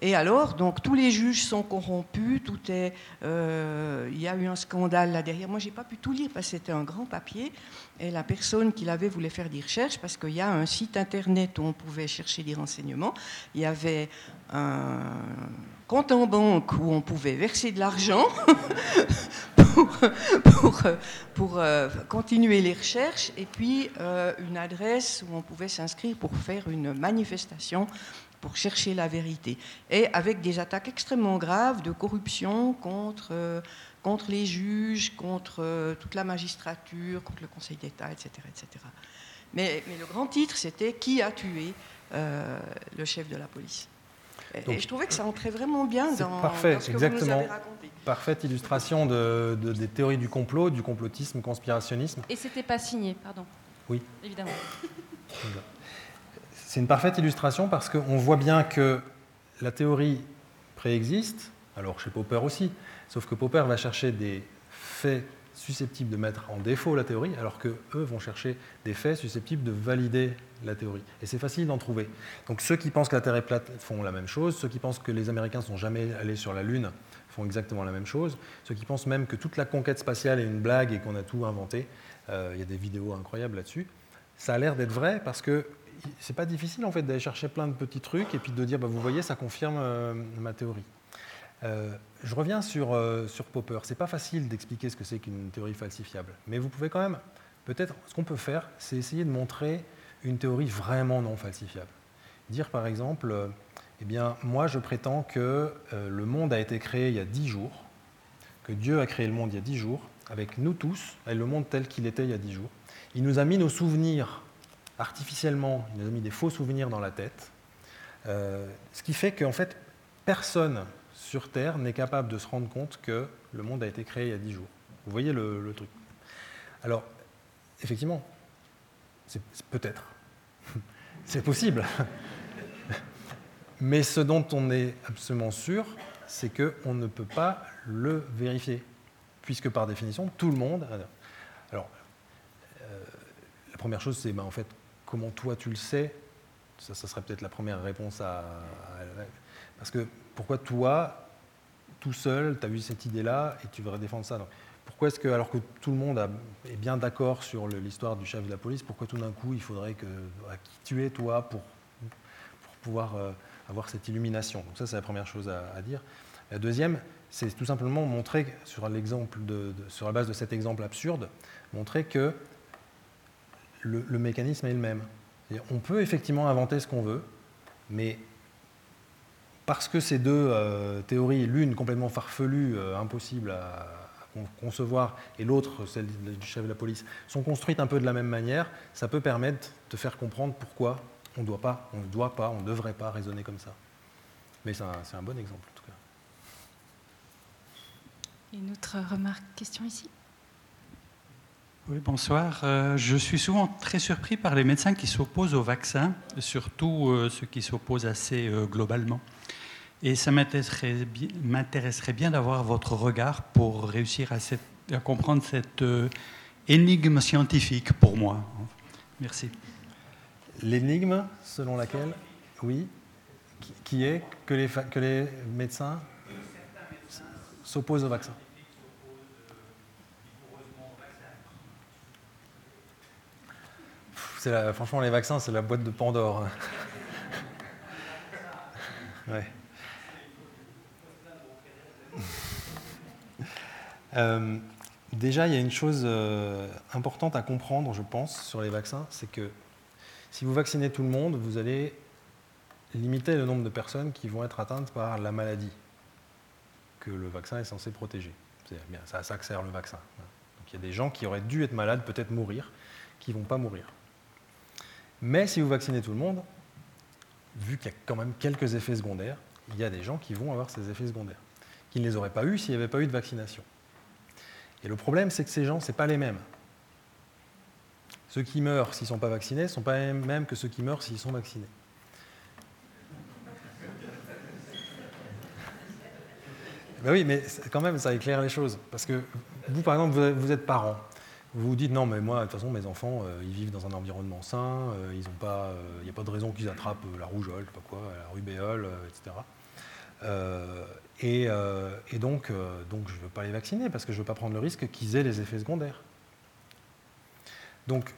Et alors, donc, tous les juges sont corrompus, tout est, euh, il y a eu un scandale là derrière. Moi, j'ai pas pu tout lire parce que c'était un grand papier. Et la personne qui l'avait voulait faire des recherches parce qu'il y a un site internet où on pouvait chercher des renseignements. Il y avait un compte en banque où on pouvait verser de l'argent pour, pour, pour euh, continuer les recherches, et puis euh, une adresse où on pouvait s'inscrire pour faire une manifestation pour chercher la vérité. Et avec des attaques extrêmement graves de corruption contre, euh, contre les juges, contre euh, toute la magistrature, contre le Conseil d'État, etc., etc. Mais, mais, le grand titre, c'était Qui a tué euh, le chef de la police? Et, je trouvais que ça entrait vraiment bien dans, parfait, ce que exactement. vous nous avez raconté. Parfaite illustration de, des théories du complot, du complotisme, conspirationnisme. Et c'était pas signé, pardon. Oui. Évidemment. C'est une parfaite illustration parce qu'on voit bien que la théorie préexiste, alors chez Popper aussi, sauf que Popper va chercher des faits susceptibles de mettre en défaut la théorie, alors qu'eux vont chercher des faits susceptibles de valider la théorie. Et c'est facile d'en trouver. Donc ceux qui pensent que la Terre est plate font la même chose, ceux qui pensent que les Américains ne sont jamais allés sur la Lune font exactement la même chose, ceux qui pensent même que toute la conquête spatiale est une blague et qu'on a tout inventé, euh, il y a des vidéos incroyables là-dessus, ça a l'air d'être vrai parce que c'est pas difficile en fait d'aller chercher plein de petits trucs et puis de dire bah, vous voyez ça confirme euh, ma théorie. Euh, je reviens sur, euh, sur Popper. C'est pas facile d'expliquer ce que c'est qu'une théorie falsifiable, mais vous pouvez quand même peut-être ce qu'on peut faire, c'est essayer de montrer une théorie vraiment non falsifiable. Dire par exemple, eh bien moi je prétends que le monde a été créé il y a dix jours, que Dieu a créé le monde il y a dix jours, avec nous tous, et le monde tel qu'il était il y a dix jours. Il nous a mis nos souvenirs artificiellement, il nous a mis des faux souvenirs dans la tête, euh, ce qui fait qu'en fait, personne sur Terre n'est capable de se rendre compte que le monde a été créé il y a dix jours. Vous voyez le, truc Alors, effectivement, c'est peut-être, c'est possible. Mais ce dont on est absolument sûr, c'est qu'on ne peut pas le vérifier, puisque par définition, tout le monde. Alors, euh, la première chose, c'est ben, en fait comment toi tu le sais? Ça, ça serait peut-être la première réponse à, à- Parce que pourquoi toi, tout seul, tu as eu cette idée-là et tu voudrais défendre ça Donc, Pourquoi est-ce que, alors que tout le monde est bien d'accord sur l'histoire du chef de la police, pourquoi tout d'un coup il faudrait que. tu es toi pour, pouvoir euh, avoir cette illumination? Donc, ça, c'est la première chose à, dire. La deuxième, c'est tout simplement montrer, sur, sur la base de cet exemple absurde, montrer que le, mécanisme est le même. On peut effectivement inventer ce qu'on veut, mais parce que ces deux euh, théories, l'une complètement farfelue, euh, impossible à, à con- concevoir, et l'autre, celle du chef de la police, sont construites un peu de la même manière, ça peut permettre de faire comprendre pourquoi on doit pas, on ne doit pas, on ne devrait pas raisonner comme ça. Mais c'est un, bon exemple en tout cas. Une autre remarque, question ici? Oui, bonsoir. Euh, je suis souvent très surpris par les médecins qui s'opposent au vaccin, surtout euh, ceux qui s'opposent assez euh, globalement. Et ça m'intéresserait bi- m'intéresserait bien d'avoir votre regard pour réussir à, comprendre cette euh, énigme scientifique pour moi. Merci. L'énigme selon laquelle, oui, qui- est que les, que médecins s'opposent au vaccin. Franchement, les vaccins, c'est la boîte de Pandore. Ouais. Euh, déjà, il y a une chose euh, importante à comprendre, je pense, sur les vaccins, c'est que si vous vaccinez tout le monde, vous allez limiter le nombre de personnes qui vont être atteintes par la maladie que le vaccin est censé protéger. C'est à ça que sert le vaccin. Donc il y a des gens qui auraient dû être malades, peut-être mourir, qui ne vont pas mourir. Mais si vous vaccinez tout le monde, vu qu'il y a quand même quelques effets secondaires, il y a des gens qui vont avoir ces effets secondaires, qui ne les auraient pas eus s'il n'y avait pas eu de vaccination. Et le problème, c'est que ces gens, ce pas les mêmes. Ceux qui meurent s'ils ne sont pas vaccinés ne sont pas les mêmes que ceux qui meurent s'ils sont vaccinés. Ben oui, mais quand même, ça éclaire les choses. Parce que vous, par exemple, vous, êtes parent. Vous vous dites, non, mais moi, de toute façon, mes enfants, euh, ils vivent dans un environnement sain, euh, il n'y a pas de raison qu'ils attrapent euh, la rougeole, pas quoi, la rubéole, euh, etc. Euh, et, euh, et donc, euh, donc, je ne veux pas les vacciner parce que je ne veux pas prendre le risque qu'ils aient les effets secondaires. Donc,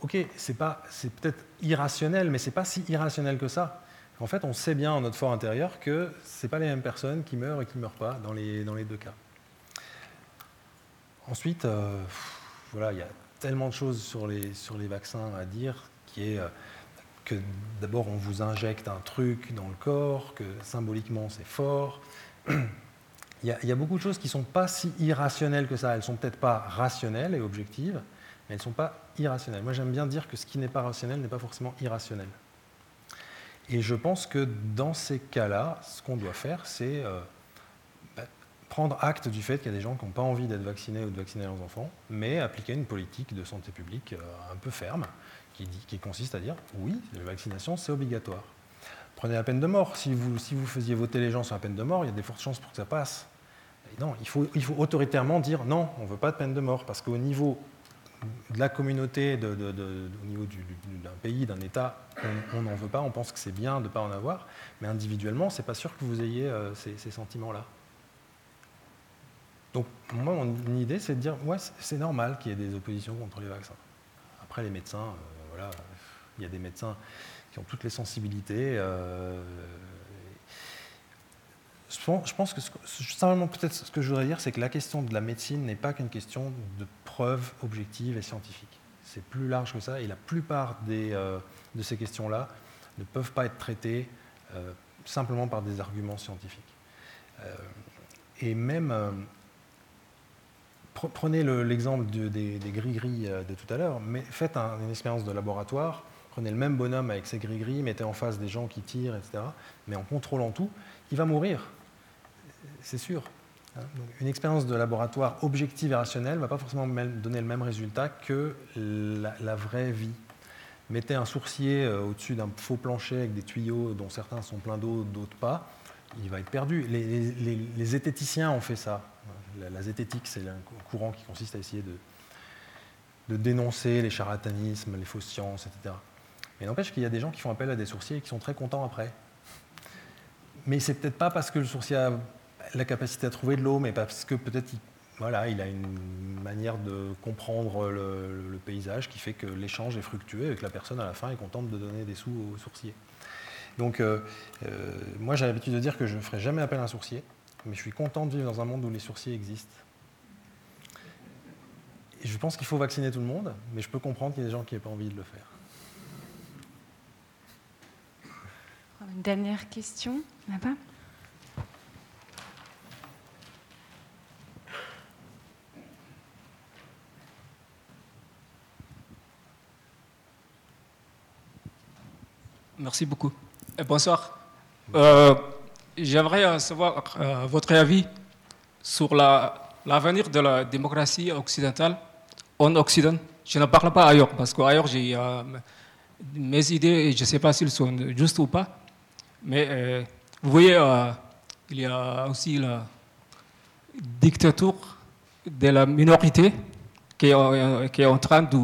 ok, c'est peut-être irrationnel, mais c'est pas si irrationnel que ça. En fait, on sait bien en notre fort intérieur que c'est pas les mêmes personnes qui meurent et qui meurent pas dans les, dans les deux cas. Ensuite, voilà, il y a tellement de choses sur les, sur les vaccins à dire, qui est que d'abord on vous injecte un truc dans le corps, que symboliquement c'est fort. Il y, a, beaucoup de choses qui ne sont pas si irrationnelles que ça. Elles ne sont peut-être pas rationnelles et objectives, mais elles ne sont pas irrationnelles. Moi j'aime bien dire que ce qui n'est pas rationnel n'est pas forcément irrationnel. Et je pense que dans ces cas-là, ce qu'on doit faire, c'est euh, bah, prendre acte du fait qu'il y a des gens qui n'ont pas envie d'être vaccinés ou de vacciner leurs enfants, mais appliquer une politique de santé publique euh, un peu ferme, qui, consiste à dire oui, la vaccination, c'est obligatoire. Prenez la peine de mort. Si vous, si vous faisiez voter les gens sur la peine de mort, il y a des fortes chances pour que ça passe. Non, il faut, il faut autoritairement dire non, on ne veut pas de peine de mort, parce qu'au niveau de la communauté, au niveau du- du- d'un pays, d'un État, on n'en veut pas, on pense que c'est bien de ne pas en avoir, mais individuellement, c'est pas sûr que vous ayez euh, ces, sentiments-là. Donc, moi, mon idée, c'est de dire, ouais, c'est- c'est normal qu'il y ait des oppositions contre les vaccins. Après, les médecins, euh, il y a des médecins qui ont toutes les sensibilités. euh, je pense, que simplement peut-être ce que je voudrais dire, c'est que la question de la médecine n'est pas qu'une question de preuves objectives et scientifiques. C'est plus large que ça, et la plupart des, euh, de ces questions-là ne peuvent pas être traitées euh, simplement par des arguments scientifiques. Et même, prenez le- l'exemple de- des, gris-gris euh, de tout à l'heure, mais faites un- une expérience de laboratoire, prenez le même bonhomme avec ses gris-gris, mettez en face des gens qui tirent, etc., mais en contrôlant tout, il va mourir, c'est sûr. Hein, une expérience de laboratoire objective et rationnelle ne va pas forcément donner le même résultat que la, vraie vie. Mettez un sourcier euh, au-dessus d'un faux plancher avec des tuyaux dont certains sont pleins d'eau, d'autres pas, il va être perdu. Les, les- les- les zététiciens ont fait ça. La, zététique, c'est un courant qui consiste à essayer de, dénoncer les charlatanismes, les fausses sciences, etc. Mais n'empêche qu'il y a des gens qui font appel à des sourciers et qui sont très contents après. Mais c'est peut-être pas parce que le sourcier a la capacité à trouver de l'eau, mais parce que peut-être il, voilà, il a une manière de comprendre le, le paysage qui fait que l'échange est fructueux et que la personne à la fin est contente de donner des sous au sourcier. Donc, euh, euh, moi, j'ai l'habitude de dire que je ne ferai jamais appel à un sourcier, mais je suis content de vivre dans un monde où les sourciers existent. Et je pense qu'il faut vacciner tout le monde, mais je peux comprendre qu'il y a des gens qui n'aient pas envie de le faire. Une dernière question, là-bas Merci beaucoup. Et bonsoir. Euh, J'aimerais savoir euh, votre avis sur l'avenir de la démocratie occidentale en Occident. Je ne parle pas ailleurs, parce qu'ailleurs, j'ai euh, mes idées et je ne sais pas s'ils sont justes ou pas. Mais euh, vous voyez, euh, il y a aussi la dictature de la minorité qui est, qui est en train de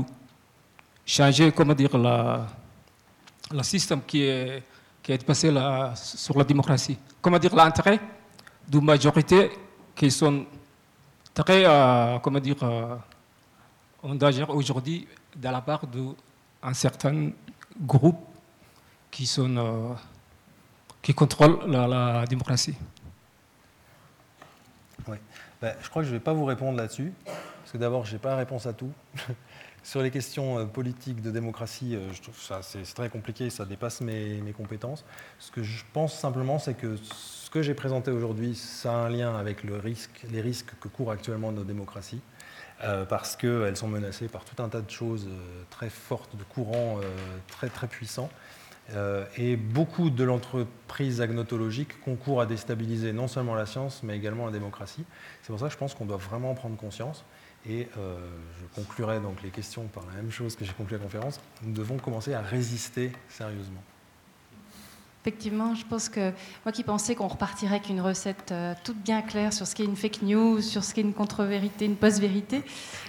changer, comment dire, le système qui est, qui est passé là, sur la démocratie. Comment dire, l'intérêt de majorité qui sont très, euh, comment dire, euh, en danger aujourd'hui de la part d'un certain groupe qui, sont, euh, qui la, la démocratie. Oui. Ben, je crois que je ne vais pas vous répondre là-dessus, parce que d'abord, je n'ai pas la réponse à tout. Sur les questions euh, politiques de démocratie, euh, je trouve ça c'est très compliqué, ça dépasse mes, compétences. Ce que je pense simplement, c'est que ce que j'ai présenté aujourd'hui, ça a un lien avec les risques que courent actuellement nos démocraties, euh, parce qu'elles sont menacées par tout un tas de choses très fortes, de courants très très puissants. Et beaucoup de l'entreprise agnotologique concourent à déstabiliser non seulement la science, mais également la démocratie. C'est pour ça que je pense qu'on doit vraiment en prendre conscience. Et euh, je conclurai donc les questions par la même chose que j'ai conclu la conférence. Nous devons commencer à résister sérieusement. Effectivement, je pense que moi qui pensais qu'on repartirait avec une recette euh, toute bien claire sur ce qu'est une fake news, sur ce qu'est une contre-vérité, une post-vérité,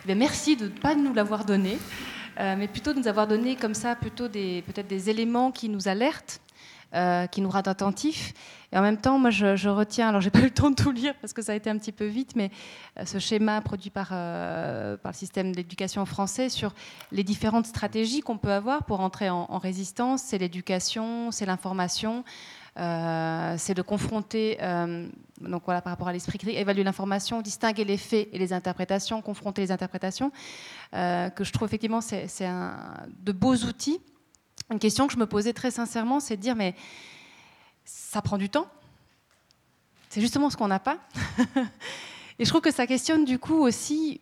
eh merci de ne pas nous l'avoir donné, euh, mais plutôt de nous avoir donné comme ça plutôt peut-être des éléments qui nous alertent euh, qui nous rendent attentifs. Et en même temps, moi, je, retiens, alors j'ai pas eu le temps de tout lire parce que ça a été un petit peu vite, mais euh, ce schéma produit par, euh, par le système d'éducation français sur les différentes stratégies qu'on peut avoir pour entrer en, résistance, c'est l'éducation, c'est l'information. C'est de confronter, donc voilà, par rapport à l'esprit critique, évaluer l'information, distinguer les faits et les interprétations, confronter les interprétations, que je trouve effectivement c'est de beaux outils une question que je me posais très sincèrement, c'est de dire, mais ça prend du temps. C'est justement ce qu'on n'a pas. Et je trouve que ça questionne du coup aussi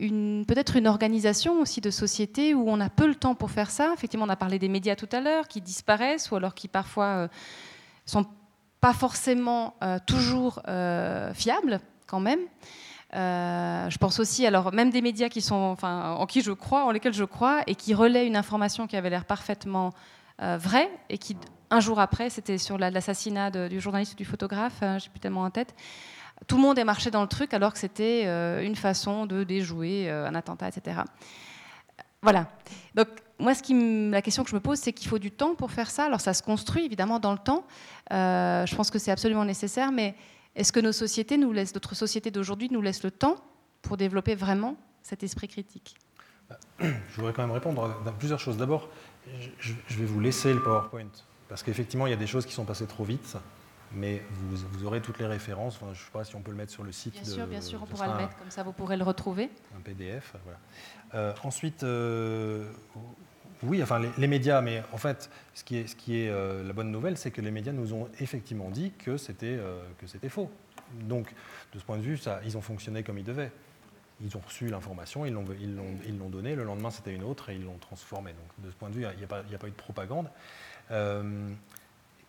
peut-être une organisation aussi de société où on a peu le temps pour faire ça. Effectivement, on a parlé des médias tout à l'heure qui disparaissent ou alors qui parfois euh, sont pas forcément euh, toujours euh, fiables quand même. Euh, je pense aussi, alors même des médias qui sont, enfin, en qui je crois, en lesquels je crois, et qui relaient une information qui avait l'air parfaitement euh, vraie, et qui un jour après, c'était sur l'assassinat du journaliste ou du photographe, je n'ai plus tellement en tête. Tout le monde est marché dans le truc alors que c'était euh, une façon de déjouer euh, un attentat, etc. Voilà. Donc moi, la question que je me pose, c'est qu'il faut du temps pour faire ça. Alors ça se construit évidemment dans le temps. Je pense que c'est absolument nécessaire, mais est-ce que nos sociétés notre société d'aujourd'hui nous laisse le temps pour développer vraiment cet esprit critique? Je voudrais quand même répondre à plusieurs choses. D'abord, je, vais vous laisser le PowerPoint, parce qu'effectivement, il y a des choses qui sont passées trop vite, mais vous, vous aurez toutes les références. Enfin, je ne sais pas si on peut le mettre sur le site. Bien de, sûr, bien sûr, on pourra le mettre, comme ça vous pourrez le retrouver. Un PDF, voilà. Euh, ensuite, euh, oui, enfin, les, les, médias, mais en fait, ce qui est, ce qui est euh, la bonne nouvelle, c'est que les médias nous ont effectivement dit que c'était euh, faux. Donc, de ce point de vue, ça, ils ont fonctionné comme ils devaient. Ils ont reçu l'information, ils l'ont ils donnée, le lendemain c'était une autre et ils l'ont transformée. Donc, de ce point de vue, il n'y a, a, pas eu de propagande. Euh,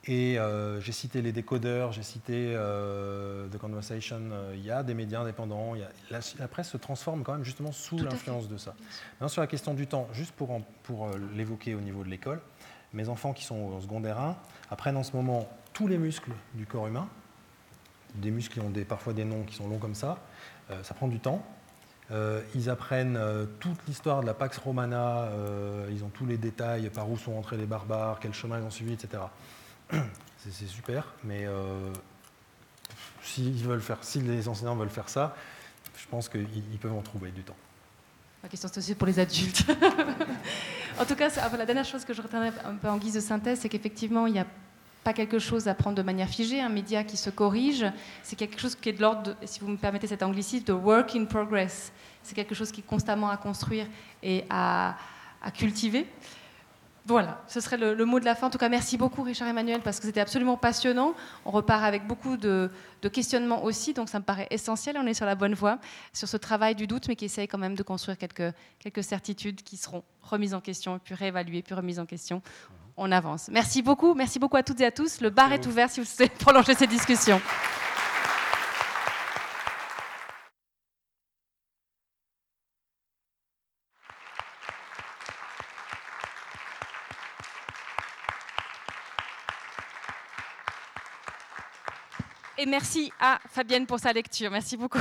et euh, j'ai cité les décodeurs, j'ai cité euh, The Conversation. Il y a des médias indépendants. Y a, la, la, presse se transforme quand même justement sous l'influence de ça. Maintenant, sur la question du temps, juste pour, en, pour l'évoquer au niveau de l'école, mes enfants qui sont au secondaire 1 apprennent en ce moment tous les muscles du corps humain, des muscles qui ont des, parfois des noms qui sont longs comme ça. Ça prend du temps. Euh, ils apprennent euh, toute l'histoire de la Pax Romana, euh, ils ont tous les détails, par où sont entrés les barbares, quel chemin ils ont suivi, etc. C'est super, mais s'ils veulent faire, si les enseignants veulent faire ça, je pense qu'ils peuvent en trouver du temps. Ma question c'est aussi pour les adultes. en tout cas, la dernière chose que je retiendrai un peu en guise de synthèse, c'est qu'effectivement, il n'y a pas quelque chose à prendre de manière figée, un média qui se corrige, c'est quelque chose qui est de l'ordre, si vous me permettez cet anglicisme, de work in progress. C'est quelque chose qui est constamment à construire et à, cultiver. Voilà, ce serait le, mot de la fin. En tout cas, merci beaucoup Richard Emmanuel parce que c'était absolument passionnant. On repart avec beaucoup de, questionnements aussi, donc ça me paraît essentiel. On est sur la bonne voie sur ce travail du doute, mais qui essaye quand même de construire quelques, quelques certitudes qui seront remises en question, puis réévaluées, puis remises en question on avance. Merci beaucoup, merci beaucoup à toutes et à tous. Le bar est ouvert si vous souhaitez prolonger cette discussion. Et merci à Fabienne pour sa lecture. Merci beaucoup.